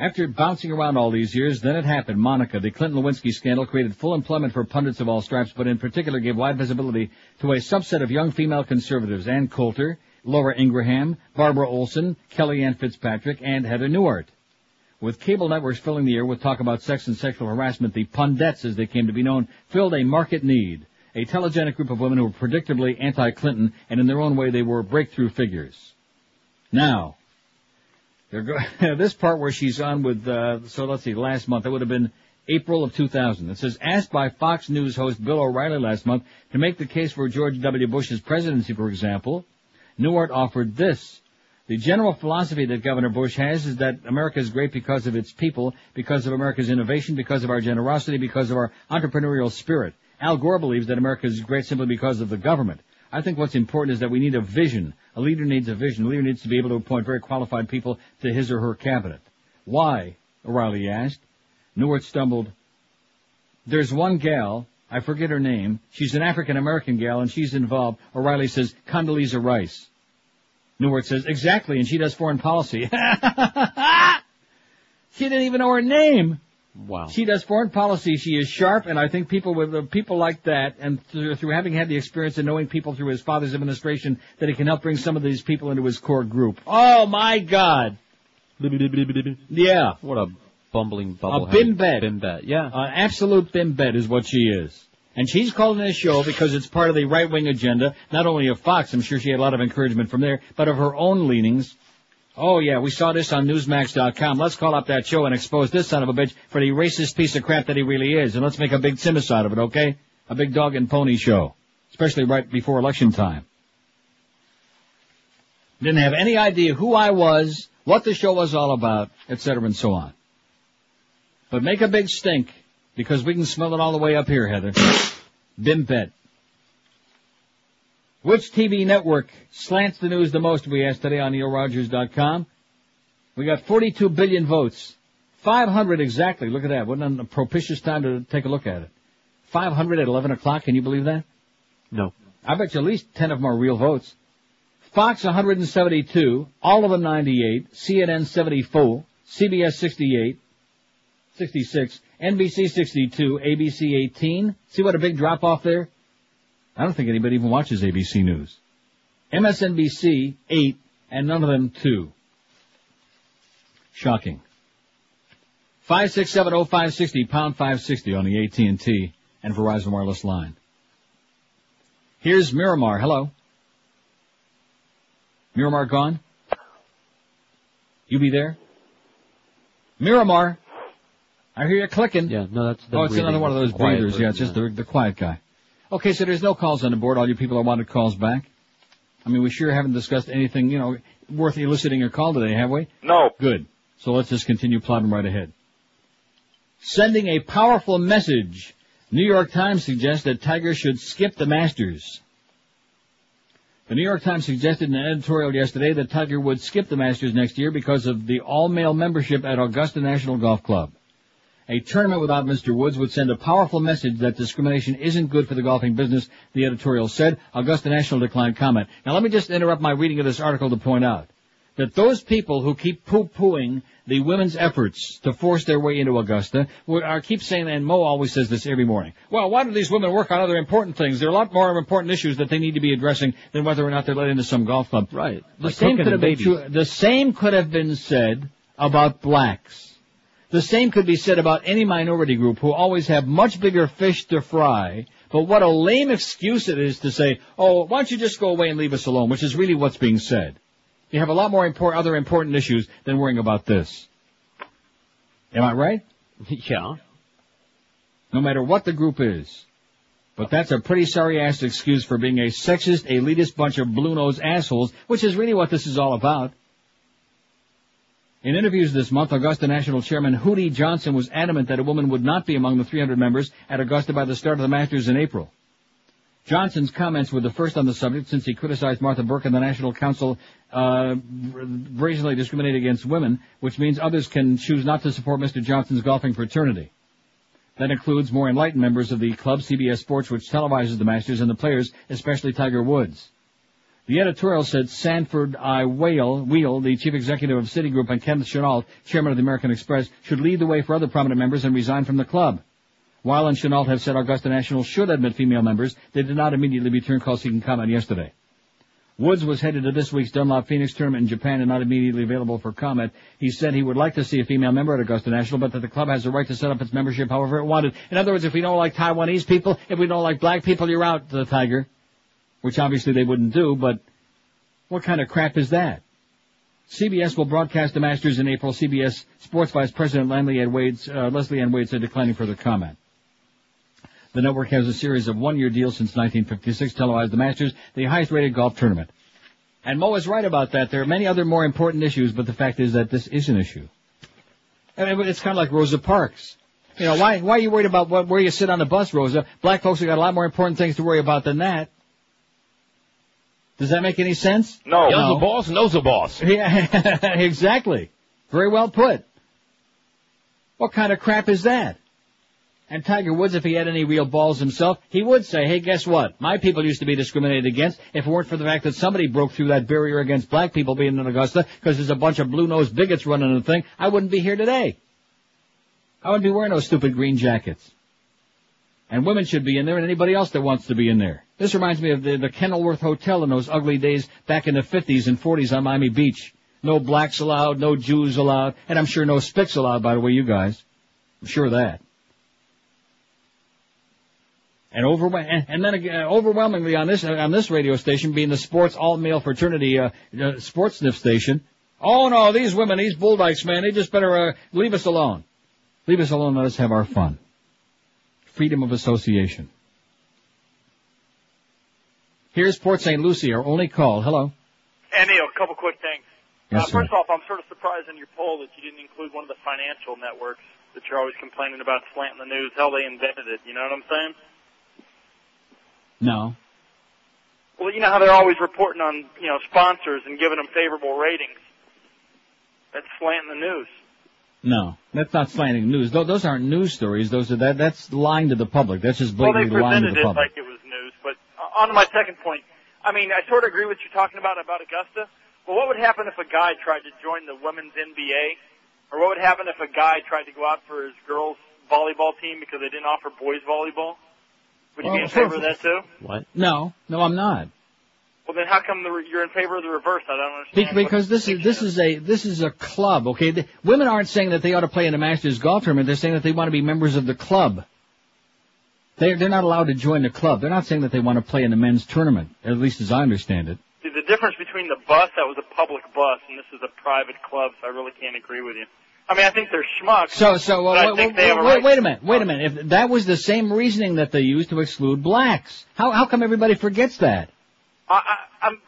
After bouncing around all these years, then it happened. Monica, the Clinton Lewinsky scandal created full employment for pundits of all stripes, but in particular gave wide visibility to a subset of young female conservatives, Ann Coulter, Laura Ingraham, Barbara Olson, Kellyanne Fitzpatrick, and Heather Nauert. With cable networks filling the air with talk about sex and sexual harassment, the pundits, as they came to be known, filled a market need. A telegenic group of women who were predictably anti-Clinton, and in their own way they were breakthrough figures. Now, They're go- (laughs) this part where she's on with, uh, so let's see, last month, it would have been April of 2000. It says, asked by Fox News host Bill O'Reilly last month to make the case for George W. Bush's presidency, for example, Nauert offered this. The general philosophy that Governor Bush has is that America is great because of its people, because of America's innovation, because of our generosity, because of our entrepreneurial spirit. Al Gore believes that America is great simply because of the government. I think what's important is that we need a vision. A leader needs a vision. A leader needs to be able to appoint very qualified people to his or her cabinet. Why? O'Reilly asked. Nauert stumbled. There's one gal, I forget her name, she's an African American gal and she's involved. O'Reilly says, Condoleezza Rice. Nauert says, exactly, and she does foreign policy. (laughs) she didn't even know her name. Wow. She does foreign policy. She is sharp, and I think people with uh, people like that, and through, through having had the experience of knowing people through his father's administration, that he can help bring some of these people into his core group. Oh my God! Yeah. What a bumbling bubble. A bimbet. Bimbet, yeah. An absolute bimbet is what she is. And she's calling this show because it's part of the right-wing agenda, not only of Fox, I'm sure she had a lot of encouragement from there, but of her own leanings. Oh yeah, we saw this on Newsmax.com. Let's call up that show and expose this son of a bitch for the racist piece of crap that he really is, and let's make a big simus out of it, okay? A big dog and pony show. Especially right before election time. Didn't have any idea who I was, what the show was all about, etc. and so on. But make a big stink, because we can smell it all the way up here, Heather. Bimbet. Which TV network slants the news the most, we asked today on NeilRogers.com. We got 42 billion votes. 500 exactly. Look at that. Wasn't a propitious time to take a look at it. 500 at 11 o'clock. Can you believe that? No. I bet you at least 10 of them are real votes. Fox 172, all of them 98, CNN 74, CBS 68, 66, NBC 62, ABC 18. See what a big drop off there? I don't think anybody even watches ABC News. MSNBC 8, and none of them 2. Shocking. 5670560, pound 560 on the AT&T and Verizon wireless line. Here's Miramar. Hello. Miramar gone? You be there? Miramar. I hear you clicking. Yeah, no, that's the Oh, it's another one of those breathers. Yeah, it's just the, the quiet guy. Okay, so there's no calls on the board. All you people that wanted calls back. I mean, we sure haven't discussed anything, you know, worth eliciting a call today, have we? No. Good. So let's just continue plodding right ahead. Sending a powerful message. New York Times suggests that Tiger should skip the Masters. The New York Times suggested in an editorial yesterday that Tiger would skip the Masters next year because of the all-male membership at Augusta National Golf Club. A tournament without Mr. Woods would send a powerful message that discrimination isn't good for the golfing business, the editorial said. Augusta National declined comment. Now let me just interrupt my reading of this article to point out that those people who keep poo-pooing the women's efforts to force their way into Augusta are uh, keep saying, and Mo always says this every morning, well, why do these women work on other important things? There are a lot more important issues that they need to be addressing than whether or not they're let into some golf club. Right. The Like same could have been true, the same could have been said about blacks. The same could be said about any minority group who always have much bigger fish to fry. But what a lame excuse it is to say, oh, why don't you just go away and leave us alone, which is really what's being said. You have a lot more important, other important issues than worrying about this. Am I right? (laughs) yeah. No matter what the group is. But that's a pretty sorry ass excuse for being a sexist, elitist bunch of blue-nosed assholes, which is really what this is all about. In interviews this month, Augusta National Chairman Hootie Johnson was adamant that a woman would not be among the 300 members at Augusta by the start of the Masters in April. Johnson's comments were the first on the subject since he criticized Martha Burk and the National Council uh, brazenly discriminate against women, which means others can choose not to support Mr. Johnson's golfing fraternity. That includes more enlightened members of the club, CBS Sports, which televises the Masters, and the players, especially Tiger Woods. The editorial said Sanford I. Whale, Wheel, the chief executive of Citigroup, and Kenneth Chenault, chairman of the American Express, should lead the way for other prominent members and resign from the club. Weil and Chenault have said Augusta National should admit female members. They did not immediately return call seeking comment yesterday. Woods was headed to this week's Dunlop Phoenix tournament in Japan and not immediately available for comment. He said he would like to see a female member at Augusta National, but that the club has the right to set up its membership however it wanted. In other words, if we don't like Taiwanese people, if we don't like black people, you're out, the Tiger. Which obviously they wouldn't do, but what kind of crap is that? CBS will broadcast the Masters in April. CBS Sports Vice President Leslie Ann uh, Leslie Ann Wade said declining further comment. The network has a series of one-year deals since 1956, televised the Masters, the highest-rated golf tournament. And Mo is right about that. There are many other more important issues, but the fact is that this is an issue. I mean, it's kind of like Rosa Parks. You know, why, why are you worried about what, where you sit on the bus, Rosa? Black folks have got a lot more important things to worry about than that. Does that make any sense? No. Knows No. the boss, knows the boss. (laughs) Yeah, (laughs) exactly. Very well put. What kind of crap is that? And Tiger Woods, if he had any real balls himself, he would say, hey, guess what? My people used to be discriminated against if it weren't for the fact that somebody broke through that barrier against black people being in Augusta because there's a bunch of blue-nosed bigots running the thing. I wouldn't be here today. I wouldn't be wearing those stupid green jackets. And women should be in there and anybody else that wants to be in there. This reminds me of the, the Kenilworth Hotel in those ugly days back in the 50s and 40s on Miami Beach. No blacks allowed, no Jews allowed, and I'm sure no spics allowed, by the way, you guys. I'm sure of that. And, overwhel- and, then again, overwhelmingly on this on this radio station, being the sports all male fraternity uh, uh, sports sniff station. Oh no, these women, these bulldykes, man, they just better uh, leave us alone. Leave us alone. Let us have our fun. Freedom of association. Here's Port St. Lucie, our only call. Hello. And Neil, a couple quick things. Yes, uh, sir. first off, I'm sort of surprised in your poll that you didn't include one of the financial networks that you're always complaining about slanting the news. Hell, they invented it. You know what I'm saying? No. Well, you know how they're always reporting on, you know, sponsors and giving them favorable ratings. That's slanting the news. No, that's not slanting news. Tho- Those aren't news stories. Those are that. That's lying to the public. That's just Well, they blatantly lying to presented it public. like it was news. But on to my second point, I mean, I sort of agree with you talking about about Augusta. But what would happen if a guy tried to join the women's NBA, or what would happen if a guy tried to go out for his girls' volleyball team because they didn't offer boys volleyball? Would you be in favor of that too? What? No, no, I'm not. Well, then how come the, re- you're in favor of the reverse? I don't understand. Be- Because this is this is a this is a club. Okay, the, women aren't saying that they ought to play in the Masters golf tournament. They're saying that they want to be members of the club. They're they're not allowed to join the club. They're not saying that they want to play in the men's tournament. At least as I understand it. See, the difference between the bus that was a public bus and this is a private club, so I really can't agree with you. I mean, I think they're schmucks. So so uh, I wait, think wait, a right. wait a minute. Wait a minute. If that was the same reasoning that they used to exclude blacks, how how come everybody forgets that? I, I, I'm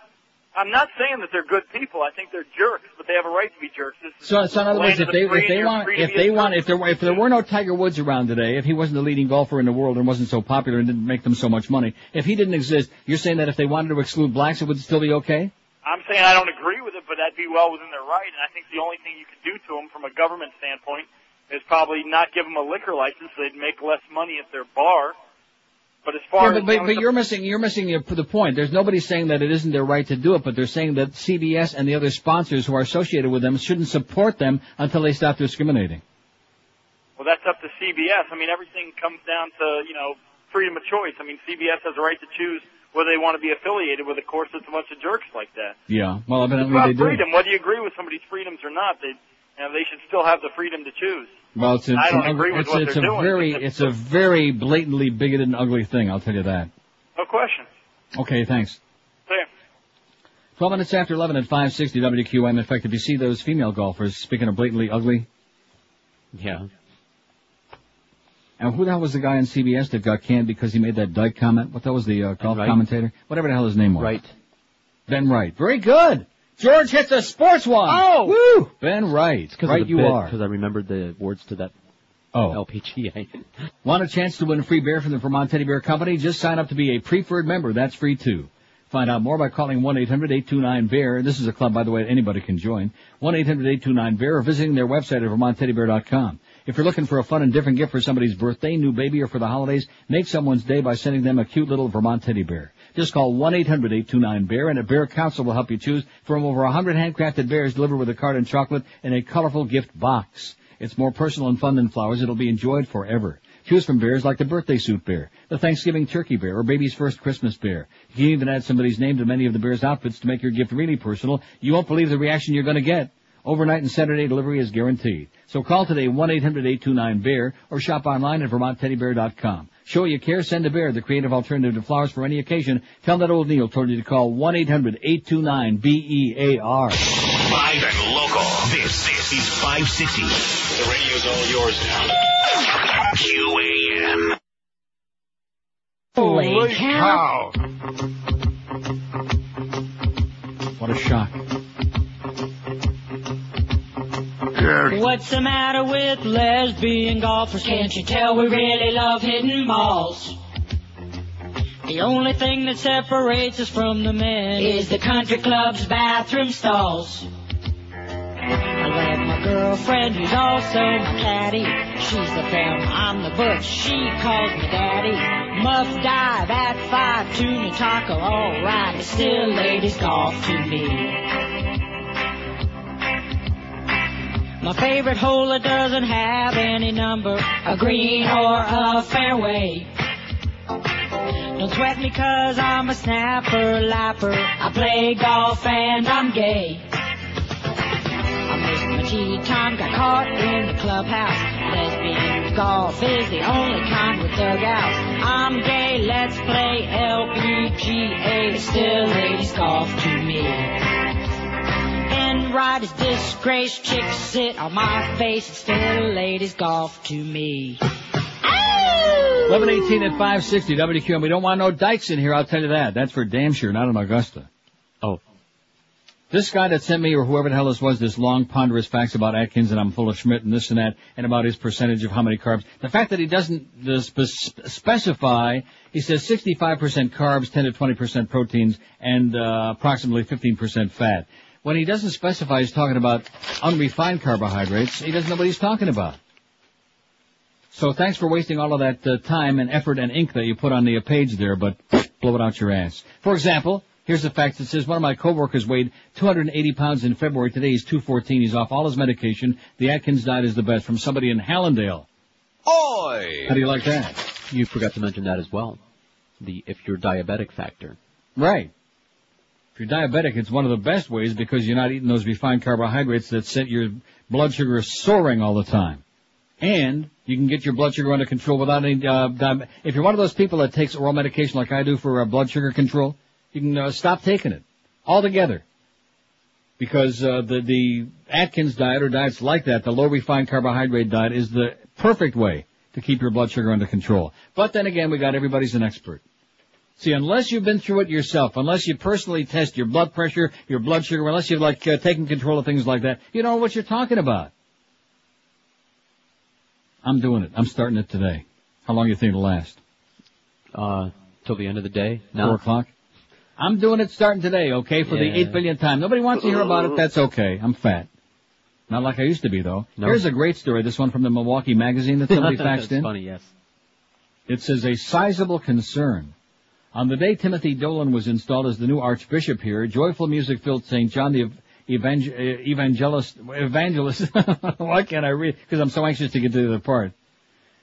I'm not saying that they're good people. I think they're jerks, but they have a right to be jerks. So, so in other words, if the they if they want if they want if there were if there were no Tiger Woods around today, if he wasn't the leading golfer in the world and wasn't so popular and didn't make them so much money, if he didn't exist, you're saying that if they wanted to exclude blacks, it would still be okay? I'm saying I don't agree with it, but that'd be well within their right. And I think the only thing you could do to them from a government standpoint is probably not give them a liquor license so they'd make less money at their bar. But as far Yeah, as but, you but, but you're missing you're missing the, the point. There's nobody saying that it isn't their right to do it, but they're saying that CBS and the other sponsors who are associated with them shouldn't support them until they stop discriminating. Well, that's up to CBS. I mean, everything comes down to, you know, freedom of choice. I mean, CBS has a right to choose whether they want to be affiliated with. Of course, it's a bunch of jerks like that. Yeah, well, It's evidently about they do. freedom. Whether you agree with somebody's freedoms or not, they, you know, they should still have the freedom to choose. Well, it's, it's, I don't an agree with it's, what it's they're a doing. very it's a very blatantly bigoted and ugly thing. I'll tell you that. No question. Okay, thanks. There. 12 minutes after 11 at 560 WQM. In fact, if you see those female golfers, speaking of blatantly ugly. Yeah. And who the hell was the guy on CBS that got canned because he made that dyke comment? What that was the uh, golf Wright. commentator? Whatever the hell his name was. Right. Ben Wright. Very good. George hits a sports one. Oh! Woo! Ben Wright. Because Right you are. Because I remembered the words to that Oh. LPGA. (laughs) Want a chance to win a free bear from the Vermont Teddy Bear Company? Just sign up to be a preferred member. That's free too. Find out more by calling 1-800-829-BEAR. This is a club, by the way, anybody can join. 1-800-829-BEAR or visiting their website at vermontteddybear.com. If you're looking for a fun and different gift for somebody's birthday, new baby, or for the holidays, make someone's day by sending them a cute little Vermont teddy bear. Just call 1-800-829-BEAR and a bear council will help you choose from over 100 handcrafted bears delivered with a card and chocolate in a colorful gift box. It's more personal and fun than flowers. It'll be enjoyed forever. Choose from bears like the birthday suit bear, the Thanksgiving turkey bear, or baby's first Christmas bear. You can even add somebody's name to many of the bear's outfits to make your gift really personal. You won't believe the reaction you're going to get. Overnight and Saturday delivery is guaranteed. So call today 1-800-829-BEAR or shop online at vermontteddybear.com. Show you care, send a bear, the creative alternative to flowers for any occasion. Tell that old Neil told you to call 1-800-829-BEAR. Live and local. This, this is 560. The radio's all yours now. QAM. Holy cow. What a shock. What's the matter with lesbian golfers? Can't you tell we really love hitting balls? The only thing that separates us from the men is the country club's bathroom stalls. I love my girlfriend who's also my caddy. She's the femme, I'm the butch, she calls me daddy. Must dive at five, tuna taco, alright, still ladies golf to me. My favorite hole that doesn't have any number, a green or a fairway. Don't sweat me cause I'm a snapper, lapper. I play golf and I'm gay. I missed my tea time, got caught in the clubhouse. Lesbian golf is the only kind with dugouts. I'm gay, let's play LPGA. Still ladies golf to me. And right as disgrace chicks sit on my face, it's still ladies golf to me. 1118 at 560 WQM. We don't want no dykes in here, I'll tell you that. That's for damn sure, not in Augusta. Oh. This guy that sent me, or whoever the hell this was, this long ponderous facts about Atkins and I'm full of Schmidt and this and that, and about his percentage of how many carbs. The fact that he doesn't uh, spe- specify, he says 65% carbs, 10 to 20% proteins, and uh, approximately 15% fat. When he doesn't specify, he's talking about unrefined carbohydrates. He doesn't know what he's talking about. So thanks for wasting all of that uh, time and effort and ink that you put on the uh, page there, but (sniffs) blow it out your ass. For example, here's the fact that says one of my coworkers weighed 280 pounds in February. Today he's 214. He's off all his medication. The Atkins diet is the best from somebody in Hallandale. Oi! How do you like that? You forgot to mention that as well. The if you're diabetic factor. Right. You're diabetic, it's one of the best ways because you're not eating those refined carbohydrates that set your blood sugar soaring all the time. And you can get your blood sugar under control without any, uh, di- if you're one of those people that takes oral medication like I do for uh, blood sugar control, you can uh, stop taking it altogether. Because uh, the the Atkins diet or diets like that, the low refined carbohydrate diet, is the perfect way to keep your blood sugar under control. But then again, we got everybody's an expert. See, unless you've been through it yourself, unless you personally test your blood pressure, your blood sugar, unless you've like uh, taken control of things like that, you don't know what you're talking about. I'm doing it. I'm starting it today. How long do you think it'll last? Uh, till the end of the day? Four o'clock? I'm doing it starting today, okay, for the Yeah. eight billionth time. Nobody wants to hear about it, that's okay. I'm fat. Not like I used to be though. No. Here's a great story, this one from the Milwaukee Magazine that somebody (laughs) faxed That's in. funny, yes. It says a sizable concern. On the day Timothy Dolan was installed as the new Archbishop here, joyful music filled St. John the evangel- Evangelist, Evangelist, (laughs) why can't I read? Because I'm so anxious to get to the other part.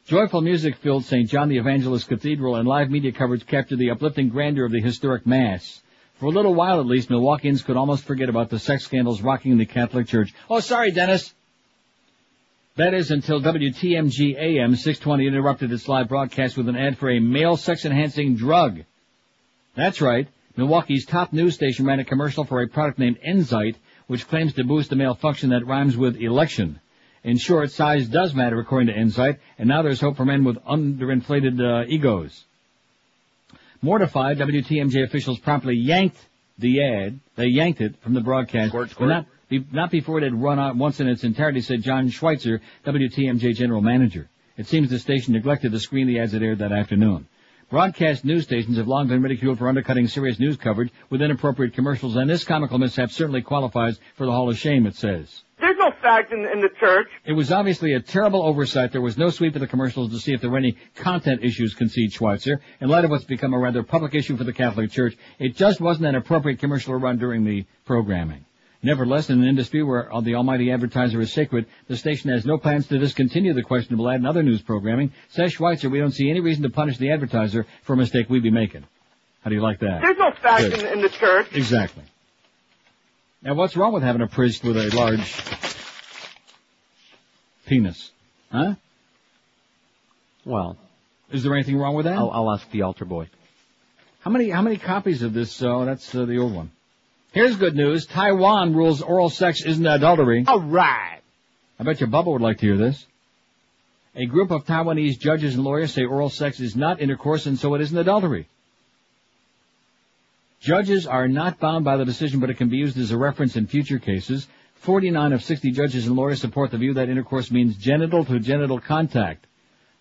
Joyful music filled St. John the Evangelist Cathedral and live media coverage captured the uplifting grandeur of the historic Mass. For a little while at least, Milwaukeeans could almost forget about the sex scandals rocking the Catholic Church. Oh, sorry, Dennis. That is until WTMJ AM 620 interrupted its live broadcast with an ad for a male sex enhancing drug. That's right. Milwaukee's top news station ran a commercial for a product named Enzyte, which claims to boost the male function that rhymes with election. In short, size does matter according to Enzyte, and now there's hope for men with underinflated uh, egos. Mortified, WTMJ officials promptly yanked the ad. They yanked it from the broadcast. but Not, be, not before it had run out once in its entirety, said John Schweitzer, WTMJ general manager. It seems the station neglected to screen the ads that aired that afternoon. Broadcast news stations have long been ridiculed for undercutting serious news coverage with inappropriate commercials, and this comical mishap certainly qualifies for the Hall of Shame, it says. There's no fact in, in the church. It was obviously a terrible oversight. There was no sweep of the commercials to see if there were any content issues, concede Schweitzer. In light of what's become a rather public issue for the Catholic Church, it just wasn't an appropriate commercial to run during the programming. Nevertheless, in an industry where the almighty advertiser is sacred, the station has no plans to discontinue the questionable ad and other news programming. Says Schweitzer, we don't see any reason to punish the advertiser for a mistake we'd be making. How do you like that? There's no fact Good. in, in the church. Exactly. Now, what's wrong with having a priest with a large penis? Huh? Well, is there anything wrong with that? I'll, I'll ask the altar boy. How many how many copies of this? Oh, that's uh, the old one. Here's good news. Taiwan rules oral sex isn't adultery. All right. I bet your Bubba would like to hear this. A group of Taiwanese judges and lawyers say oral sex is not intercourse and so it isn't adultery. Judges are not bound by the decision, but it can be used as a reference in future cases. 49 of 60 judges and lawyers support the view that intercourse means genital to genital contact.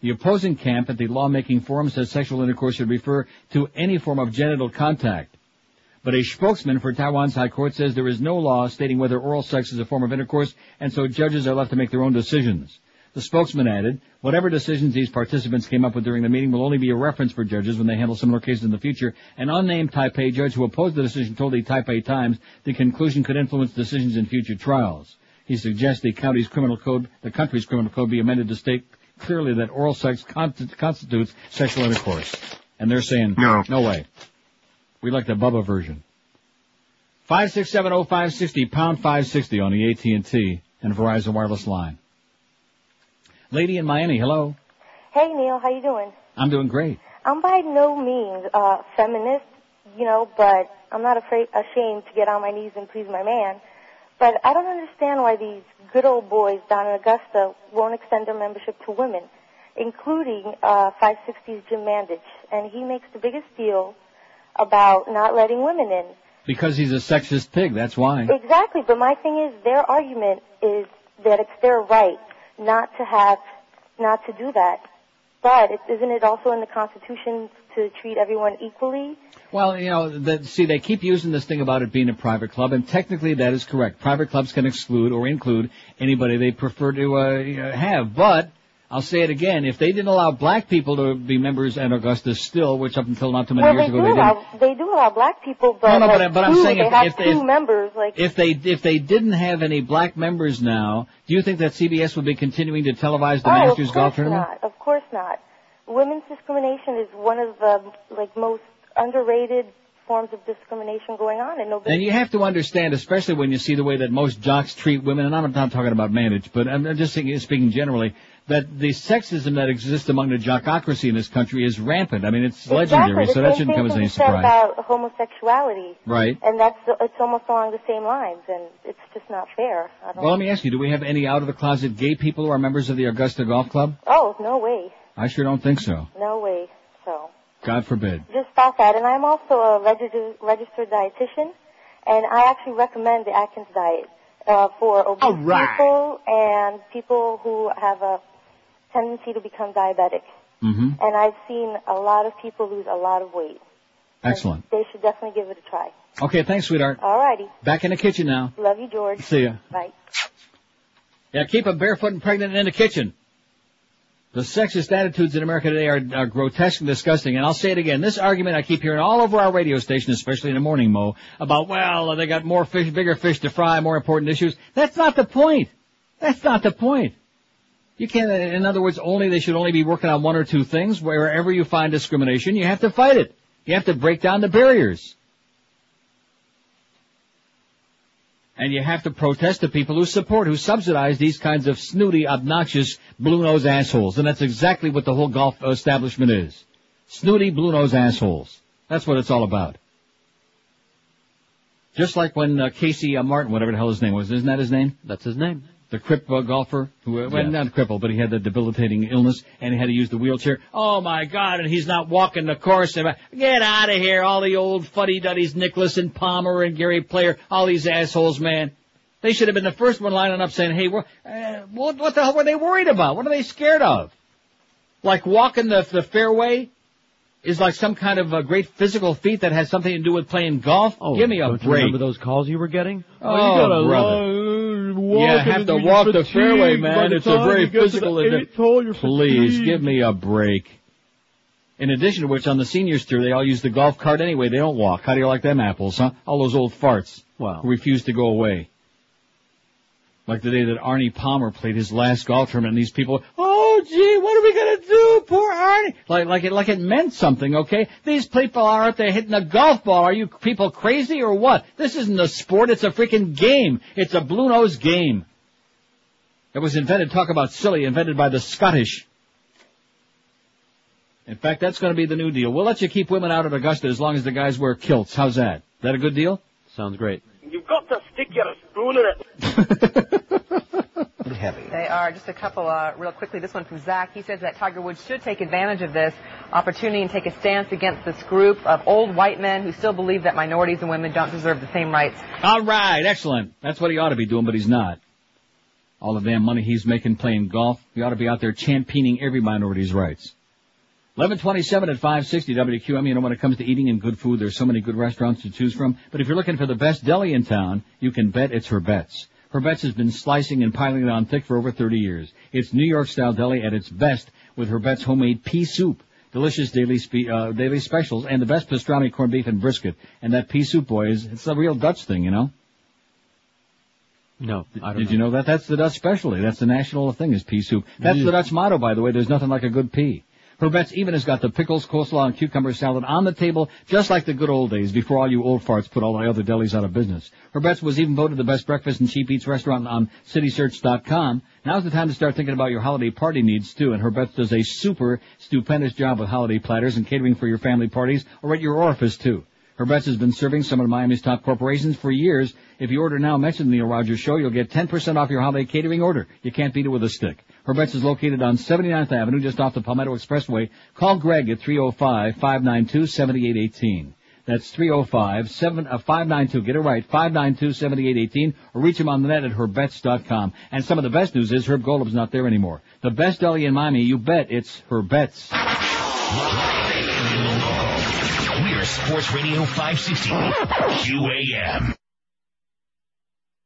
The opposing camp at the lawmaking forum says sexual intercourse should refer to any form of genital contact. But a spokesman for Taiwan's High Court says there is no law stating whether oral sex is a form of intercourse, and so judges are left to make their own decisions. The spokesman added, whatever decisions these participants came up with during the meeting will only be a reference for judges when they handle similar cases in the future. An unnamed Taipei judge who opposed the decision told the Taipei Times the conclusion could influence decisions in future trials. He suggests the county's criminal code, the country's criminal code be amended to state clearly that oral sex con- constitutes sexual intercourse. And they're saying, no, no way. We like the Bubba version. 5670560, pound 560 on the AT&T and Verizon wireless line. Lady in Miami, hello. Hey Neil, how you doing? I'm doing great. I'm by no means uh feminist, you know, but I'm not afraid ashamed to get on my knees and please my man. But I don't understand why these good old boys down in Augusta won't extend their membership to women, including uh 560's Jim Mandich, and he makes the biggest deal about not letting women in. Because he's a sexist pig, that's why. Exactly, but my thing is their argument is that it's their right not to have, not to do that. But it, isn't it also in the Constitution to treat everyone equally? Well, you know, the, see, they keep using this thing about it being a private club, and technically that is correct. Private clubs can exclude or include anybody they prefer to uh, have, but I'll say it again: if they didn't allow black people to be members at Augusta still, which up until not too many well, years they ago they didn't, they do allow black people, but No, no, but- like but I'm two, saying they if- have if- two if- members. Like if they if they didn't have any black members now, do you think that CBS would be continuing to televise the oh, Masters golf tournament? not. Of course not. Women's discrimination is one of the like most underrated forms of discrimination going on, and nobody. And you have to understand, especially when you see the way that most jocks treat women, and I'm not talking about Mandich, but I'm I'm just thinking, speaking generally, that the sexism that exists among the jockocracy in this country is rampant. I mean, it's legendary, exactly. so that shouldn't come as any can be said surprise. about homosexuality, Right. and that's it's almost along the same lines, and it's just not fair. I don't. Well, let me ask you, do we have any out of the closet gay people who are members of the Augusta Golf Club? Oh, no way, I sure don't think so. no way. So. God forbid. just thought that. And I'm also a registered, registered dietitian, and I actually recommend the Atkins diet uh, for obese right. people and people who have a tendency to become diabetic. Mm-hmm. And I've seen a lot of people lose a lot of weight. Excellent. They should definitely give it a try. Okay, thanks, sweetheart. All righty. Back in the kitchen now. Love you, George. See ya. Bye. Yeah, keep them barefoot and pregnant in the kitchen. The sexist attitudes in America today are, are grotesque and disgusting. And I'll say it again. This argument I keep hearing all over our radio station, especially in the morning, Mo, about, well, they got more fish, bigger fish to fry, more important issues. That's not the point. That's not the point. You can't, in other words, only, they should only be working on one or two things. Wherever you find discrimination, you have to fight it. You have to break down the barriers. And you have to protest the people who support, who subsidize these kinds of snooty, obnoxious, blue-nosed assholes. And that's exactly what the whole golf establishment is. Snooty, blue-nosed assholes. That's what it's all about. Just like when uh, Casey uh, Martin, whatever the hell his name was, isn't that his name? That's his name. The crip golfer, who, well, not cripple, but he had the debilitating illness and he had to use the wheelchair. Oh my God! And he's not walking the course. Get out of here! All the old fuddy-duddies, Nicklaus and Palmer and Gary Player, all these assholes, man. They should have been the first one lining up saying, "Hey, what, uh, what, what the hell were they worried about? What are they scared of? Like walking the the fairway is like some kind of a great physical feat that has something to do with playing golf? Oh, Give me a don't you break. remember those calls you were getting? Oh, you gotta brother. Uh, walk Yeah, have to walk the fairway, man. It's a very you get to the physical hole, Please fatigued. give me a break. In addition to which, on the seniors tour, they all use the golf cart anyway. They don't walk. How do you like them apples, huh? All those old farts Wow. who refuse to go away. Like the day that Arnie Palmer played his last golf tournament, and these people, oh gee, what are we gonna do? Poor Arnie. Like, like it, like it meant something, okay? These people are out there hitting a golf ball. Are you people crazy or what? This isn't a sport. It's a freaking game. It's a blue nose game. It was invented, talk about silly, invented by the Scottish. In fact, that's going to be the new deal. We'll let you keep women out at Augusta as long as the guys wear kilts. How's that? That a good deal? Sounds great. You've got to stick your spoon in it. They are just a couple, uh, real quickly. This one from Zach. He says that Tiger Woods should take advantage of this opportunity and take a stance against this group of old white men who still believe that minorities and women don't deserve the same rights. All right, excellent. That's what he ought to be doing, but he's not. All the damn money he's making playing golf, he ought to be out there championing every minority's rights. 1127 at 560 WQM. You know, when it comes to eating and good food, there's so many good restaurants to choose from. But if you're looking for the best deli in town, you can bet it's her bets. Her bets has been slicing and piling it on thick for over 30 years. It's New York style deli at its best with her bets homemade pea soup. Delicious daily spe- uh, daily specials and the best pastrami corned beef and brisket. And that pea soup, boy, is it's a real Dutch thing, you know. No, I don't Did you know that? That's the Dutch specialty. That's the national thing is pea soup. That's Yeah. the Dutch motto, by the way. There's nothing like a good pea. Her bets even has got the pickles, coleslaw, and cucumber salad on the table, just like the good old days before all you old farts put all the other delis out of business. Her bets was even voted the best breakfast and cheap eats restaurant on citysearch.com. Now's the time to start thinking about your holiday party needs too, and Her bets does a super stupendous job with holiday platters and catering for your family parties or at your orifice too. Herbett's has been serving some of Miami's top corporations for years. If you order now, mention the Rogers Show, you'll get 10% off your holiday catering order. You can't beat it with a stick. Herbett's is located on 79th Avenue, just off the Palmetto Expressway. Call Greg at 305-592-7818. That's 305 uh, 592 get it right, 592-7818, or reach him on the net at herbets.com. And some of the best news is Herb Golub's not there anymore. The best deli in Miami, you bet it's Herbett's. We're Sports Radio 560 QAM.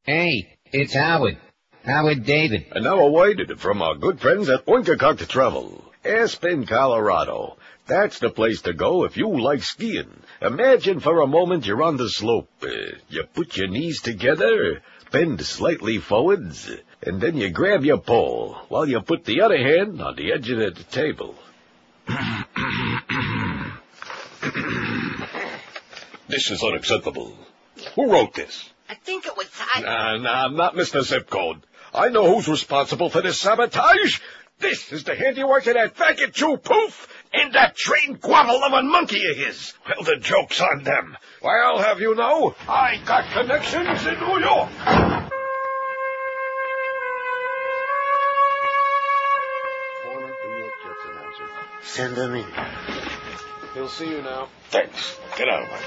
Hey, it's Howard. Howard David. And now a word from our good friends at Oinkacock Travel. Aspen, Colorado. That's the place to go if you like skiing. Imagine for a moment you're on the slope. Uh, you put your knees together, bend slightly forwards, and then you grab your pole while you put the other hand on the edge of the table. this is unacceptable. Who wrote this? I think it was I. Nah, nah, not Mr. Zip Code. I know who's responsible for this sabotage. This is the handiwork of that faggot Jew Poof and that trained guavel of a monkey of his. Well, the joke's on them. Why, I'll have you know, I got connections in New York. Send him in. He'll see you now. Thanks. Get out of my way.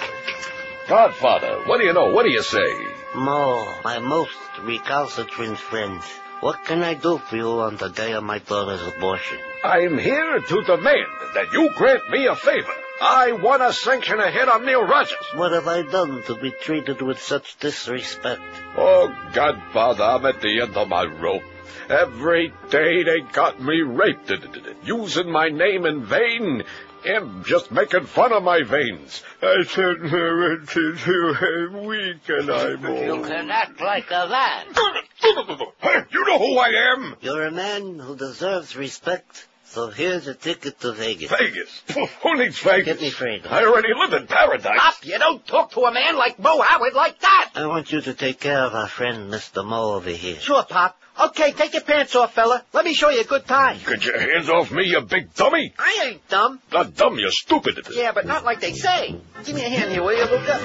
Godfather, what do you know? What do you say? Mo, my most recalcitrant friend. What can I do for you on the day of my daughter's abortion? I'm here to demand that you grant me a favor. I want to sanction a hit on Neil Rogers. What have I done to be treated with such disrespect? Oh, Godfather, I'm at the end of my rope. Every day they got me raped, using my name in vain, and just making fun of my veins. I said, weak and I'm old. You can act like a lad. (laughs) You know who I am? You're a man who deserves respect, so here's a ticket to Vegas. Vegas? Who needs Vegas? Get me freedom. I already live in paradise. Stop! You don't talk to a man like Mo Howard like that! I want you to take care of our friend Mr. Mo over here. Sure, Pop. Okay, take your pants off, fella. Let me show you a good time. Get your hands off me, you big dummy. I ain't dumb. Not dumb, you're stupid. Yeah, but not like they say. Give me a hand here, will you, Luca?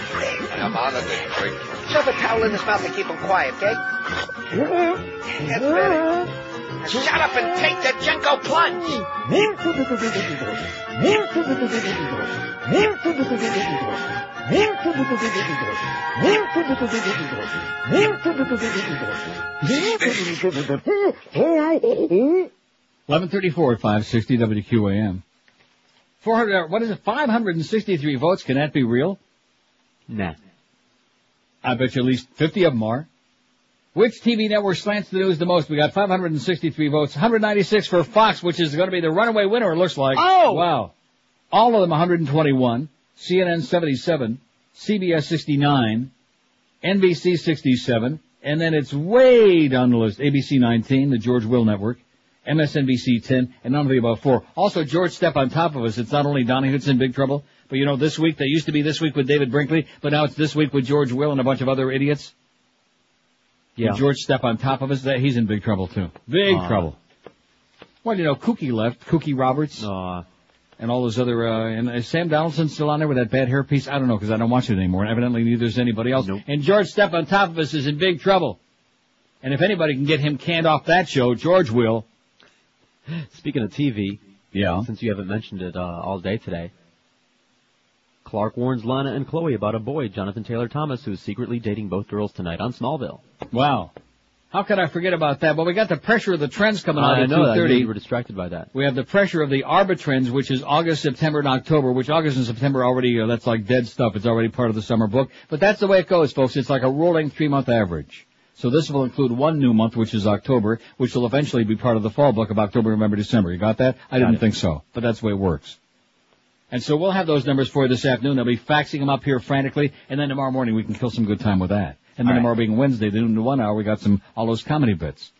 Come on, let me drink. Shove a towel in his mouth and keep him quiet, okay? That's better. Now shut up and take the Jenko plunge. Eleven thirty-four, five sixty WQAM. Four hundred. What is it? Five hundred and sixty-three votes. Can that be real? Nah. I bet you at least fifty of them are. Which TV network slants the news the most? We got 563 votes. 196 for Fox, which is going to be the runaway winner, it looks like. Oh! Wow. All of them 121. CNN 77. CBS 69. NBC 67. And then it's way down the list. ABC 19, the George Will Network. MSNBC 10, and none of the above four. Also, George Stephanopoulos. It's not only Donnie Hudson Big Trouble, but you know, this week, they used to be this week with David Brinkley, but now it's this week with George Will and a bunch of other idiots. Yeah. And George Stephanopoulos, that he's in big trouble too. Big trouble. Well, you know, Cokie left. Cokie Roberts. Aw. and all those other, uh, and is Sam Donaldson still on there with that bad hairpiece? I don't know because I don't watch it anymore, and evidently neither is anybody else. And George Stephanopoulos is in big trouble. And if anybody can get him canned off that show, George will. Speaking of TV, yeah. Since you haven't mentioned it uh, all day today, Clark warns Lana and Chloe about a boy, Jonathan Taylor Thomas, who's secretly dating both girls tonight on Smallville. Wow. How could I forget about that? Well, we got the pressure of the trends coming on I at know that. 2.30. You were distracted by that. We have the pressure of the arbitrends, which is August, September, and October, which August and September already, uh, that's like dead stuff. It's already part of the summer book. But that's the way it goes, folks. It's like a rolling three-month average. So this will include one new month, which is October, which will eventually be part of the fall book of October, November, December. You got that? I Got didn't it. think so, but that's the way it works. And so we'll have those numbers for you this afternoon. They'll be faxing them up here frantically, and then tomorrow morning we can kill some good time with that. And then right. tomorrow being Wednesday, the noon to one hour, we got some, all those comedy bits.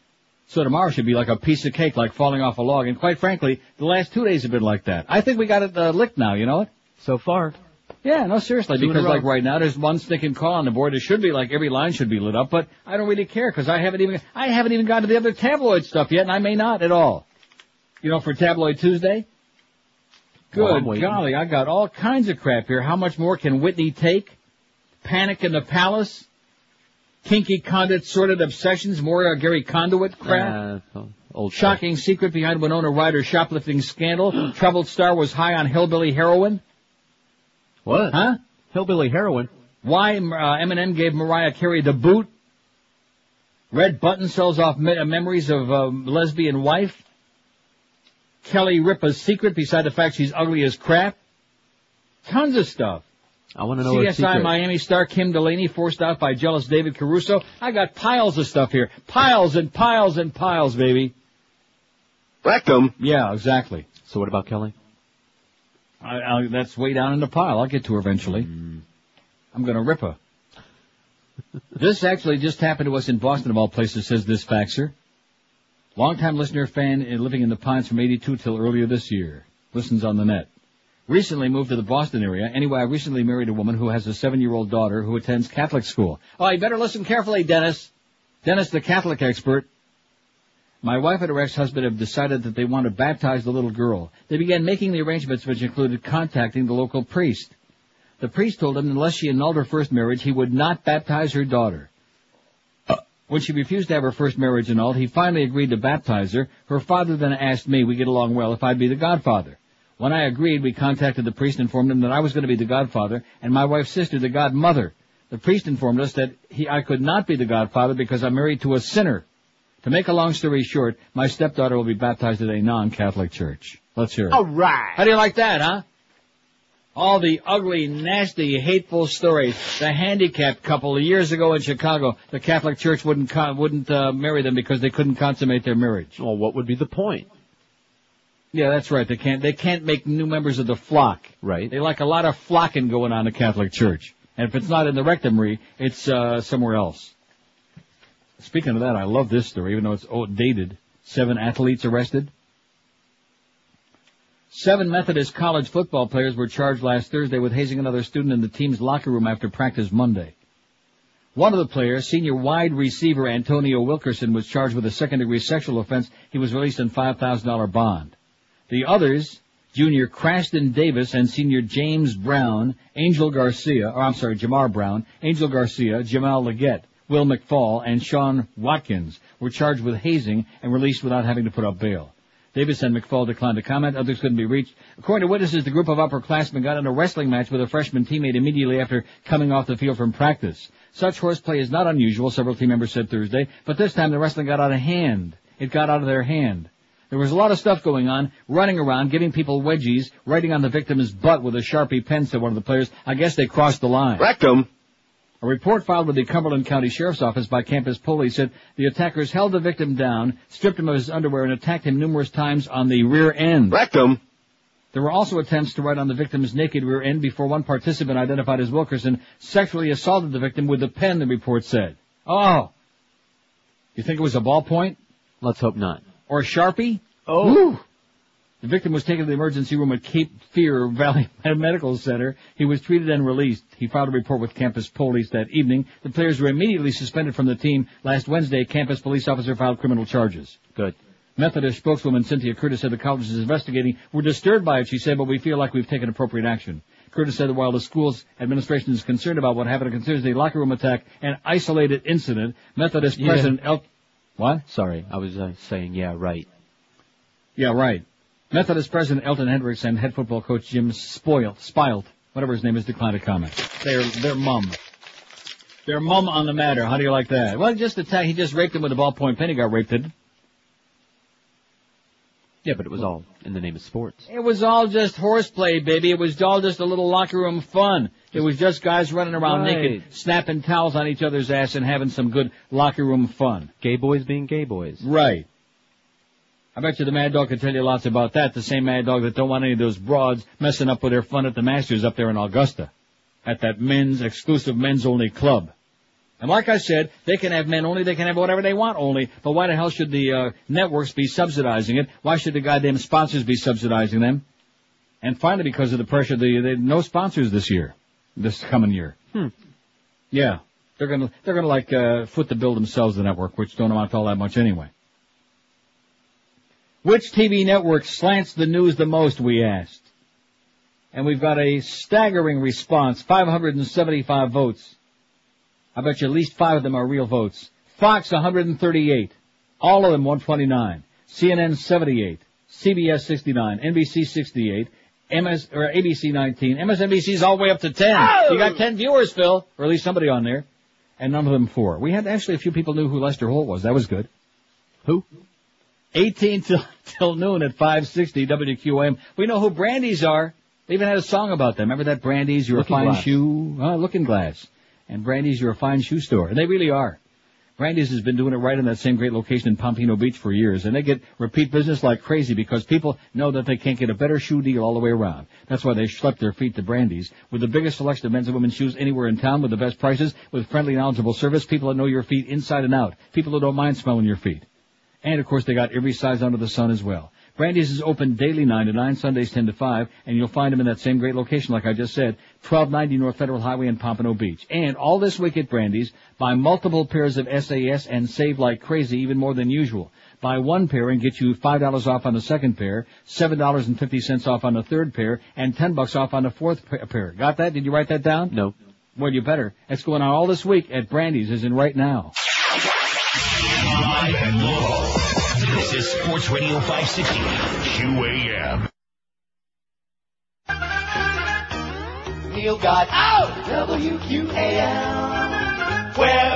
So tomorrow should be like a piece of cake, like falling off a log. And quite frankly, the last two days have been like that. I think we got it uh, licked now, you know it? So far. Yeah, no, seriously, Two because like right now, there's one sticking call on the board. It should be like every line should be lit up, but I don't really care because I haven't even, I haven't even gotten to the other tabloid stuff yet, and I may not at all. You know, for Tabloid Tuesday? Good Well, golly, I got all kinds of crap here. How much more can Whitney take? Panic in the Palace? Kinky Condit sorted obsessions? More uh, Gary Condit crap? Uh, old Shocking secret behind Winona Ryder's shoplifting scandal. (gasps) Troubled star was high on hillbilly heroin. What? Huh? Hillbilly heroin. Why uh, Eminem gave Mariah Carey the boot. Red Button sells off me- uh, memories of uh, lesbian wife. Kelly Ripa's secret beside the fact she's ugly as crap. Tons of stuff. I want to know her CSI secret. Miami star Kim Delaney forced out by jealous David Caruso. I got piles of stuff here. Piles and piles and piles, baby. Rectum. Yeah, exactly. So what about Kelly? I, I, that's way down in the pile. I'll get to her eventually. Mm. I'm going to rip her. (laughs) this actually just happened to us in Boston, of all places, says this faxer. Longtime listener fan uh, living in the Pines from 82 till earlier this year. Listens on the net. Recently moved to the Boston area. Anyway, I recently married a woman who has a seven-year-old daughter who attends Catholic school. Oh, you better listen carefully, Dennis. Dennis, the Catholic expert. My wife and her ex-husband have decided that they want to baptize the little girl. They began making the arrangements which included contacting the local priest. The priest told them unless she annulled her first marriage, he would not baptize her daughter. When she refused to have her first marriage annulled, he finally agreed to baptize her. Her father then asked me, we get along well, if I'd be the godfather. When I agreed, we contacted the priest and informed him that I was going to be the godfather and my wife's sister the godmother. The priest informed us that he, I could not be the godfather because I'm married to a sinner. To make a long story short, my stepdaughter will be baptized at a non-Catholic church. Let's hear it. All right. How do you like that, huh? All the ugly, nasty, hateful stories. The handicapped couple years ago in Chicago, the Catholic Church wouldn't con- wouldn't uh, marry them because they couldn't consummate their marriage. Well, what would be the point? Yeah, that's right. They can't they can't make new members of the flock. Right. They like a lot of flocking going on in the Catholic Church. And if it's not in the rectory, it's uh, somewhere else. Speaking of that, I love this story, even though it's dated. Seven athletes arrested. Seven Methodist college football players were charged last Thursday with hazing another student in the team's locker room after practice Monday. One of the players, senior wide receiver Antonio Wilkerson, was charged with a second-degree sexual offense. He was released on $5,000 bond. The others, junior Craston Davis and senior James Brown, Angel Garcia, or I'm sorry, Jamar Brown, Angel Garcia, Jamal Leggett, Will McFall, and Sean Watkins were charged with hazing and released without having to put up bail. Davis and McFall declined to comment. Others couldn't be reached. According to witnesses, the group of upperclassmen got in a wrestling match with a freshman teammate immediately after coming off the field from practice. Such horseplay is not unusual, several team members said Thursday, but this time the wrestling got out of hand. It got out of their hand. There was a lot of stuff going on, running around, giving people wedgies, writing on the victim's butt with a Sharpie pen, said one of the players. I guess they crossed the line. Rectum. A report filed with the Cumberland County Sheriff's Office by campus police said the attackers held the victim down, stripped him of his underwear, and attacked him numerous times on the rear end. Rectum. There were also attempts to write on the victim's naked rear end before one participant identified as Wilkerson sexually assaulted the victim with a pen, the report said. Oh. You think it was a ballpoint? Let's hope not. Or a Sharpie? Oh. Woo. The victim was taken to the emergency room at Cape Fear Valley (laughs) Medical Center. He was treated and released. He filed a report with campus police that evening. The players were immediately suspended from the team. Last Wednesday, campus police officer filed criminal charges. Good. Methodist spokeswoman Cynthia Curtis said the college is investigating. We're disturbed by it, she said, but we feel like we've taken appropriate action. Curtis said that while the school's administration is concerned about what happened, it considers the locker room attack an isolated incident. Methodist Yeah. President El... What? Sorry, I was uh, saying, yeah, right. Yeah, right. Methodist President Elton Hendricks and head football coach Jim Spoilt, Spilt, whatever his name is, declined to comment. They're, they're mum. They're mum on the matter. How do you like that? Well, just attack, he just raped him with a ballpoint pen. He got raped, Yeah, but it was all in the name of sports. It was all just horseplay, baby. It was all just a little locker room fun. It was just guys running around Right. naked, snapping towels on each other's ass and having some good locker room fun. Gay boys being gay boys. Right. I bet you the Mad Dog could tell you lots about that. The same Mad Dog that don't want any of those broads messing up with their fun at the Masters up there in Augusta. At that men's, exclusive men's only club. And like I said, they can have men only, they can have whatever they want only, but why the hell should the uh, networks be subsidizing it? Why should the goddamn sponsors be subsidizing them? And finally, because of the pressure, the, the no sponsors this year, this coming year. Hmm. Yeah, they're gonna they're gonna like uh, foot the bill themselves, the network, which don't amount to all that much anyway. Which TV network slants the news the most? We asked, and we've got a staggering response: 575 votes. I bet you at least five of them are real votes. Fox 138, all of them 129. CNN 78, CBS 69, NBC 68, MS or ABC 19. MSNBC's all the way up to 10. You got 10 viewers, Phil, or at least somebody on there, and none of them four. We had actually a few people knew who Lester Holt was. That was good. Who? 18 till, (laughs) till noon at 560 WQAM. We know who Brandy's are. They even had a song about them. Remember that Brandy's, you're Looking a fine Glass. shoe, uh, looking glass. And Brandy's, you're a fine shoe store. And they really are. Brandy's has been doing it right in that same great location in Pompano Beach for years, and they get repeat business like crazy because people know that they can't get a better shoe deal all the way around. That's why they schlep their feet to Brandy's with the biggest selection of men's and women's shoes anywhere in town with the best prices, with friendly, knowledgeable service, people that know your feet inside and out, people who don't mind smelling your feet. And of course they got every size under the sun as well. Brandy's is open daily 9 to 9, Sundays 10 to 5, and you'll find them in that same great location like I just said, 1290 North Federal Highway in Pompano Beach. And all this week at Brandy's, buy multiple pairs of SAS and save like crazy, even more than usual. Buy one pair and get you $5 off on the second pair, $7.50 off on the third pair, and 10 bucks off on the fourth pa- pair. Got that? Did you write that down? No. Well, you better. It's going on all this week at Brandy's, as in right now. This is Sports Radio 560 QAM. Neil got out WQAM, where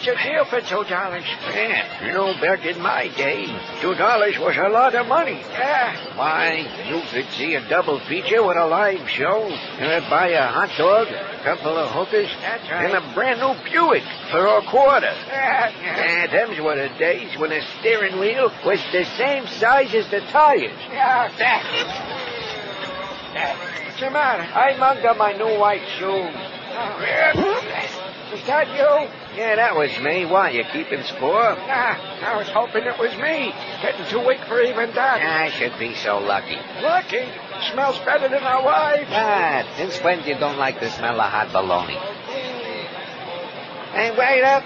Deal for two dollars? Yeah, you know, back in my day, two dollars was a lot of money. Yeah. Why, you could see a double feature with a live show, and buy a hot dog, a couple of hookers, and a brand new Buick for a quarter. Yeah, yeah. them's were the days when the steering wheel was the same size as the tires. Yeah, that. What's the matter? I mugged up my new white shoes. Oh, Was that you? Yeah, that was me. Why, you keeping score? Nah, I was hoping it was me. Getting too weak for even that. I should be so lucky. Lucky? Smells better than our wife. Ah, since when you don't like the smell of hot bologna? Hey, wait up.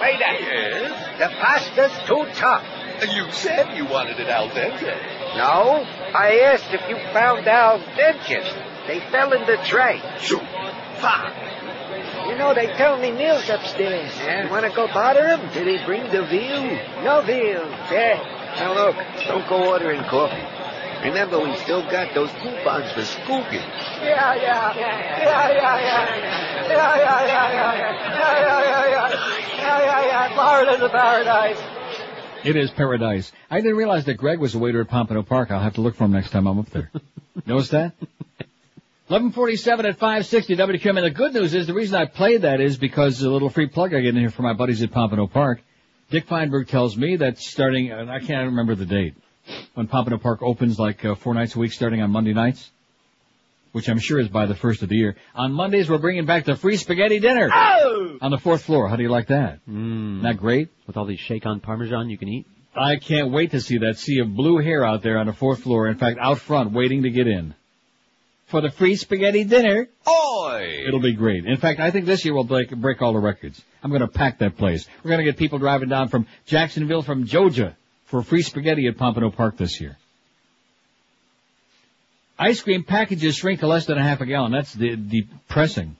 Wait up. Yes? The pasta's too tough. You said you wanted it al dente. No, I asked if you found al dentures. They fell in the tray. Shoot. Fuck. You know, they tell me Neil's upstairs. Yeah? You want to go bother him? Did he bring the veal? No veal. Yeah. Now, look, don't go ordering coffee. Remember, we still got those coupons for Skookins. Yeah, yeah. Yeah, yeah, yeah, yeah. Yeah, yeah, yeah, yeah, yeah. Yeah, yeah, yeah, yeah. Yeah, yeah, yeah. Florida's a paradise. It is paradise. I didn't realize that Greg was a waiter at Pompano Park. I'll have to look for him next time I'm up there. Notice that? 1147 at 560 WQM. And the good news is the reason I played that is because a little free plug I get in here for my buddies at Pompano Park. Dick Feinberg tells me that starting, and I can't remember the date, when Pompano Park opens like uh, four nights a week starting on Monday nights, which I'm sure is by the first of the year. On Mondays we're bringing back the free spaghetti dinner Oh! on the fourth floor. How do you like that? Mm. That great? With all these shake-on parmesan you can eat. I can't wait to see that sea of blue hair out there on the fourth floor. In fact, out front, waiting to get in. For the free spaghetti dinner. Oi! It'll be great. In fact, I think this year we'll break, break all the records. I'm going to pack that place. We're going to get people driving down from Jacksonville, from Georgia, for free spaghetti at Pompano Park this year. Ice cream packages shrink to less than a half a gallon. That's de- depressing.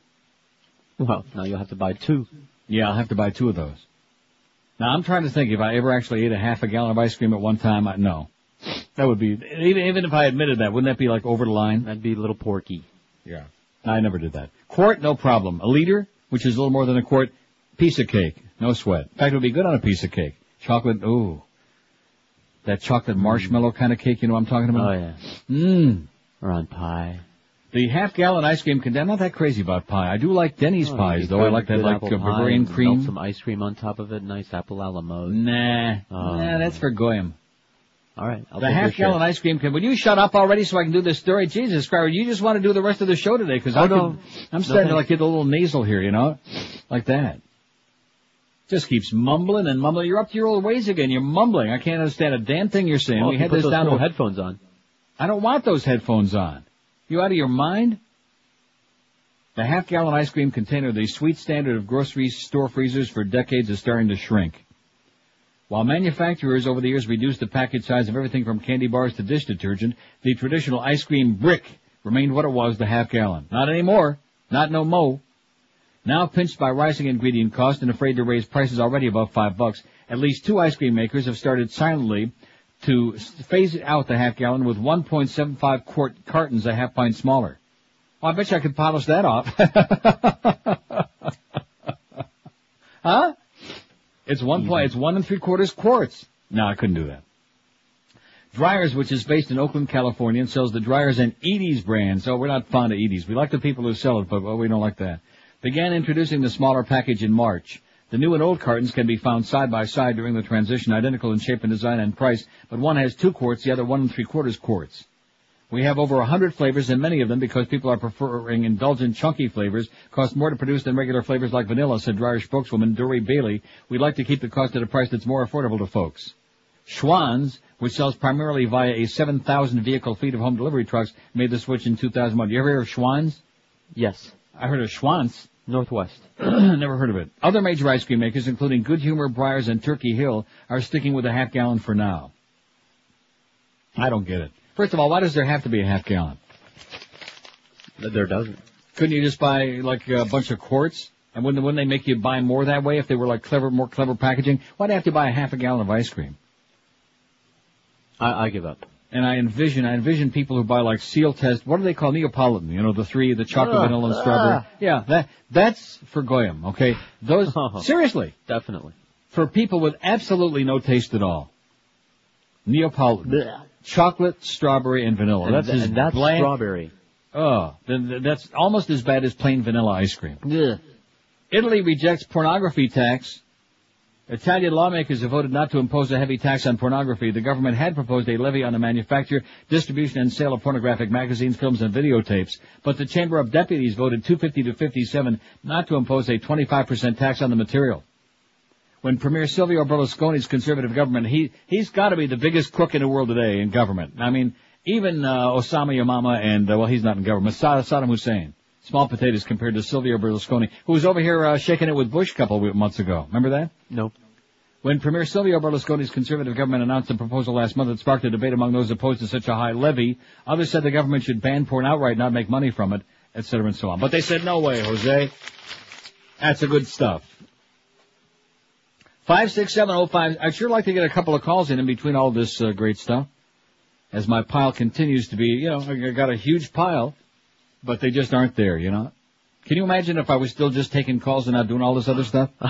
Well, now you'll have to buy two. Yeah, I'll have to buy two of those. Now I'm trying to think if I ever actually ate a half a gallon of ice cream at one time. I, no, that would be even even if I admitted that, wouldn't that be like over the line? That'd be a little porky. Yeah, I never did that. Quart, no problem. A liter, which is a little more than a quart, piece of cake, no sweat. In fact, it would be good on a piece of cake. Chocolate, ooh, that chocolate marshmallow kind of cake. You know what I'm talking about? Oh yeah. Mmm. Or on pie. The half gallon ice cream container. I'm not that crazy about pie. I do like Denny's Oh, pies though. I like that like apple uh, Bavarian cream. Melt some ice cream on top of it. Nice apple a la mode. Nah, Oh. nah, that's for goyim. All right. I'll the half gallon ice cream can. Would you shut up already so I can do this story? Jesus Christ, you just want to do the rest of the show today because Oh, I no. could, I'm No, starting to thanks. like get a little nasal here, you know, like that. Just keeps mumbling and mumbling. You're up to your old ways again. You're mumbling. I can't understand a damn thing you're saying. Well, we had this those down to headphones on. I don't want those headphones on. You out of your mind? The half gallon ice cream container, the sweet standard of grocery store freezers for decades is starting to shrink. While manufacturers over the years reduced the package size of everything from candy bars to dish detergent, the traditional ice cream brick remained what it was, the half gallon. Not anymore. Not no mo. Now pinched by rising ingredient costs and afraid to raise prices already above five bucks, at least two ice cream makers have started silently to phase out the half gallon with 1.75 quart cartons a half pint smaller. Oh, I bet you I could polish that off. (laughs) huh? It's one point, it's one and three quarters quarts. No, I couldn't do that. Dreyer's, which is based in Oakland, California, and sells the Dreyer's and Edy's brand. So we're not fond of Edy's. We like the people who sell it, but well, we don't like that. Began introducing the smaller package in March. The new and old cartons can be found side by side during the transition, identical in shape and design and price, but one has two quarts, the other one and three quarters quarts. We have over a hundred flavors and many of them, because people are preferring indulgent chunky flavors, cost more to produce than regular flavors like vanilla, said Dreyer spokeswoman Dory Bailey. We'd like to keep the cost at a price that's more affordable to folks. Schwan's, which sells primarily via a 7,000 vehicle fleet of home delivery trucks, made the switch in 2001. You ever hear of Schwan's? Yes. I heard of Schwan's. Northwest. (clears throat) Never heard of it. Other major ice cream makers, including Good Humor, Breyers, and Turkey Hill, are sticking with a half gallon for now. I don't get it. First of all, why does there have to be a half gallon? There doesn't. Couldn't you just buy like a bunch of quarts? And wouldn't, wouldn't they make you buy more that way if they were like clever, more clever packaging? Why'd they have to buy a half a gallon of ice cream? I, I give up. And I envision, I envision people who buy like Sealtest, what do they call Neapolitan? You know, the three, the chocolate, Ah, vanilla, and strawberry. ah. Yeah, that, that's for Goyim, okay? Those, (laughs) seriously. Definitely. For people with absolutely no taste at all. Neapolitan. Chocolate, strawberry, and vanilla. And that's th- that's bland- strawberry. Oh, then that's almost as bad as plain vanilla ice cream. Italy rejects pornography tax. Italian lawmakers have voted not to impose a heavy tax on pornography. The government had proposed a levy on the manufacture, distribution, and sale of pornographic magazines, films, and videotapes. But the Chamber of Deputies voted 250 to 57 not to impose a 25% tax on the material. When Premier Silvio Berlusconi's conservative government, he, he's gotta be the biggest crook in the world today in government. I mean, even, uh, Osama Yamama and, uh, well, he's not in government, Sa- Saddam Hussein. Small potatoes compared to Silvio Berlusconi, who was over here, uh, shaking it with Bush a couple of months ago. Remember that? Nope. When Premier Silvio Berlusconi's conservative government announced a proposal last month that sparked a debate among those opposed to such a high levy, others said the government should ban porn outright, not make money from it, etc. and so on. But they said, no way, Jose. That's the good stuff. Five six seven oh five. I'd sure like to get a couple of calls in in between all this uh, great stuff. As my pile continues to be, you know, I got a huge pile, but they just aren't there, you know. Can you imagine if I was still just taking calls and not doing all this other stuff? (sighs)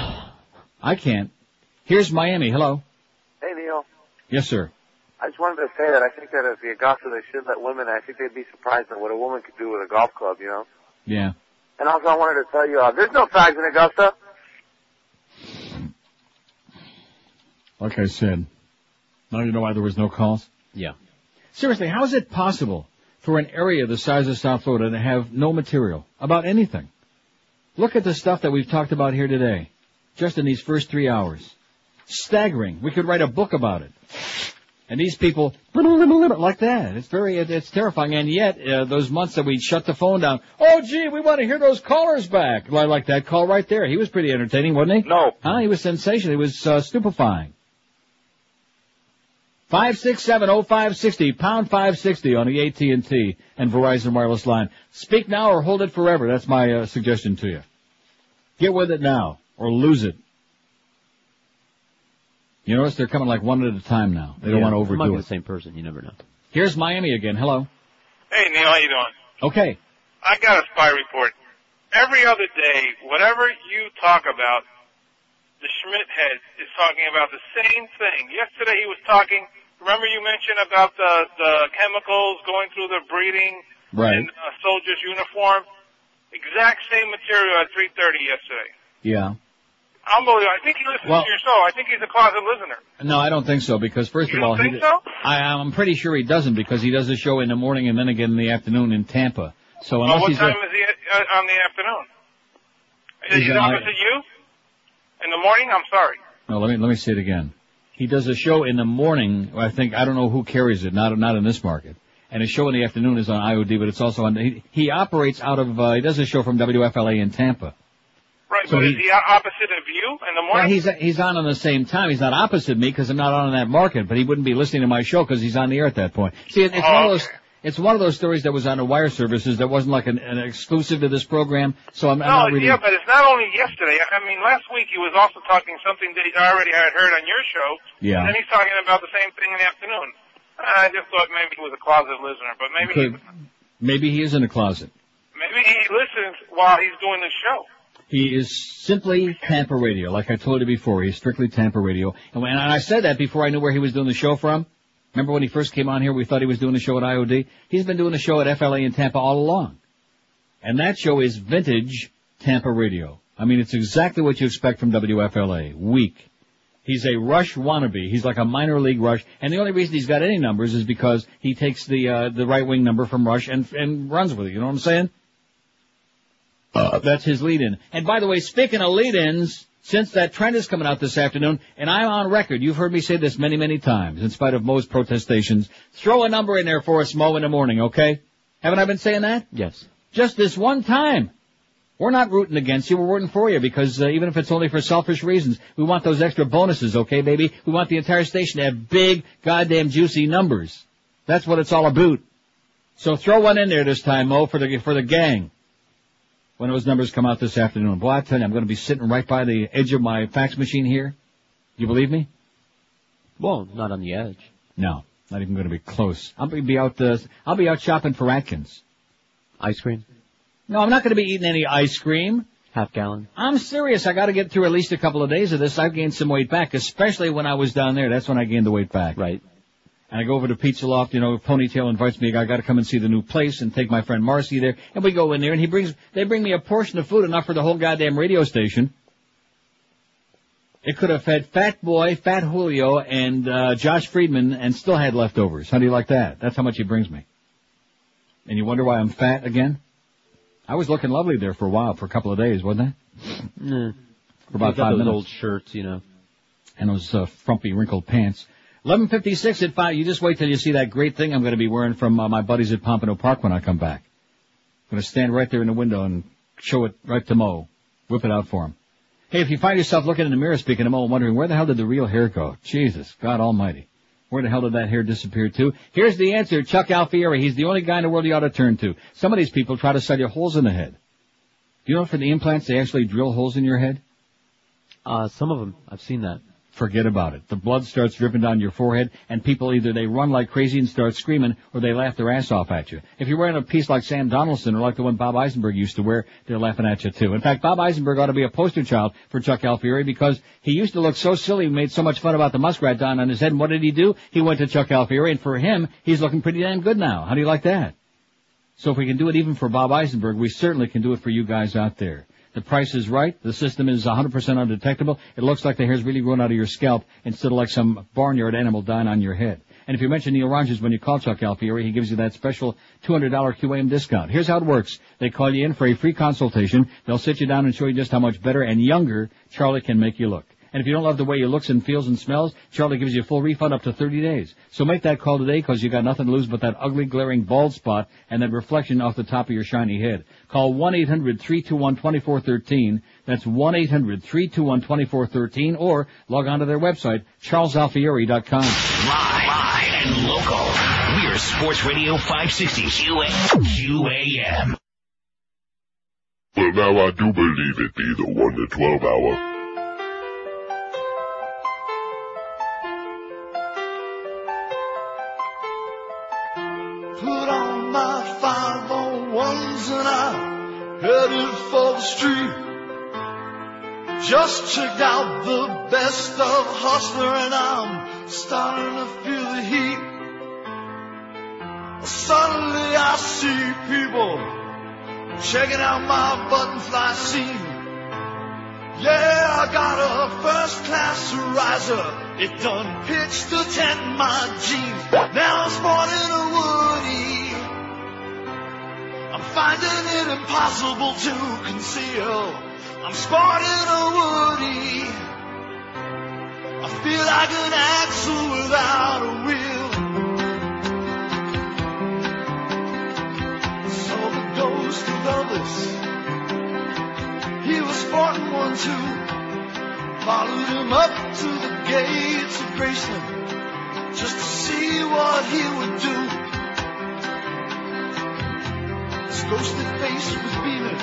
I can't. Here's Miami. Hello. Hey Neil, Yes, sir. I just wanted to say that I think that at the Augusta they should let women. I think they'd be surprised at what a woman could do with a golf club, you know. Yeah. And also, I wanted to tell you, uh, there's no fags in Augusta. Like I said. Now you know why there was no calls? Yeah. Seriously, how is it possible for an area the size of South Florida to have no material about anything? Look at the stuff that we've talked about here today. Just in these first three hours. Staggering. We could write a book about it. And these people, like that. It's very, it's terrifying. And yet, uh, those months that we shut the phone down, oh gee, we want to hear those callers back. Like, like that call right there. He was pretty entertaining, wasn't he? No. Huh? He was sensational. He was, uh, stupefying. Five six seven oh five sixty pound five sixty on the AT and T and Verizon wireless line. Speak now or hold it forever. That's my uh, suggestion to you. Get with it now or lose it. You notice they're coming like one at a time now. They don't Yeah, want to it might overdo be it. the same person. You never know. Here's Miami again. Hello. Hey Neil, how you doing? Okay. I got a spy report. Every other day, whatever you talk about, the Schmidt head is talking about the same thing. Yesterday he was talking. Remember you mentioned about the the chemicals going through the breeding Right. in a soldier's uniform. Exact same material at 3:30 yesterday. Yeah. Unbelievable. I think he listens Well- to your show. I think he's a closet listener. No, I don't think so because first You of all, he so? I, I'm pretty sure he doesn't because he does a show in the morning and then again in the afternoon in Tampa. So Well, unless what he's time a- is he uh, on the afternoon? Is on my- opposite you? In the morning? I'm sorry. no, let me let me say it again. He does a show in the morning. I think I don't know who carries it. Not not in this market. And his show in the afternoon is on IOD, but it's also on. He, he operates out of. Uh, he does a show from WFLA in Tampa. Right, So but he- is he opposite of you in the morning? he's he's on on the same time. He's not opposite me because I'm not on in that market, but he wouldn't be listening to my show because he's on the air at that point. See, it, it's Oh, one of those. It's one of those stories that was on the wire services that wasn't like an, an exclusive to this program. So I'm, I'm no, not really. yeah, but it's not only yesterday. I mean, last week he was also talking something that I already had heard on your show. Yeah. And then he's talking about the same thing in the afternoon. I just thought maybe he was a closet listener, but maybe he, Could, maybe he is in a closet. maybe he listens while he's doing the show. He is simply Tampa Radio, like I told you before. He's strictly Tampa Radio. And when and I said that before I knew where he was doing the show from. Remember when he first came on here, we thought he was doing a show at IOD? He's been doing a show at FLA in Tampa all along. And that show is vintage Tampa Radio. I mean, it's exactly what you expect from WFLA. Weak. He's a Rush wannabe. He's like a minor league Rush. And the only reason he's got any numbers is because he takes the, uh, the right wing number from Rush and, and runs with it. You know what I'm saying? Uh, that's his lead-in. And by the way, speaking of lead-ins, since that trend is coming out this afternoon, and I'm on record, you've heard me say this many, many times, in spite of Mo's protestations, throw a number in there for us, Mo, in the morning, okay? Haven't I been saying that? Yes. Just this one time. We're not rooting against you, we're rooting for you, because uh, even if it's only for selfish reasons, we want those extra bonuses, okay, baby? We want the entire station to have big, goddamn juicy numbers. That's what it's all about. So throw one in there this time, Mo, for the, for the gang when those numbers come out this afternoon. Boy, I tell you, I'm going to be sitting right by the edge of my fax machine here. You believe me? Well, not on the edge. No, not even going to be close. I'll be, be out. Uh, I'll be out shopping for Atkins. Ice cream? No, I'm not going to be eating any ice cream. Half gallon? I'm serious. I got to get through at least a couple of days of this. I've gained some weight back, especially when I was down there. That's when I gained the weight back. Right. And I go over to Pizza Loft, you know, Ponytail invites me, I gotta come and see the new place and take my friend Marcy there. And we go in there and he brings, they bring me a portion of food enough for the whole goddamn radio station. It could have fed Fat Boy, Fat Julio, and, uh, Josh Friedman and still had leftovers. How do you like that? That's how much he brings me. And you wonder why I'm fat again? I was looking lovely there for a while, for a couple of days, wasn't I? Nah. For about five those minutes. old shirts, you know. and those uh, frumpy wrinkled pants. 11:56 at five. You just wait till you see that great thing I'm going to be wearing from uh, my buddies at Pompano Park when I come back. I'm going to stand right there in the window and show it right to Mo, whip it out for him. Hey, if you find yourself looking in the mirror, speaking to Mo, wondering where the hell did the real hair go? Jesus, God Almighty, where the hell did that hair disappear to? Here's the answer: Chuck Alfieri. He's the only guy in the world you ought to turn to. Some of these people try to sell you holes in the head. Do you know for the implants they actually drill holes in your head? Uh, some of them. I've seen that. Forget about it. The blood starts dripping down your forehead, and people either they run like crazy and start screaming, or they laugh their ass off at you. If you're wearing a piece like Sam Donaldson or like the one Bob Eisenberg used to wear, they're laughing at you too. In fact, Bob Eisenberg ought to be a poster child for Chuck Alfieri because he used to look so silly, he made so much fun about the muskrat down on his head, and what did he do? He went to Chuck Alfieri, and for him, he's looking pretty damn good now. How do you like that? So if we can do it even for Bob Eisenberg, we certainly can do it for you guys out there. The price is right. The system is 100% undetectable. It looks like the hair's really grown out of your scalp instead of like some barnyard animal dying on your head. And if you mention Neil Rogers when you call Chuck Alfieri, he gives you that special $200 QAM discount. Here's how it works. They call you in for a free consultation. They'll sit you down and show you just how much better and younger Charlie can make you look. And if you don't love the way he looks and feels and smells, Charlie gives you a full refund up to 30 days. So make that call today because you got nothing to lose but that ugly glaring bald spot and that reflection off the top of your shiny head. Call 1-800-321-2413. That's 1-800-321-2413 or log on to their website, charlesalfieri.com. Live, live and local. We're Sports Radio 560 QA, QAM. Well, now I do believe it be the 1 to 12 hour. Street. Just checked out the best of Hustler and I'm starting to feel the heat. Suddenly I see people checking out my button fly scene. Yeah, I got a first class riser. It done pitched to tent my jeans. Now I'm sporting a Woody. I'm finding it impossible to conceal. I'm sporting a Woody. I feel like an axle without a wheel. Saw the ghost of Elvis. He was sporting one too. Followed him up to the gates of Graceland just to see what he would do. His ghostly face was beaming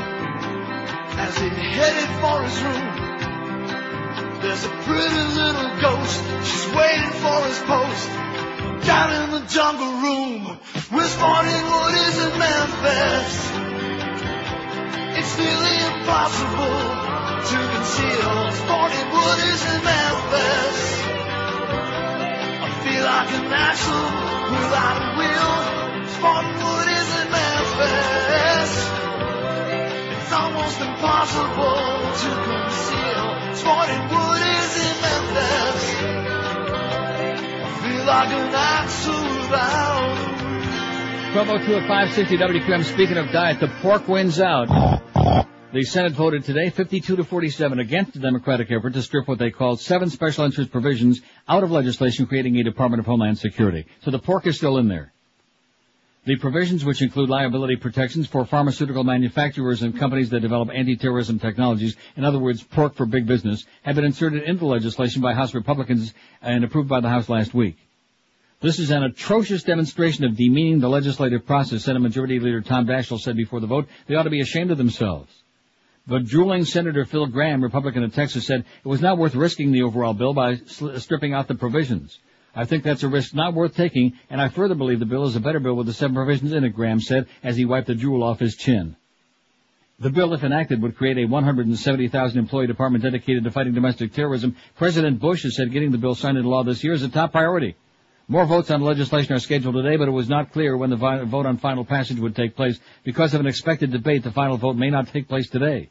as he headed for his room. There's a pretty little ghost, she's waiting for his post. Down in the jungle room, we're sporting Woodies in Memphis. It's nearly impossible to conceal sporting Woodies in Memphis. I feel like an axle without a wheel. Sporting Woodies in Memphis. It's almost impossible to conceal sporting Woodies in Memphis. I feel like an axle without a 1202 at 560 WQM. Speaking of diet, the pork wins out. The Senate voted today 52 to 47 against the Democratic effort to strip what they called seven special interest provisions out of legislation creating a Department of Homeland Security. So the pork is still in there. The provisions, which include liability protections for pharmaceutical manufacturers and companies that develop anti-terrorism technologies, in other words, pork for big business, have been inserted into legislation by House Republicans and approved by the House last week. This is an atrocious demonstration of demeaning the legislative process, Senate Majority Leader Tom Daschle said before the vote. They ought to be ashamed of themselves. But drooling Senator Phil Gramm, Republican of Texas, said it was not worth risking the overall bill by stripping out the provisions. I think that's a risk not worth taking, and I further believe the bill is a better bill with the seven provisions in it, Gramm said as he wiped the drool off his chin. The bill, if enacted, would create a 170,000 employee department dedicated to fighting domestic terrorism. President Bush has said getting the bill signed into law this year is a top priority. More votes on legislation are scheduled today, but it was not clear when the vote on final passage would take place. Because of an expected debate, the final vote may not take place today.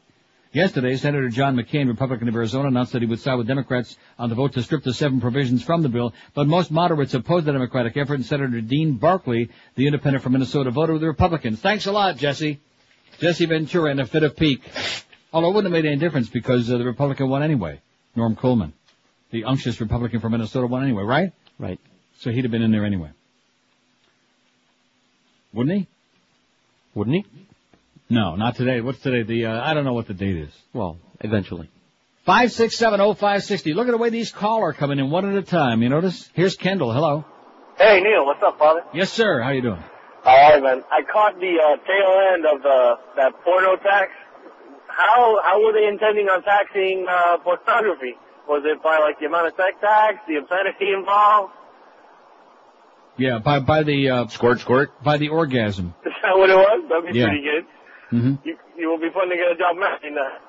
Yesterday, Senator John McCain, Republican of Arizona, announced that he would side with Democrats on the vote to strip the seven provisions from the bill, but most moderates opposed the Democratic effort, and Senator Dean Barkley, the independent from Minnesota, voted with the Republicans. Thanks a lot, Jesse. Jesse Ventura in a fit of pique. Although it wouldn't have made any difference because uh, the Republican won anyway. Norm Coleman, the unctuous Republican from Minnesota, won anyway, right? Right. So he'd have been in there anyway. Wouldn't he? Wouldn't he? No, not today. What's today? The uh, I don't know what the date is. Well, eventually. Five six seven oh five sixty. Look at the way these call are coming in one at a time. You notice? Here's Kendall. Hello. Hey Neil, what's up, father? Yes, sir. How you doing? All right, man. I caught the uh, tail end of the that porno tax. How how were they intending on taxing uh, pornography? Was it by like the amount of sex tax, the obscenity involved? Yeah, by by the uh, squirt squirt by the orgasm. Is that what it was? That'd be Yeah. pretty good. Hmm You you will be fun to get a job matching that.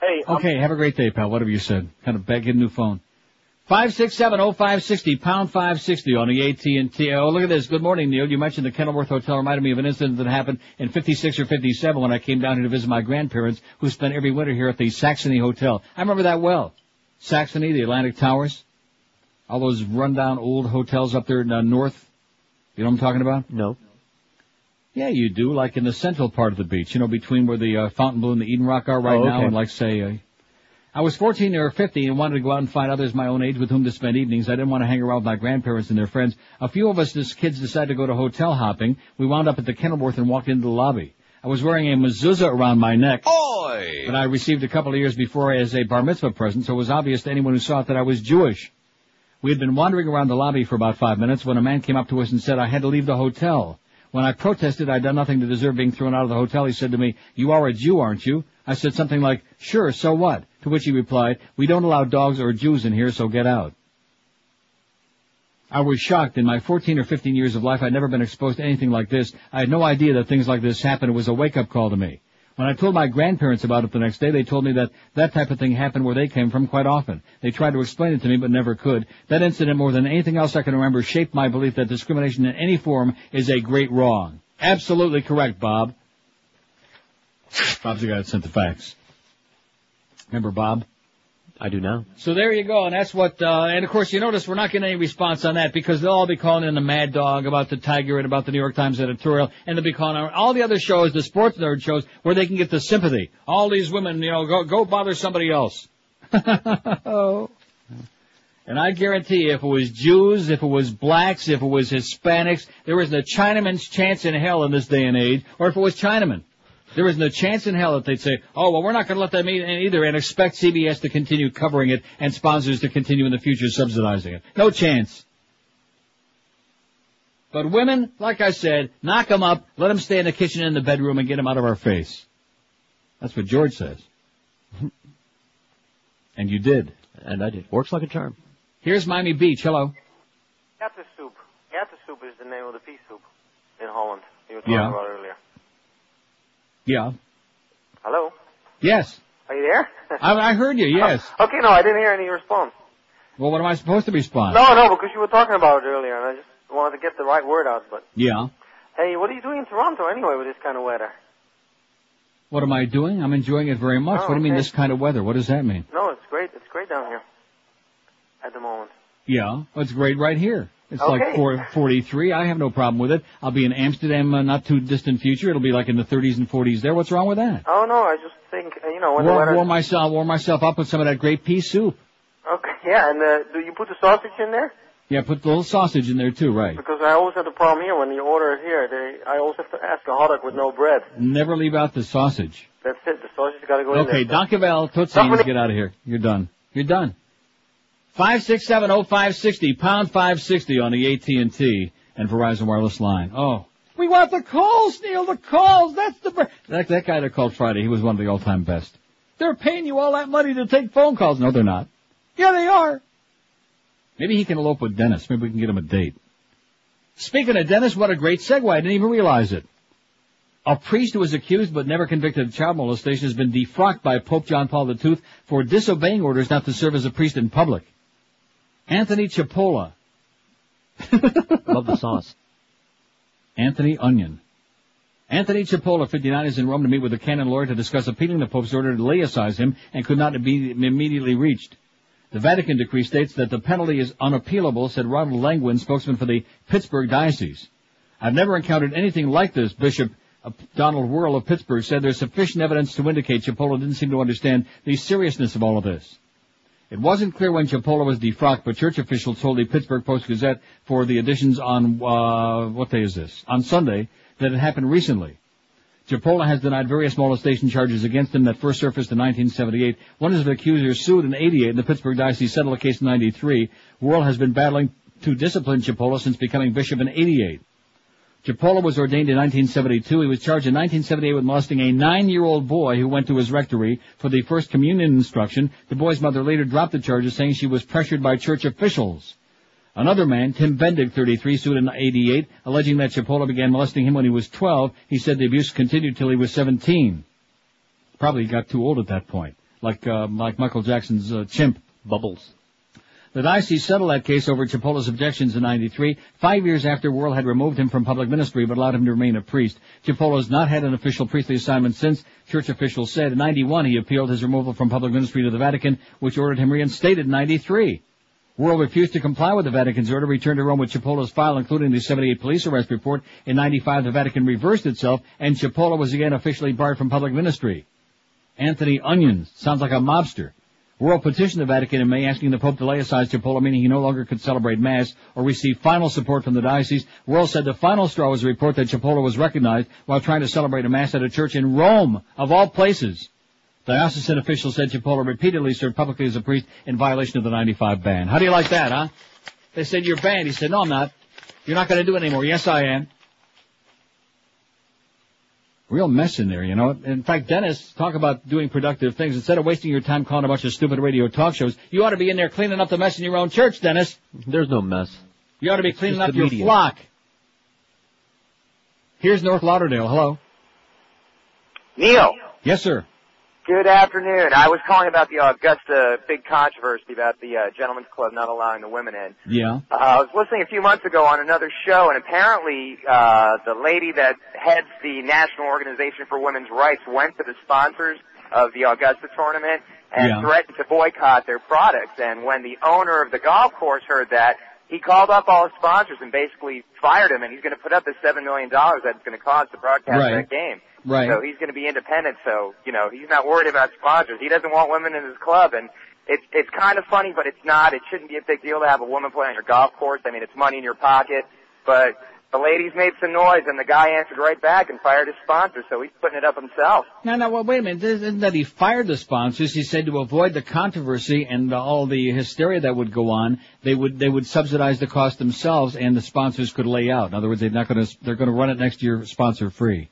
Hey, I'm- Okay, have a great day, pal. Whatever you said. Kind of beg, get a new phone. Five six seven oh five sixty pound five sixty on the AT and T. Oh, look at this. Good morning, Neil. You mentioned the Kenilworth Hotel reminded me of an incident that happened in fifty six or fifty seven when I came down here to visit my grandparents, who spent every winter here at the Saxony Hotel. I remember that well. Saxony, the Atlantic Towers, all those rundown old hotels up there in the north. You know what I'm talking about? No. Yeah, you do. Like in the central part of the beach, you know, between where the uh, Fontainebleau and the Eden Rock are right Oh, now, and like say, uh, I was 14 or 15 and wanted to go out and find others my own age with whom to spend evenings. I didn't want to hang around with my grandparents and their friends. A few of us as kids decided to go to hotel hopping. We wound up at the Kenilworth and walked into the lobby. I was wearing a mezuzah around my neck. Oi! That I received a couple of years before as a bar mitzvah present, so it was obvious to anyone who saw it that I was Jewish. We had been wandering around the lobby for about five minutes when a man came up to us and said I had to leave the hotel. When I protested I'd done nothing to deserve being thrown out of the hotel, he said to me, you are a Jew, aren't you? I said something like, sure, so what? To which he replied, we don't allow dogs or Jews in here, so get out. I was shocked. In my 14 or 15 years of life, I'd never been exposed to anything like this. I had no idea that things like this happened. It was a wake-up call to me. When I told my grandparents about it the next day, they told me that that type of thing happened where they came from quite often. They tried to explain it to me, but never could. That incident, more than anything else I can remember, shaped my belief that discrimination in any form is a great wrong. Absolutely correct, Bob. Bob's the guy that sent the fax. Remember Bob? I do now. So there you go, and that's what, uh, and of course you notice we're not getting any response on that because they'll all be calling in the Mad Dog about the Tiger and about the New York Times editorial, and they'll be calling on all the other shows, the sports nerd shows, where they can get the sympathy. All these women, you know, go, go bother somebody else. (laughs) and I guarantee you, if it was Jews, if it was blacks, if it was Hispanics, there isn't a Chinaman's chance in hell in this day and age, or if it was Chinaman. There isn't a chance in hell that they'd say, oh, well, we're not going to let that in either and expect CBS to continue covering it and sponsors to continue in the future subsidizing it. No chance. But women, like I said, knock them up, let them stay in the kitchen and in the bedroom and get them out of our face. That's what George says. (laughs) and you did. And I did. Works like a charm. Here's Miami Beach. Hello. Yatta soup. Yatta soup is the name of the pea soup in Holland. You were talking Yeah. about earlier. Yeah. Hello? Yes. Are you there? (laughs) I, I heard you, yes. Oh, okay, no, I didn't hear any response. Well, what am I supposed to respond? No, no, because you were talking about it earlier, and I just wanted to get the right word out. But Yeah. hey, what are you doing in Toronto anyway with this kind of weather? What am I doing? I'm enjoying it very much. Oh, what do you mean this kind of weather? What does that mean? No, it's great. It's great down here at the moment. Yeah, well, it's great right here. It's like Okay. four, 43. I have no problem with it. I'll be in Amsterdam uh, not too distant future. It'll be like in the 30s and 40s there. What's wrong with that? Oh no, I just think uh, you know when the Warm, weather. warm myself, warm myself up with some of that great pea soup. Okay, (laughs) yeah, and uh, do you put the sausage in there? Yeah, put the little sausage in there too, right? Because I always have the problem here when you order it here. They, I always have to ask a hot dog with no bread. Never leave out the sausage. That's it. The sausage got to go in there. Okay. Donkevel, Tootsies, get out of here. You're done. You're done. Five six seven oh five sixty pound five sixty on the AT and T and Verizon wireless line. Oh, we want the calls, Neil. The calls. That's the br- that that guy that called Friday. He was one of the all time best. They're paying you all that money to take phone calls. No, they're not. Yeah, they are. Maybe he can elope with Dennis. Maybe we can get him a date. Speaking of Dennis, what a great segue. I didn't even realize it. A priest who was accused but never convicted of child molestation has been defrocked by Pope John Paul II for disobeying orders not to serve as a priest in public. Anthony Cipolla. (laughs) Love the sauce. Anthony Onion. Anthony Cipolla, 59, is in Rome to meet with a canon lawyer to discuss appealing the Pope's order to laicize him and could not be immediately reached. The Vatican decree states that the penalty is unappealable, said Ronald Lengwin, spokesman for the Pittsburgh Diocese. I've never encountered anything like this, Bishop Donald Wuerl of Pittsburgh said there's sufficient evidence to indicate Cipolla didn't seem to understand the seriousness of all of this. It wasn't clear when Cipolla was defrocked, but church officials told the Pittsburgh Post-Gazette for the editions on, uh, what day is this? On Sunday, that it happened recently. Cipolla has denied various molestation charges against him that first surfaced in 1978. One of his accusers sued in 88 and the Pittsburgh Diocese settled a case in 93. Wuerl has been battling to discipline Cipolla since becoming bishop in 88. Cipolla was ordained in 1972. He was charged in 1978 with molesting a nine-year-old boy who went to his rectory for the first communion instruction. The boy's mother later dropped the charges, saying she was pressured by church officials. Another man, Tim Bendig, 33, sued in 88, alleging that Cipolla began molesting him when he was 12. He said the abuse continued till he was 17. Probably got too old at that point, like uh, like Michael Jackson's uh, chimp. Bubbles. The diocese settled that case over Cipolla's objections in 93, five years after Wuerl had removed him from public ministry but allowed him to remain a priest. Cipolla has not had an official priestly assignment since, church officials said. In 91, he appealed his removal from public ministry to the Vatican, which ordered him reinstated in 93. Wuerl refused to comply with the Vatican's order, returned to Rome with Cipolla's file, including the 78 police arrest report. In 95, the Vatican reversed itself, and Cipolla was again officially barred from public ministry. Anthony Onions sounds like a mobster. Wuerl petitioned the Vatican in May asking the Pope to lay aside Cipolla, meaning he no longer could celebrate Mass or receive final support from the diocese. Wuerl said the final straw was a report that Cipolla was recognized while trying to celebrate a Mass at a church in Rome, of all places. Diocesan officials said Cipolla repeatedly served publicly as a priest in violation of the 95 ban. How do you like that, huh? They said, you're banned. He said, no, I'm not. You're not going to do it anymore. Yes, I am. Real mess in there, you know. In fact, Dennis, talk about doing productive things. Instead of wasting your time calling a bunch of stupid radio talk shows, you ought to be in there cleaning up the mess in your own church, Dennis. There's no mess. You ought to be cleaning up the your media. flock. Here's North Lauderdale. Hello. Neil, Yes, sir. Good afternoon. I was calling about the Augusta big controversy about the uh, Gentlemen's Club not allowing the women in. Yeah. Uh, I was listening a few months ago on another show, and apparently uh, the lady that heads the National Organization for Women's Rights went to the sponsors of the Augusta tournament and Yeah. threatened to boycott their products. And when the owner of the golf course heard that, he called up all his sponsors and basically fired him, and he's going to put up the seven million dollars that's going to cost to broadcast Right. that game. Right. So he's going to be independent. So you know he's not worried about sponsors. He doesn't want women in his club, and it's it's kind of funny, but it's not. It shouldn't be a big deal to have a woman play on your golf course. I mean, it's money in your pocket. But the ladies made some noise, and the guy answered right back and fired his sponsor. So he's putting it up himself. No, no, well, wait a minute. This Isn't that he fired the sponsors? He said to avoid the controversy and all the hysteria that would go on, they would they would subsidize the cost themselves, and the sponsors could lay out. In other words, they're not going to they're going to run it next year sponsor free.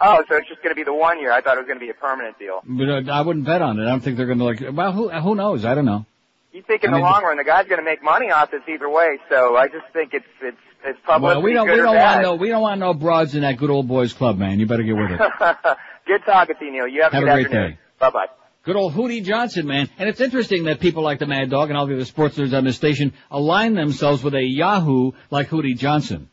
Oh, so it's just going to be the one year. I thought it was going to be a permanent deal. But uh, I wouldn't bet on it. I don't think they're going to like. Well, who who knows? I don't know. You think in I mean, the long run the guy's going to make money off this either way. So I just think it's it's it's publicity Well, we don't good we don't want no we don't want no broads in that good old boys club, man. You better get with it. (laughs) good talking to you, Neil. You have, Have a a great afternoon. day. Bye bye. Good old Hootie Johnson, man. And it's interesting that people like the Mad Dog and all the other sports nerds on this station align themselves with a Yahoo like Hootie Johnson.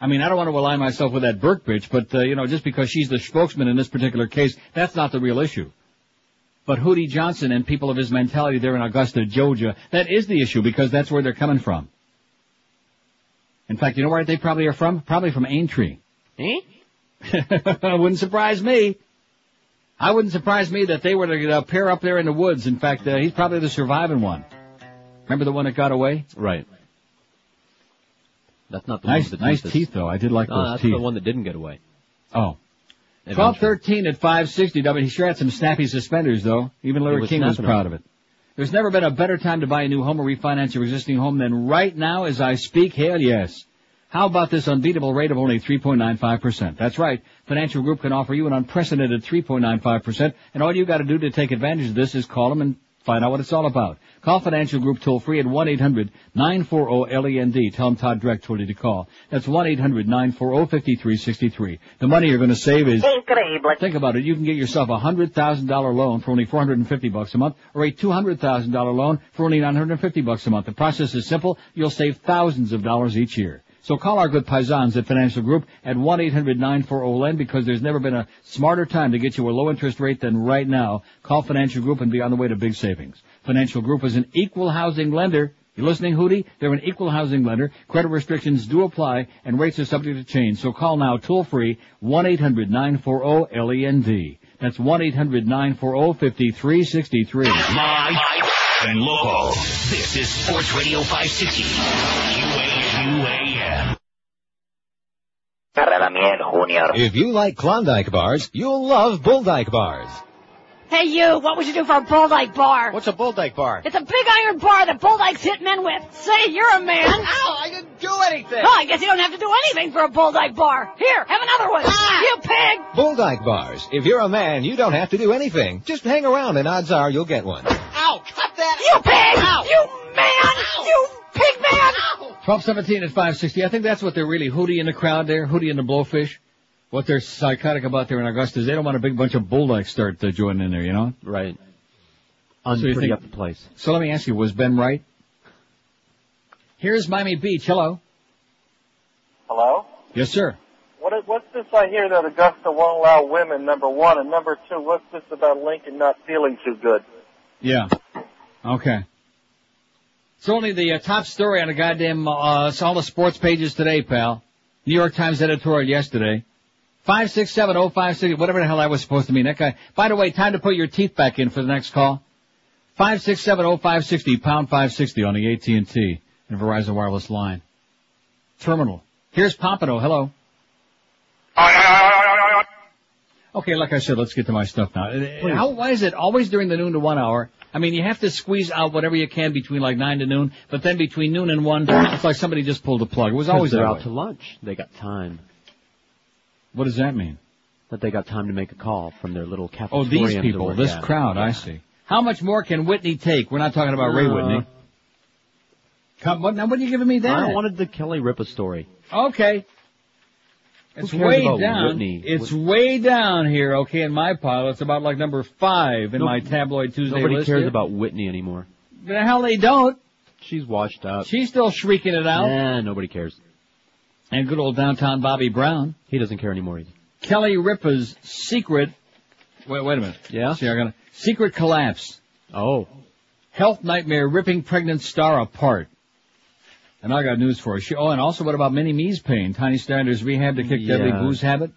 I mean, I don't want to align myself with that Burk bitch, but, uh, you know, just because she's the spokesman in this particular case, that's not the real issue. But Hootie Johnson and people of his mentality there in Augusta, Georgia, that is the issue because that's where they're coming from. In fact, you know where they probably are from? Probably from Aintry. Eh? (laughs) wouldn't surprise me. I wouldn't surprise me that they were to uh, pair up there in the woods. In fact, uh, he's probably the surviving one. Remember the one that got away? Right. That's not the Nice, one nice teeth. teeth though. I did like No, those that's teeth. the one that didn't get away. Oh. Eventually. Twelve thirteen at five sixty. W. He sure had some snappy suspenders though. Even Larry was King was proud of it. There's never been a better time to buy a new home or refinance your existing home than right now as I speak. Hell yes. How about this unbeatable rate of only 3.95%? That's right. Financial Group can offer you an unprecedented 3.95%, and all you got to do to take advantage of this is call them and find out what it's all about. Call Financial Group toll free at 1-800-940-LEND. E Tell them Todd Dreck told you to call. That's 1-800-940-5363. The money you're going to save is Increíble. Think about it. You can get yourself a hundred thousand dollar loan for only four hundred and fifty bucks a month, or a two hundred thousand dollar loan for only nine hundred and fifty bucks a month. The process is simple. You'll save thousands of dollars each year. So call our good paisans at Financial Group at one eight hundred nine four oh zero len because there's never been a smarter time to get you a low interest rate than right now. Call Financial Group and be on the way to big savings. Financial Group is an equal housing lender. You listening, Hootie? They're an equal housing lender. Credit restrictions do apply, and rates are subject to change. So call now, toll free, 1-800-940-LEND. E That's 1-800-940-5363. Live and local. This is Sports Radio 560. QAM. If you like Klondike bars, you'll love Bulldyke bars. Hey you, what would you do for a bull dyke bar? What's a Bulldyke bar? It's a big iron bar that bull dykes hit men with. Say, you're a man. (laughs) Ow, I didn't do anything. Oh, I guess you don't have to do anything for a bull dyke bar. Here, have another one. Ah. You pig. Bulldyke bars. If you're a man, you don't have to do anything. Just hang around and odds are you'll get one. Ow, cut that. You pig. You man. You pig man. 1217 at 560. I think that's what they're really hootie in the crowd there, hootie and the blowfish. What they're psychotic about there in Augusta is they don't want a big bunch of bulldykes start uh, joining in there, you know? Right. So you think- up the place. So let me ask you, was Ben right? Here's Miami Beach. Hello. Hello? Yes, sir. What is, what's this I hear that Augusta won't allow women, number one, and number two, what's this about Lincoln not feeling too good? Yeah. Okay. It's only the uh, top story on the goddamn, uh, all the sports pages today, pal. New York Times editorial yesterday. Five six seven oh five six whatever the hell that was supposed to mean. That guy. By the way, time to put your teeth back in for the next call. Five six seven oh five sixty pound five sixty on the AT and T and Verizon wireless line. Terminal. Here's Pompano. Hello. Okay, like I said, let's get to my stuff now. How, why is it always during the noon to one hour? I mean, you have to squeeze out whatever you can between like nine to noon, but then between noon and one, it's like somebody just pulled a plug. It was always they're out way. to lunch. They got time. What does that mean? That they got time to make a call from their little Oh, these people, this at. crowd, I see. How much more can Whitney take? We're not talking about Ray Uh, Whitney. Come, what, now what are you giving me that? I wanted the Kelly Ripa story. Okay. It's way down. Whitney? It's way down here, okay, in my pile. It's about like number five in No- my tabloid Tuesday Nobody cares here. about Whitney anymore. The hell they don't. She's washed up. She's still shrieking it out. Yeah, nobody cares. And good old downtown Bobby Brown. He doesn't care anymore either. Kelly Ripa's secret. Wait, wait a minute. Yeah. See, I got secret collapse. Oh. Health nightmare ripping pregnant star apart. And I got news for you. She, oh, and also what about Mini Me's pain? Tiny Standards rehab to kick deadly Yeah. booze habit?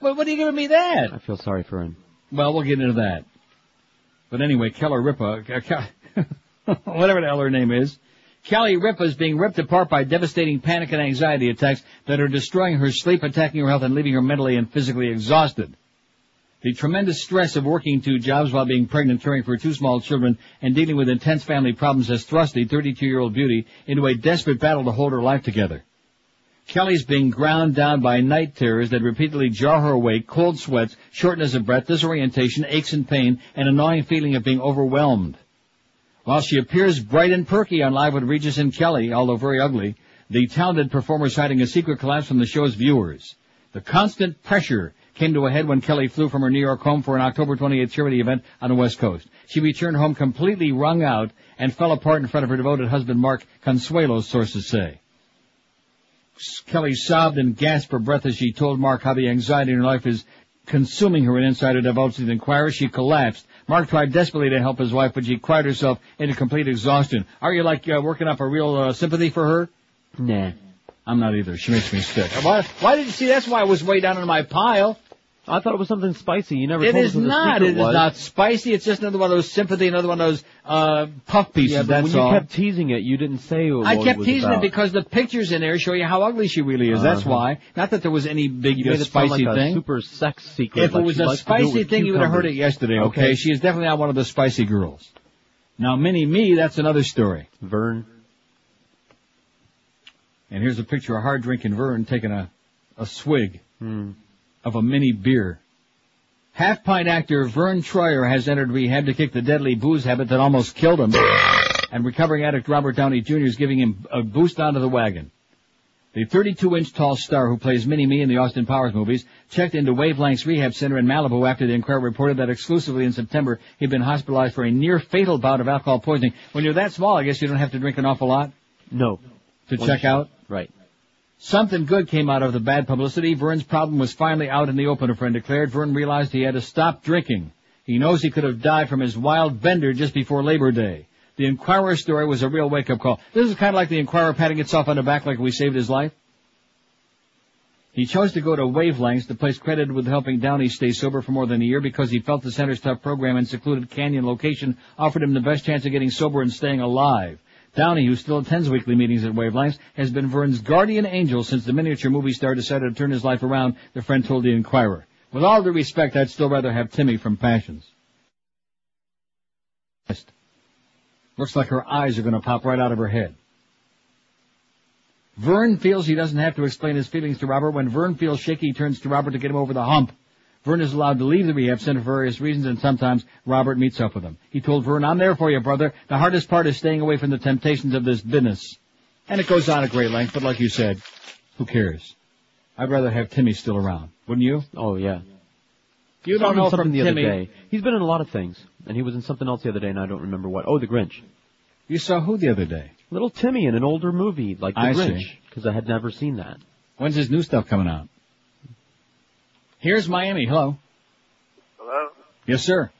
Well, what are you giving me that? I feel sorry for him. Well, we'll get into that. But anyway, Keller Ripa, Ke- (laughs) whatever the hell her name is, Kelly Ripa is being ripped apart by devastating panic and anxiety attacks that are destroying her sleep, attacking her health, and leaving her mentally and physically exhausted. The tremendous stress of working two jobs while being pregnant, caring for two small children, and dealing with intense family problems has thrust the 32-year-old beauty into a desperate battle to hold her life together. Kelly's being ground down by night terrors that repeatedly jar her awake, cold sweats, shortness of breath, disorientation, aches and pain, and a gnawing feeling of being overwhelmed. While she appears bright and perky on Live with Regis and Kelly, although very ugly, the talented performer is hiding a secret collapse from the show's viewers. The constant pressure came to a head when Kelly flew from her New York home for an October 28th charity event on the West Coast. She returned home completely wrung out and fell apart in front of her devoted husband Mark Consuelo, sources say. Kelly sobbed and gasped for breath as she told Mark how the anxiety in her life is consuming her. An insider divulged to the Inquirer she collapsed. Mark tried desperately to help his wife, but she cried herself into complete exhaustion. Are you like uh, working up a real uh, sympathy for her? Nah. I'm not either. She makes me sick. Why, why did you see? That's why I was way down in my pile. I thought it was something spicy. You never It told is us what the not. secret It is was. not spicy. It's just another one of those sympathy, another one of those uh puff pieces. Yeah, but that's when you all. kept teasing it, you didn't say what I it kept was teasing about. it because the pictures in there show you how ugly she really is. That's Uh-huh. why. Not that there was any big You made it sound spicy like a thing. super sex secret. If like it was she a likes to do it spicy with thing, you would have heard it cucumbers. yesterday. Okay? Okay. she is definitely not one of the spicy girls. Now, Mini Me, that's another story. Vern. And here's a picture of hard drinking Vern taking a a swig Hmm. Of a mini beer. Half pint actor Vern Troyer has entered rehab to kick the deadly booze habit that almost killed him. (coughs) and recovering addict Robert Downey Jr. is giving him a boost onto the wagon. The 32 inch tall star who plays Mini Me in the Austin Powers movies checked into Wavelength's rehab center in Malibu after the Inquirer reported that exclusively in September he'd been hospitalized for a near fatal bout of alcohol poisoning. When you're that small, I guess you don't have to drink an awful lot No. to One check shot. out. Right. Something good came out of the bad publicity. Vern's problem was finally out in the open, a friend declared. Vern realized he had to stop drinking. He knows he could have died from his wild bender just before Labor Day. The Inquirer story was a real wake-up call. This is kind of like the Inquirer patting itself on the back like we saved his life. He chose to go to Wavelengths, the place credited with helping Downey stay sober for more than a year because he felt the center's tough program and secluded canyon location offered him the best chance of getting sober and staying alive. Downey, who still attends weekly meetings at Wavelengths, has been Vern's guardian angel since the miniature movie star decided to turn his life around, the friend told the Inquirer. With all due respect, I'd still rather have Timmy from Passions. Looks like her eyes are going to pop right out of her head. Vern feels he doesn't have to explain his feelings to Robert. When Vern feels shaky, he turns to Robert to get him over the hump. Vern is allowed to leave the rehab center for various reasons, and sometimes Robert meets up with him. He told Vern, I'm there for you, brother. The hardest part is staying away from the temptations of this business. And it goes on at great length, but like you said, who cares? I'd rather have Timmy still around, wouldn't you? Oh yeah. You Saw don't know something from the Timmy. other day. He's been in a lot of things, and he was in something else the other day, and I don't remember what. Oh, The Grinch. You saw who the other day? Little Timmy in an older movie like The I Grinch, because I had never seen that. When's his new stuff coming out? Here's Miami. Hello. Hello? Yes, sir.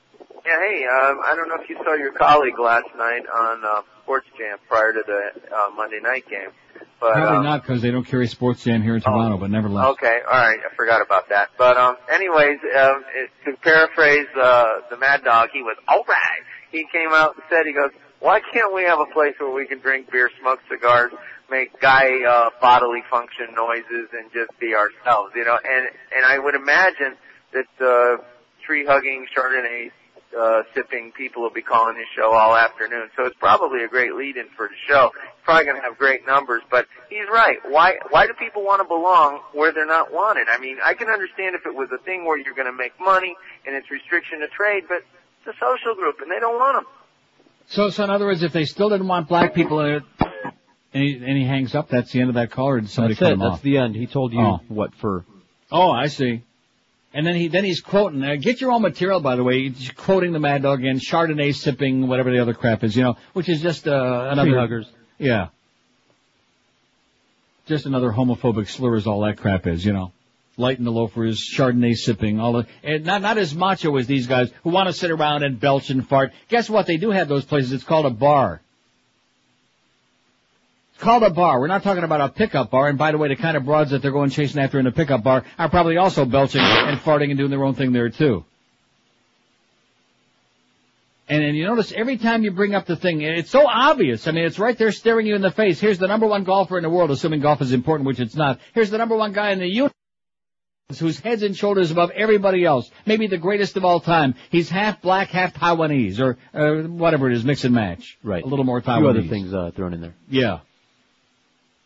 Yeah, hey, um, I don't know if you saw your colleague last night on uh, Sports Jam prior to the uh, Monday night game, But Probably um, not because they don't carry sports stand here in Toronto, but nevertheless. Okay, all right, I forgot about that. But um, anyways, um, it, to paraphrase uh, the Mad Dog, he was all right. He came out and said, he goes, "Why can't we have a place where we can drink beer, smoke cigars, make guy uh, bodily function noises, and just be ourselves?" You know, and and I would imagine that uh, tree hugging, Chardonnay uh, sipping people will be calling his show all afternoon. So it's probably a great lead-in for the show. It's probably going to have great numbers, but he's right. Why why do people want to belong where they're not wanted? I mean, I can understand if it was a thing where you're going to make money and it's restriction to trade, but it's a social group and they don't want them. So, so in other words, if they still didn't want black people in and he, and he hangs up, that's the end of that call, or did somebody That's cut it. him That's off? the end. He told you Oh. what for. Oh, I see. And then he then he's quoting. Uh, get your own material, by the way. He's quoting the Mad Dog and Chardonnay sipping, whatever the other crap is, you know, which is just uh, another huggers. Yeah. Just another homophobic slur as all that crap is, you know. Lighten the loafers, Chardonnay sipping, all the, and not, not as macho as these guys who want to sit around and belch and fart. Guess what? They do have those places. It's called a bar. Called a bar. We're not talking about a pickup bar. And by the way, the kind of broads that they're going chasing after in a pickup bar are probably also belching and farting and doing their own thing there too. And, and you notice every time you bring up the thing, it's so obvious. I mean, it's right there staring you in the face. Here's the number one golfer in the world, assuming golf is important, which it's not. Here's the number one guy in the universe who's heads and shoulders above everybody else. Maybe the greatest of all time. He's half black, half Taiwanese, or uh, whatever it is, mix and match. Right. A little more Taiwanese. A few other things uh, thrown in there. Yeah.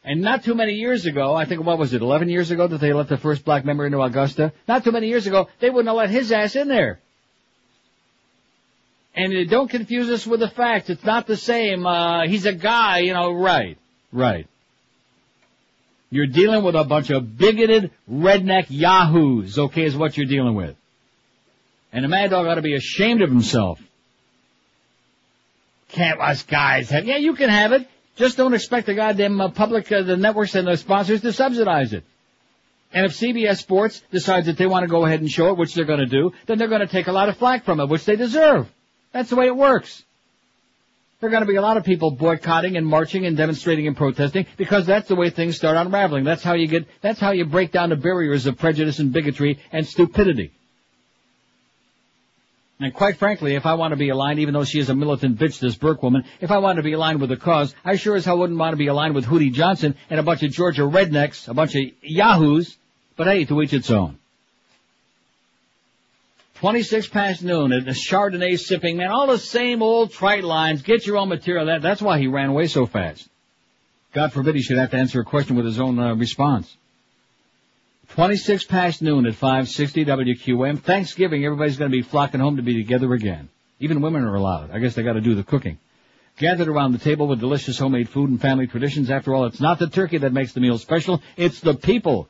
And not too many years ago, I think what was it, 11 years ago that they let the first black member into Augusta? Not too many years ago, they wouldn't have let his ass in there. And don't confuse us with the facts. It's not the same. Uh, he's a guy, you know, right. Right. You're dealing with a bunch of bigoted redneck yahoos, okay, is what you're dealing with. And the mad dog ought to be ashamed of himself. Can't us guys have, yeah, you can have it. Just don't expect the goddamn uh, public, uh, the networks and the sponsors to subsidize it. And if CBS Sports decides that they want to go ahead and show it, which they're going to do, then they're going to take a lot of flack from it, which they deserve. That's the way it works. There are going to be a lot of people boycotting and marching and demonstrating and protesting because that's the way things start unraveling. That's how you get, that's how you break down the barriers of prejudice and bigotry and stupidity. And quite frankly, if I want to be aligned, even though she is a militant bitch, this Burk woman, if I want to be aligned with the cause, I sure as hell wouldn't want to be aligned with Hootie Johnson and a bunch of Georgia rednecks, a bunch of yahoos. But hey, to each its own. 26 past noon the Chardonnay sipping, man, all the same old trite lines. Get your own material. That, that's why he ran away so fast. God forbid he should have to answer a question with his own uh, response. 26 past noon at 560 WQM. Thanksgiving, everybody's going to be flocking home to be together again. Even women are allowed. I guess they got to do the cooking. Gathered around the table with delicious homemade food and family traditions. After all, it's not the turkey that makes the meal special, it's the people.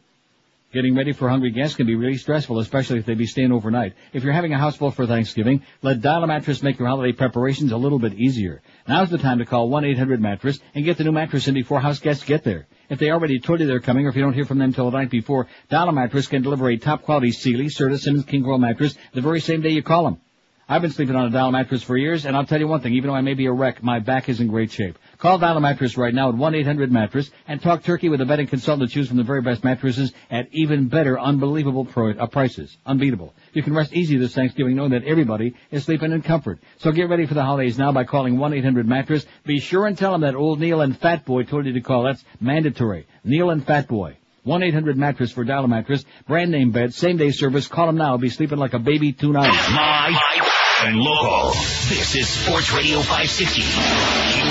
Getting ready for hungry guests can be really stressful, especially if they be staying overnight. If you're having a house full for Thanksgiving, let Dial a Mattress make your holiday preparations a little bit easier. Now's the time to call 1-800-Mattress and get the new mattress in before house guests get there. If they already told you they're coming, or if you don't hear from them till the night before, Dial a Mattress can deliver a top quality Sealy, Serta, Simmons, King Koil mattress the very same day you call them. I've been sleeping on a Dial mattress for years, and I'll tell you one thing, even though I may be a wreck, my back is in great shape. Call Dial Mattress right now at 1-800-Mattress and talk turkey with a bedding consultant to choose from the very best mattresses at even better, unbelievable pro- uh, prices. Unbeatable. You can rest easy this Thanksgiving knowing that everybody is sleeping in comfort. So get ready for the holidays now by calling 1-800-Mattress. Be sure and tell them that old Neil and Fat Boy told you to call. That's mandatory. Neil and Fat Boy. 1-800-Mattress for Dial Mattress. Brand name bed. Same day service. Call them now. Be sleeping like a baby tonight. Live and local. This is Sports Radio 560.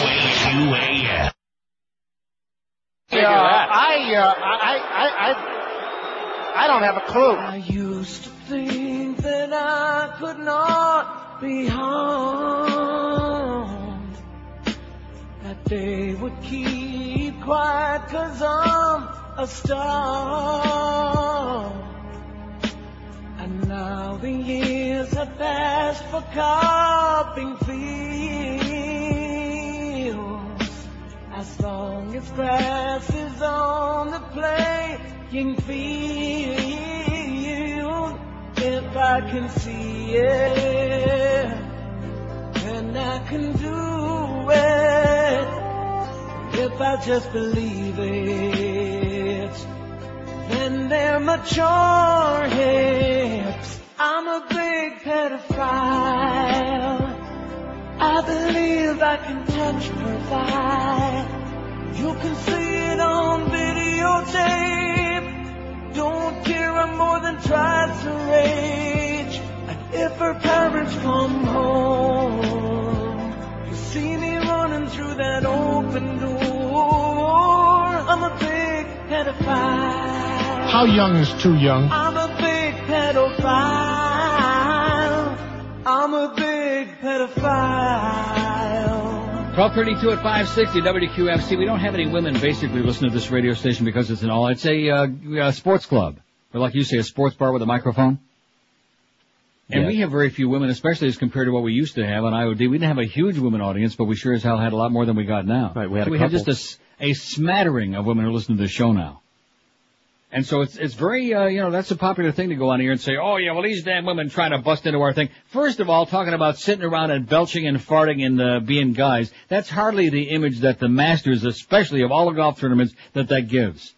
QAQAM. Yeah, I, uh, I, I, I, I don't have a clue. I used to think that I could not be harmed. That they would keep quiet cause I'm a star. And now the years passed for carping fields. As long as grass is on the playing field, if I can see it, then I can do it. If I just believe it, then they're mature hips. I'm pedophile. I believe I can touch, provide. You can see it on videotape. Don't care, I more than tried to rage. And if her parents come home, you see me running through that open door. I'm a big pedophile. How young is too young? I'm a big pedophile. I'm a big pedophile. 1232 at 560 WQFC. We don't have any women basically listening to this radio station because it's an all, it's a, uh, a sports club. Or like you say, a sports bar with a microphone. And Yes. we have very few women, especially as compared to what we used to have on IOD. We didn't have a huge women audience, but we sure as hell had a lot more than we got now. Right, we had a we have couple. just a smattering of women who listen to the show now. And so it's it's very uh, you know that's a popular thing to go on here and say, oh yeah, well these damn women trying to bust into our thing. First of all, talking about sitting around and belching and farting and uh, being guys, that's hardly the image that the Masters, especially of all the golf tournaments, that that gives.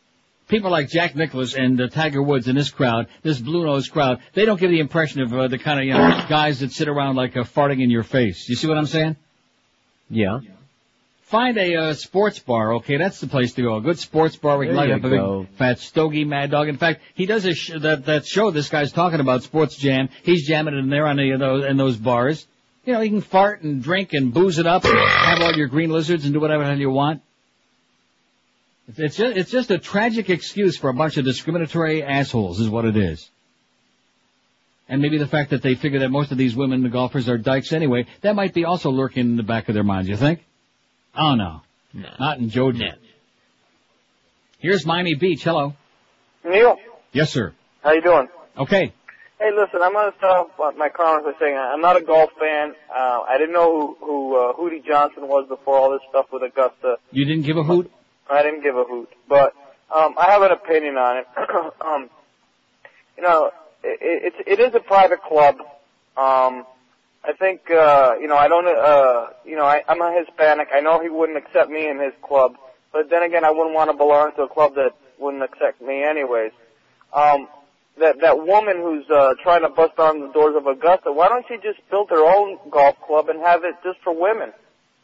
People like Jack Nicklaus and uh, Tiger Woods and this crowd, this blue nose crowd, they don't give the impression of uh, the kind of you know guys that sit around like uh, farting in your face. You see what I'm saying? Yeah. Find a uh, sports bar, okay? That's the place to go. A good sports bar. We can There light up a go. big fat stogie mad dog. In fact, he does a sh- that that show. This guy's talking about sports jam. He's jamming it in there on the, those in those bars. You know, you can fart and drink and booze it up, and have all your green lizards and do whatever the hell you want. It's, it's just it's just a tragic excuse for a bunch of discriminatory assholes, is what it is. And maybe the fact that they figure that most of these women, the golfers, are dykes anyway, that might be also lurking in the back of their minds. You think? Oh no. Not in Georgia. Here's Miami Beach. Hello. Neil, Yes, sir. how you doing? Okay. Hey, listen, I'm gonna start off my comments by saying I'm not a golf fan. Uh, I didn't know who, who uh, Hootie Johnson was before all this stuff with Augusta. You didn't give a hoot? I didn't give a hoot, but um, I have an opinion on it. (clears throat) um, you know, it, it's it is a private club. Um, I think uh, you know I don't uh, you know I, I'm a Hispanic. I know he wouldn't accept me in his club, but then again I wouldn't want to belong to a club that wouldn't accept me anyways. Um, that that woman who's uh, trying to bust on the doors of Augusta, why don't she just build her own golf club and have it just for women?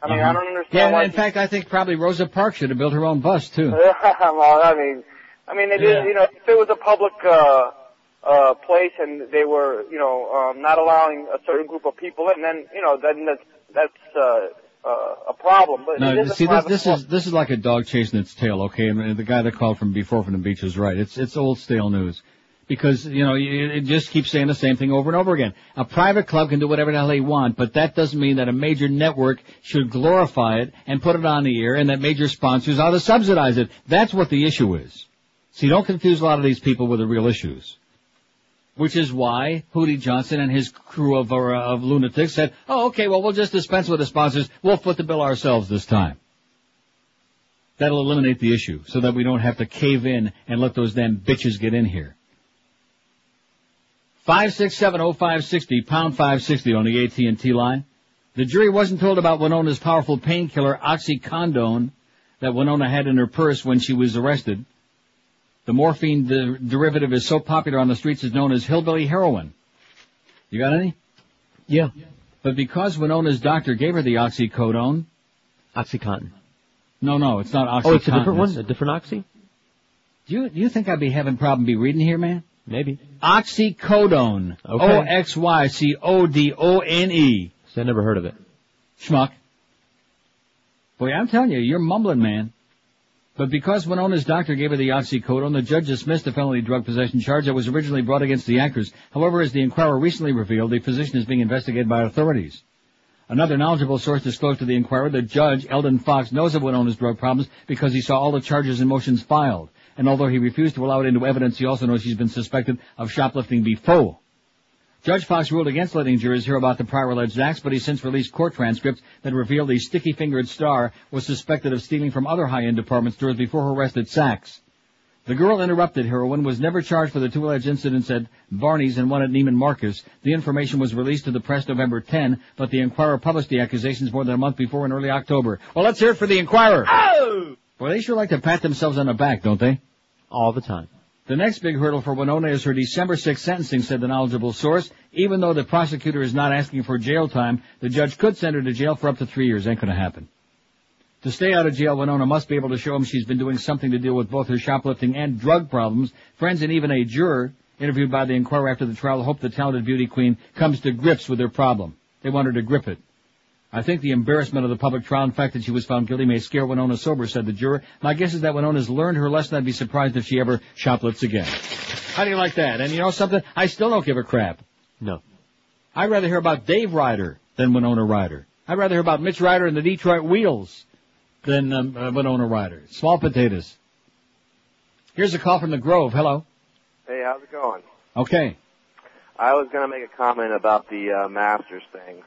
I mean, I don't understand. Yeah, why. in fact, I think probably Rosa Parks should have built her own bus too. (laughs) well, I mean, I mean, it is, Yeah. you know, if it was a public uh, uh, place and they were, you know, um, not allowing a certain group of people in, then you know, then that's that's uh, uh, a problem. But No, is see, this, this club. is this is like a dog chasing its tail. Okay, and the guy that called from before from the beach was right. It's it's old stale news. Because, you know, it just keeps saying the same thing over and over again. A private club can do whatever the hell they want, but that doesn't mean that a major network should glorify it and put it on the air and that major sponsors ought to subsidize it. That's what the issue is. See, don't confuse a lot of these people with the real issues. Which is why Hootie Johnson and his crew of, uh, of lunatics said, oh, okay, well, we'll just dispense with the sponsors. We'll foot the bill ourselves this time. That'll eliminate the issue so that we don't have to cave in and let those damn bitches get in here. 5670560, pound 560 on the AT&T line. The jury wasn't told about Winona's powerful painkiller oxycondone that Winona had in her purse when she was arrested. The morphine de- derivative is so popular on the streets it's known as hillbilly heroin. You got any? Yeah. But because Winona's doctor gave her the oxycodone. Oxycontin. No, no, it's not oxycontin. Oh, it's a different one? A different oxy? Do you, do you think I'd be having problem be reading here, man? Maybe. Oxycodone. Okay. O-X-Y-C-O-D-O-N-E. See, I never heard of it. Schmuck. Boy, I'm telling you, you're mumbling, man. But because Winona's doctor gave her the oxycodone, the judge dismissed the felony drug possession charge that was originally brought against the actress. However, as the Inquirer recently revealed, the physician is being investigated by authorities. Another knowledgeable source disclosed to the Inquirer that Judge Elden Fox knows of Winona's drug problems because he saw all the charges and motions filed. And although he refused to allow it into evidence, he also knows she's been suspected of shoplifting before. Judge Fox ruled against letting jurors hear about the prior alleged acts, but he since released court transcripts that reveal the sticky-fingered star was suspected of stealing from other high-end department stores before her arrest at Saks. The girl interrupted heroine was never charged for the two alleged incidents at Barney's and one at Neiman Marcus. The information was released to the press November 10, but the Inquirer published the accusations more than a month before in early October. Well, let's hear it for the Inquirer. Oh! Well, they sure like to pat themselves on the back, don't they? All the time. The next big hurdle for Winona is her December 6th sentencing, said the knowledgeable source. Even though the prosecutor is not asking for jail time, the judge could send her to jail for up to three years. Ain't gonna happen. To stay out of jail, Winona must be able to show him she's been doing something to deal with both her shoplifting and drug problems. Friends and even a juror interviewed by the Inquirer after the trial hope the talented beauty queen comes to grips with her problem. They want her to grip it. I think the embarrassment of the public trial and fact that she was found guilty may scare Winona sober, said the juror. My guess is that Winona's learned her lesson. I'd be surprised if she ever shoplifts again. How do you like that? And you know something? I still don't give a crap. No. I'd rather hear about Dave Ryder than Winona Ryder. I'd rather hear about Mitch Ryder and the Detroit Wheels than um, uh, Winona Ryder. Small potatoes. Here's a call from the Grove. Hello. Hey, how's it going? Okay. I was going to make a comment about the uh, Masters thing.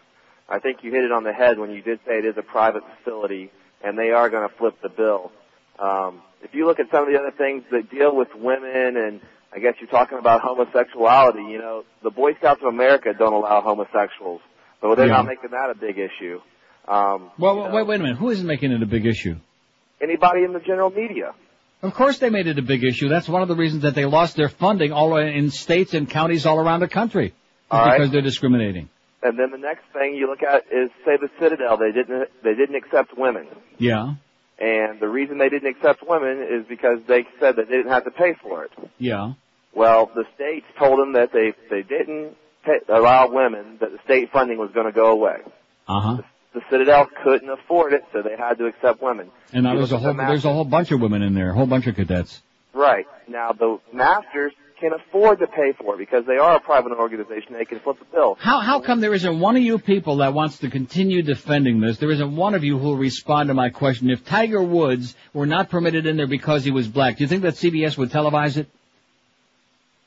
I think you hit it on the head when you did say it is a private facility, and they are going to flip the bill. Um, if you look at some of the other things that deal with women, and I guess you're talking about homosexuality, you know, the Boy Scouts of America don't allow homosexuals, but they're Yeah. not making that a big issue. Um, Well, wait, wait a minute. Who isn't making it a big issue? anybody in the general media. Of course they made it a big issue. That's one of the reasons that they lost their funding all in states and counties all around the country. All right. because they're discriminating. And then the next thing you look at is, say, the Citadel. They didn't they didn't accept women, Yeah. and the reason they didn't accept women is because they said that they didn't have to pay for it. Yeah. Well, the states told them that they they didn't pay, allow women that the state funding was going to go away. Uh huh. The Citadel couldn't afford it, so they had to accept women. And now there's a whole the there's a whole bunch of women in there, a whole bunch of cadets. Right. Now the masters can afford to pay for it because they are a private organization. They can flip the bill. How how come there isn't one of you people that wants to continue defending this? There isn't one of you who will respond to my question. If Tiger Woods were not permitted in there because he was black, do you think that CBS would televise it?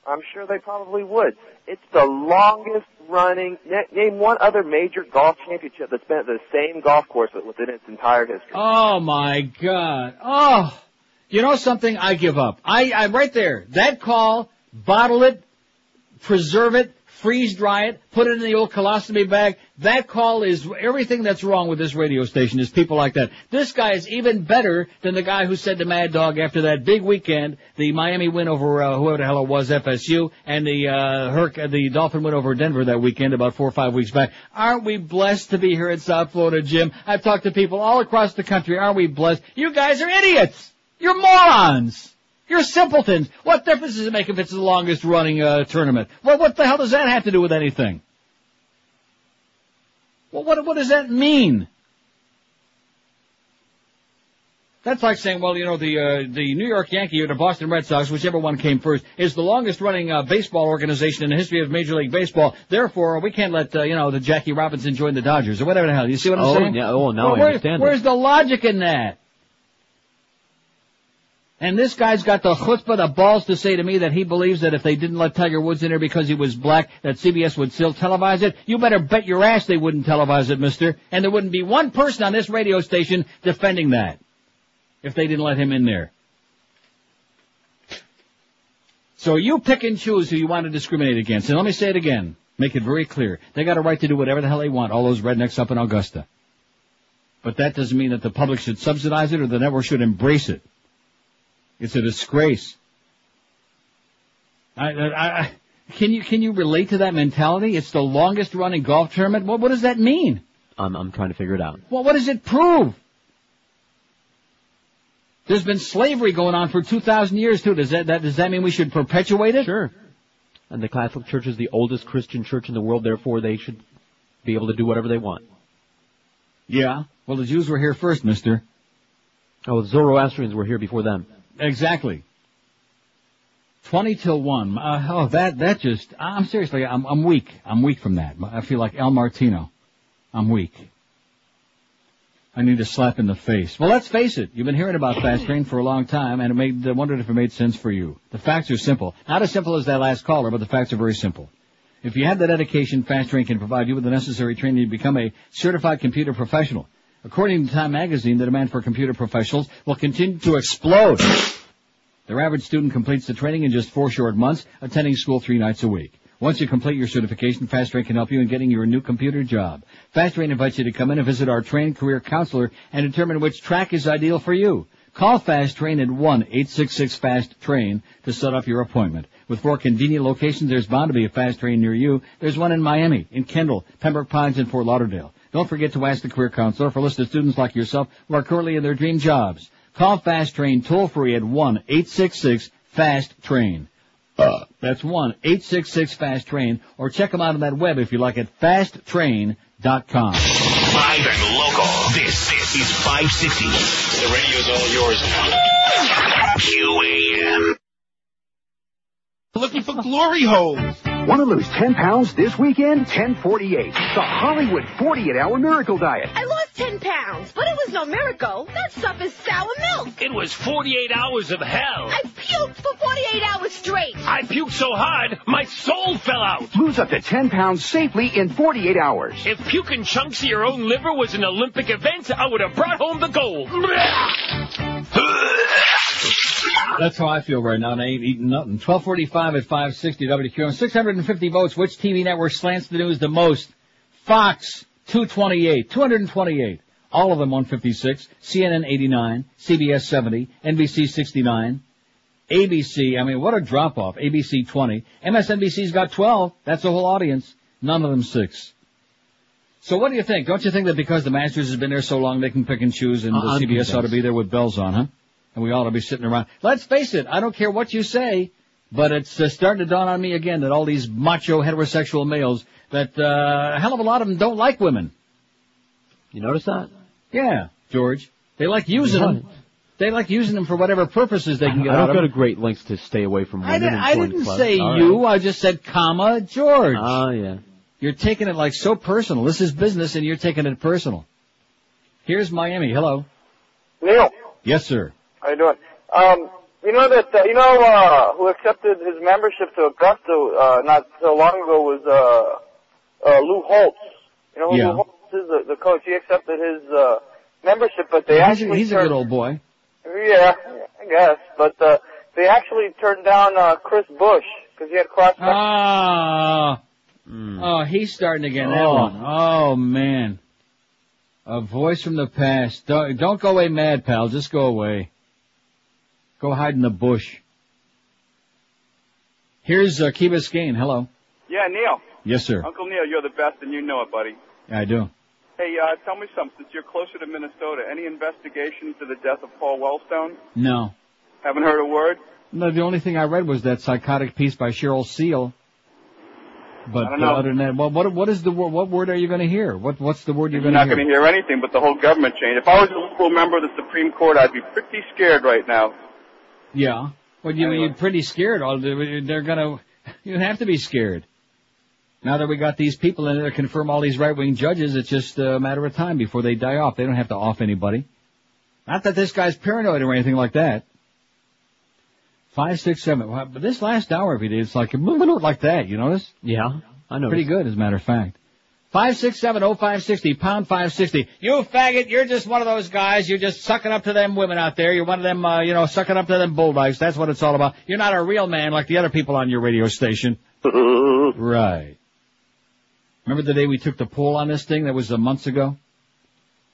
I'm sure they probably would. It's the longest running. Name one other major golf championship that's been at the same golf course within its entire history. Oh my God! Oh, you know something? I give up. I I'm right there. That call, bottle it, preserve it, freeze dry it, put it in the old colostomy bag. That call is everything that's wrong with this radio station is people like that. This guy is even better than the guy who said to Mad Dog after that big weekend, the Miami win over uh, whoever the hell it was, FSU, and the uh, Herc, the Dolphin win over Denver that weekend about four or five weeks back. Aren't we blessed to be here in South Florida, Jim? I've talked to people all across the country. Aren't we blessed? You guys are idiots. You're morons. You're simpletons. What difference does it make if it's the longest running uh, tournament? Well, what the hell does that have to do with anything? Well, what what does that mean? That's like saying, well, you know, the uh, the New York Yankee or the Boston Red Sox, whichever one came first, is the longest running uh, baseball organization in the history of Major League Baseball. Therefore, we can't let uh, you know the Jackie Robinson join the Dodgers or whatever the hell. You see what I'm Oh, saying? yeah, oh, now Well, I where- understand it. Where's the logic in that? And this guy's got the chutzpah, the balls to say to me that he believes that if they didn't let Tiger Woods in there because he was black, that CBS would still televise it. You better bet your ass they wouldn't televise it, mister. And there wouldn't be one person on this radio station defending that if they didn't let him in there. So you pick and choose who you want to discriminate against. And let me say it again. Make it very clear. They got a right to do whatever the hell they want, all those rednecks up in Augusta. But that doesn't mean that the public should subsidize it or the network should embrace it. It's a disgrace. I, I, I, can you can you relate to that mentality? It's the longest running golf tournament. What what does that mean? I'm I'm trying to figure it out. Well, what does it prove? There's been slavery going on for two thousand years too. Does that, that does that mean we should perpetuate it? Sure. And the Catholic Church is the oldest Christian church in the world, therefore they should be able to do whatever they want. Yeah. Well, the Jews were here first, Mister. Oh, the Zoroastrians were here before them. Exactly. Twenty till one. Uh, oh, that that just. I'm seriously. I'm I'm weak. I'm weak from that. I feel like El Martino. I'm weak. I need a slap in the face. Well, let's face it. You've been hearing about Fast Train for a long time, and it made I wondered if it made sense for you. The facts are simple. Not as simple as that last caller, but the facts are very simple. If you have the dedication, Fast Train can provide you with the necessary training to become a certified computer professional. According to Time Magazine, the demand for computer professionals will continue to explode. Their average student completes the training in just four short months, attending school three nights a week. Once you complete your certification, Fast Train can help you in getting your new computer job. Fast Train invites you to come in and visit our trained career counselor and determine which track is ideal for you. Call Fast Train at 1-866-FAST-TRAIN to set up your appointment. With four convenient locations, there's bound to be a fast train near you. There's one in Miami, in Kendall, Pembroke Pines, and Fort Lauderdale. Don't forget to ask the career counselor for a list of students like yourself who are currently in their dream jobs. Call Fast Train toll free at 1-866-FAST-TRAIN. Uh, that's 1-866-FAST-TRAIN or check them out on that web if you like at fasttrain.com. Live and local. This, this is 560. The radio's all yours now. QAM. Looking for glory holes. Want to lose 10 pounds this weekend? 1048. The Hollywood 48 hour miracle diet. I lost 10 pounds, but it was no miracle. That stuff is sour milk. It was 48 hours of hell. I puked for 48 hours straight. I puked so hard, my soul fell out. Lose up to 10 pounds safely in 48 hours. If puking chunks of your own liver was an Olympic event, I would have brought home the gold. (laughs) That's how I feel right now, and I ain't eating nothing. 1245 at 560 WQM. 650 votes. Which TV network slants the news the most? Fox, 228. 228. All of them 156. CNN 89. CBS 70. NBC 69. ABC, I mean, what a drop off. ABC 20. MSNBC's got 12. That's the whole audience. None of them six. So what do you think? Don't you think that because the Masters has been there so long, they can pick and choose and Uh, the I'm CBS ought to be there with bells on, huh? And we ought to be sitting around. Let's face it, I don't care what you say, but it's uh, starting to dawn on me again that all these macho heterosexual males, that uh, a hell of a lot of them don't like women. You notice that? Yeah, George. They like using them. They like using them for whatever purposes they can get I out don't go to great lengths to stay away from women I, did, I didn't clubs. say All right. you, I just said comma George. Oh, yeah. You're taking it like so personal. This is business and you're taking it personal. Here's Miami. Hello. Neil, Yes, sir. How you doing? Um, you know that uh, you know uh, who accepted his membership to Augusta uh, not so long ago was uh, uh, Lou Holtz. You know who Yeah. Lou Holtz is, the, the coach. He accepted his uh, membership, but they he's a, actually he's a turned, good old boy. Yeah, I guess, but uh, they actually turned down uh, Chris Bush because he had cross. Ah. Oh, he's starting again. That Oh. one. Oh man. A voice from the past. Don't, don't go away mad, pal. Just go away. Go hide in the bush. Here's uh, Key Biscayne. Hello. Yeah, Neil. Yes, sir. Uncle Neil, you're the best and you know it, buddy. Yeah, I do. Hey, uh, tell me something. Since you're closer to Minnesota, any investigation to the death of Paul Wellstone? No. Haven't heard a word? No, the only thing I read was that psychotic piece by Cheryl Seal. But I don't know. other than that, well, what what is the word? What word are you going to hear? What what's the word you're going to hear? You're not going to hear anything but the whole government change. If I was a local member of the Supreme Court, I'd be pretty scared right now. Yeah. Well, you, Anyway. you're pretty scared. All They're they're gonna, you have to be scared. Now that we got these people in there to confirm all these right-wing judges, it's just a matter of time before they die off. They don't have to off anybody. Not that this guy's paranoid or anything like that. Five, six, seven. Wow, But this last hour every day, it's like a (laughs) little like that. You notice? Yeah, I know. Pretty good, as a matter of fact. Five six seven oh five sixty pound five sixty. You faggot, you're just one of those guys. You're just sucking up to them women out there. You're one of them, uh, you know, sucking up to them bulldogs. That's what it's all about. You're not a real man like the other people on your radio station. (laughs) right. Remember the day we took the poll on this thing? That was uh, months ago.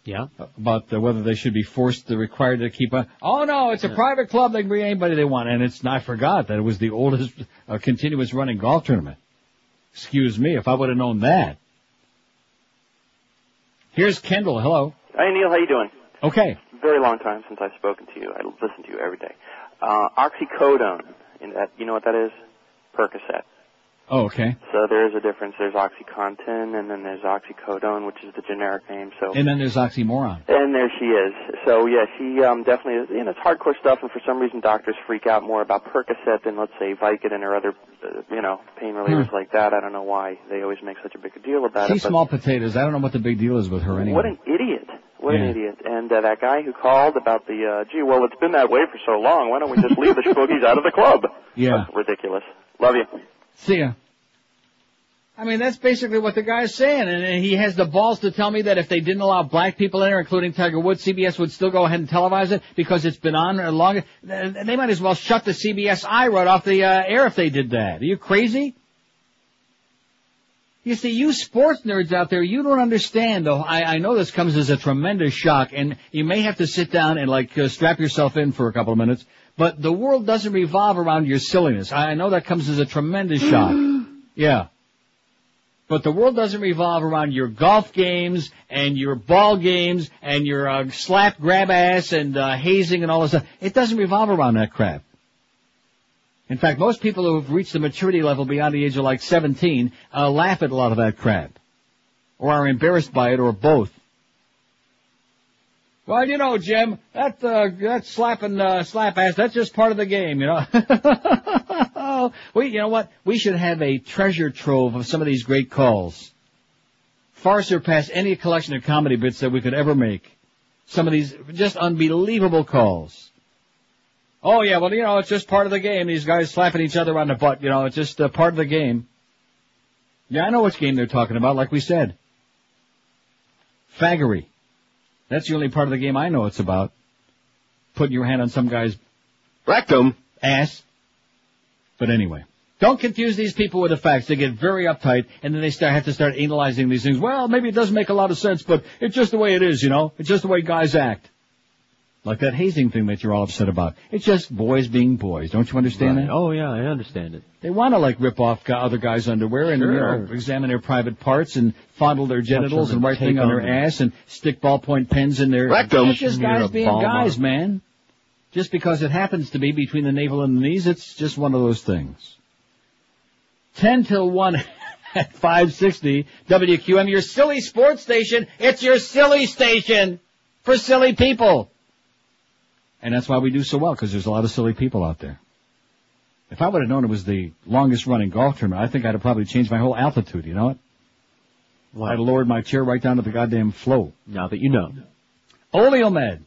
Yeah. About uh, whether they should be forced, to required to keep on. Oh no, it's a Yeah. private club. They can bring anybody they want, and it's. I forgot that it was the oldest uh, continuous running golf tournament. Excuse me, if I would have known that. Here's Kendall. Hello. Hey Neil, how you doing? Okay. Very long time since I've spoken to you. I listen to you every day. Uh, oxycodone, in that, you know what that is? Percocet. Oh, okay. So there is a difference. There's OxyContin, and then there's oxycodone, which is the generic name. So And then there's oxymoron. and there she is. So yeah, she um, definitely is. You know, it's hardcore stuff, and for some reason, doctors freak out more about Percocet than let's say Vicodin or other, uh, you know, pain relievers Hmm. like that. I don't know why they always make such a big deal about She's it. but small potatoes. I don't know what the big deal is with her anyway. What an idiot! What Yeah. an idiot! And uh, that guy who called about the, uh, gee, well, it's been that way for so long. Why don't we just leave the (laughs) spookies out of the club? Yeah. That's ridiculous. Love you. See ya. I mean, that's basically what the guy's saying, and he has the balls to tell me that if they didn't allow black people in there, including Tiger Woods, CBS would still go ahead and televise it because it's been on long. They might as well shut the CBS eye right off the uh, air if they did that. Are you crazy? You see, you sports nerds out there, you don't understand though. I, I know this comes as a tremendous shock and you may have to sit down and like uh, strap yourself in for a couple of minutes, but the world doesn't revolve around your silliness. I, know that comes as a tremendous (gasps) shock. Yeah. But the world doesn't revolve around your golf games and your ball games and your uh, slap grab ass and uh, hazing and all this stuff. It doesn't revolve around that crap. In fact, most people who have reached the maturity level beyond the age of like 17 uh, laugh at a lot of that crap. Or are embarrassed by it or both. Well, you know, Jim, that, uh, that slapping, uh, slap ass, that's just part of the game, you know. (laughs) we, you know what? We should have a treasure trove of some of these great calls. Far surpass any collection of comedy bits that we could ever make. Some of these just unbelievable calls. Oh yeah, well, you know, it's just part of the game. These guys slapping each other on the butt, you know, it's just uh, part of the game. Yeah, I know which game they're talking about, like we said. Faggery. That's the only part of the game I know it's about. Putting your hand on some guy's rectum, ass. But anyway. Don't confuse these people with the facts. They get very uptight and then they start, have to start analyzing these things. Well, maybe it doesn't make a lot of sense, but it's just the way it is, you know? It's just the way guys act. Like that hazing thing that you're all upset about. It's just boys being boys. Don't you understand Right. that? Oh yeah, I understand it. They want to like rip off other guys' underwear and you know, examine their private parts and fondle their genitals and write and thing on their them. ass and stick ballpoint pens in their Rectum. It's just guys being Balmer. guys, man. Just because it happens to be between the navel and the knees, it's just one of those things. Ten till one (laughs) at five sixty WQAM, your silly sports station. It's your silly station for silly people. And that's why we do so well, because there's a lot of silly people out there. If I would have known it was the longest running golf tournament, I think I'd have probably changed my whole altitude, you know what? I'd have lowered my chair right down to the goddamn flow. Now that you know. Oleomed.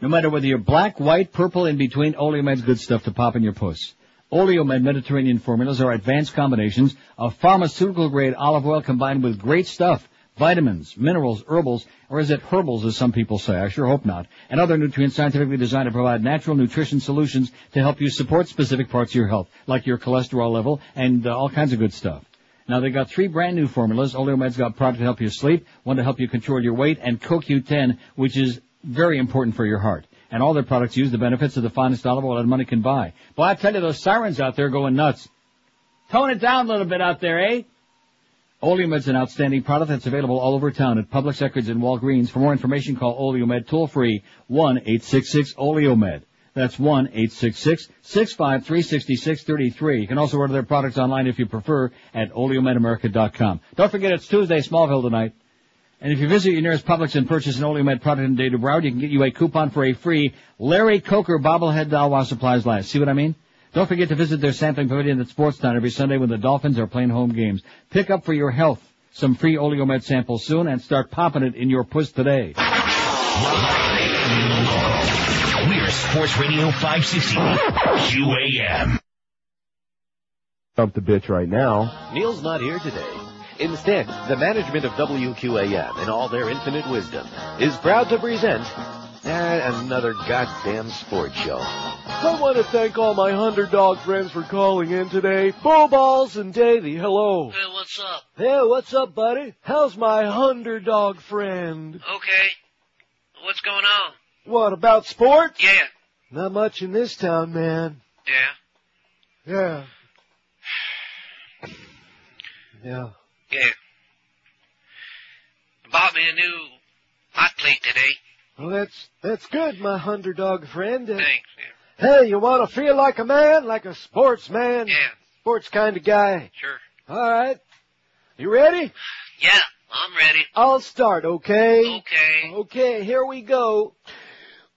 No matter whether you're black, white, purple, in between, Oleomed's good stuff to pop in your puss. Oleomed Mediterranean formulas are advanced combinations of pharmaceutical grade olive oil combined with great stuff. Vitamins, minerals, herbals, or is it herbals as some people say? I sure hope not. And other nutrients scientifically designed to provide natural nutrition solutions to help you support specific parts of your health, like your cholesterol level and uh, all kinds of good stuff. Now they've got three brand new formulas. Oleomed's got product to help you sleep, one to help you control your weight, and CoQ10, which is very important for your heart. And all their products use the benefits of the finest olive oil that money can buy. Boy, I tell you, those sirens out there going nuts. Tone it down a little bit out there, eh? Oleomed's an outstanding product that's available all over town at Publix, Eckerd's, and Walgreens. For more information, call Oleomed toll free one eight six six Oleomed. That's one eight six six six five three sixty six thirty three. You can also order their products online if you prefer at oleomedamerica.com. Don't forget it's Tuesday, Smallville tonight. And if you visit your nearest Publix and purchase an Oleomed product in Data Broward, you can get you a coupon for a free Larry Coker bobblehead doll while supplies last. See what I mean? Don't forget to visit their sampling pavilion at Sports Town every Sunday when the Dolphins are playing home games. Pick up for your health some free Oleomed samples soon and start popping it in your puss today. We're Sports Radio 560 QAM. Dump the bitch right now. Neil's not here today. Instead, the management of WQAM, in all their infinite wisdom, is proud to present eh, another goddamn sports show. I want to thank all my hundred dog friends for calling in today. Bull Balls and Davy, hello. Hey, what's up? Hey, what's up, buddy? How's my hundred dog friend? Okay. What's going on? What, about sports? Yeah. Not much in this town, man. Yeah. Yeah. (sighs) Yeah. Yeah. Bought me a new hot plate today. Well, that's, that's good, my hundred dog friend. Uh, Thanks. Hey, you want to feel like a man? Like a sportsman? Yeah. Sports kind of guy. Sure. Alright. You ready? Yeah, I'm ready. I'll start, okay? Okay. Okay, here we go.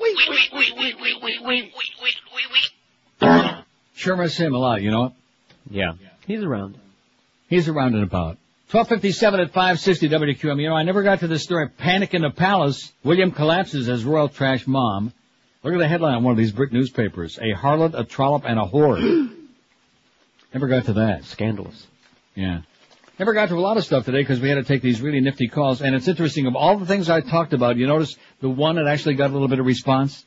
wait, wait, wait, wait, wait, wait, wait, wait, wait, wait, wait, wait, wait, wait, Sure miss him a lot, you know? Yeah. He's around. He's around and about. 1257 at 560 WQAM. You know, I never got to this story. Panic in the Palace. William collapses as royal trash mom. Look at the headline on one of these brick newspapers. A harlot, a trollop, and a whore. never got to that. Scandalous. Yeah. Never got to a lot of stuff today because we had to take these really nifty calls. And it's interesting, of all the things I talked about, you notice the one that actually got a little bit of response?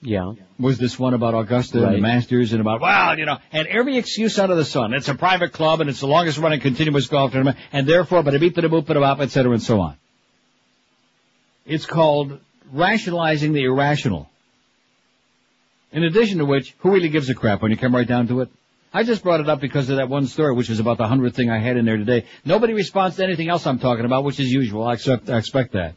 Yeah. Was this one about Augusta and the Masters and about, well, you know, and every excuse out of the sun. It's a private club and it's the longest running continuous golf tournament and therefore, but a beep, but a boop, but a bop, et cetera, and so on. It's called rationalizing the irrational. In addition to which, who really gives a crap when you come right down to it? I just brought it up because of that one story, which is about the hundredth thing I had in there today. Nobody responds to anything else I'm talking about, which is usual. I accept, I expect that.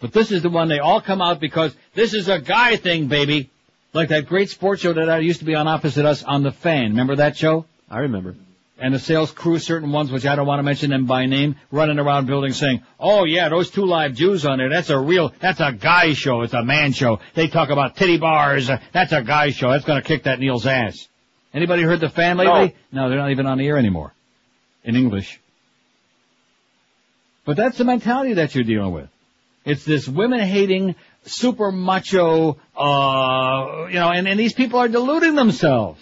But this is the one they all come out because this is a guy thing, baby. Like that great sports show that I used to be on opposite us on the fan. Remember that show? I remember. And the sales crew, certain ones, which I don't want to mention them by name, running around buildings saying, oh yeah, those two live Jews on there, that's a real, that's a guy show, it's a man show. They talk about titty bars, that's a guy show, that's gonna kick that Neil's ass. Anybody heard the fan lately? No, they're not even on the air anymore. In English. But that's the mentality that you're dealing with. It's this women-hating, super macho, uh, you know, and, and these people are deluding themselves.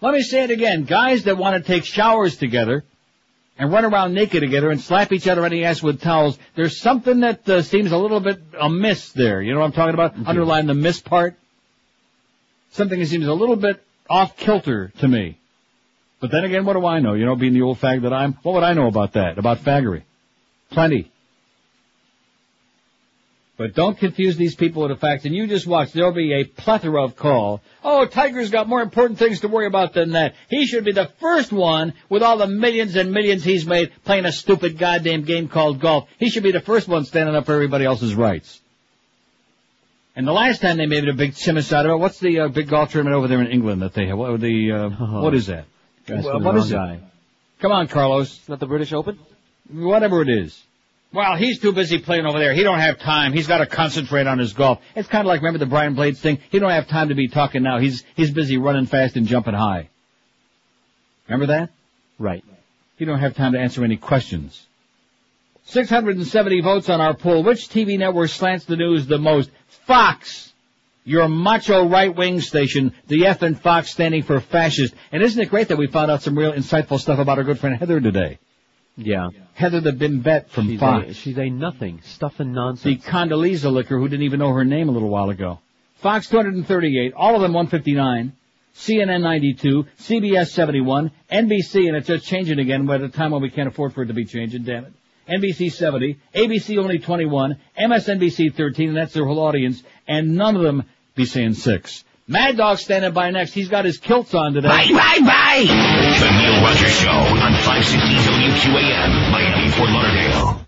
Let me say it again. Guys that want to take showers together and run around naked together and slap each other on the ass with towels, there's something that uh, seems a little bit amiss there. You know what I'm talking about? Underline the miss part. Something that seems a little bit off kilter to me. But then again, what do I know? You know, being the old fag that I'm, what would I know about that? About faggery? Plenty. But don't confuse these people with the facts. And you just watch. There'll be a plethora of call. Oh, Tiger's got more important things to worry about than that. He should be the first one with all the millions and millions he's made playing a stupid goddamn game called golf. He should be the first one standing up for everybody else's rights. And the last time they made a big simus out of it, what's the uh, big golf tournament over there in England that they have? What, the, uh, what is that? Asking Well, the what wrong is it? Come on, Carlos. Is that the British Open? Whatever it is. Well, he's too busy playing over there. He don't have time. He's got to concentrate on his golf. It's kind of like remember the Brian Blades thing. He don't have time to be talking now. He's he's busy running fast and jumping high. Remember that? Right. He don't have time to answer any questions. 670 votes on our poll. Which TV network slants the news the most? Fox. Your macho right-wing station, the F and Fox standing for fascist. And isn't it great that we found out some real insightful stuff about our good friend Heather today? Yeah. Heather the Bimbette from She's Fox. a, she's a nothing. stuff and nonsense. The Condoleezza licker who didn't even know her name a little while ago. Fox 238, all of them 159, CNN 92, CBS 71, NBC, and it's just changing again by the time when we can't afford for it to be changing, damn it. NBC 70, ABC only 21, MSNBC 13, and that's their whole audience, and none of them be saying six. Mad Dog standing by next. He's got his kilts on today. Bye, bye, bye! The Neil Rogers Show on 560 WQAM, Miami, Fort Lauderdale.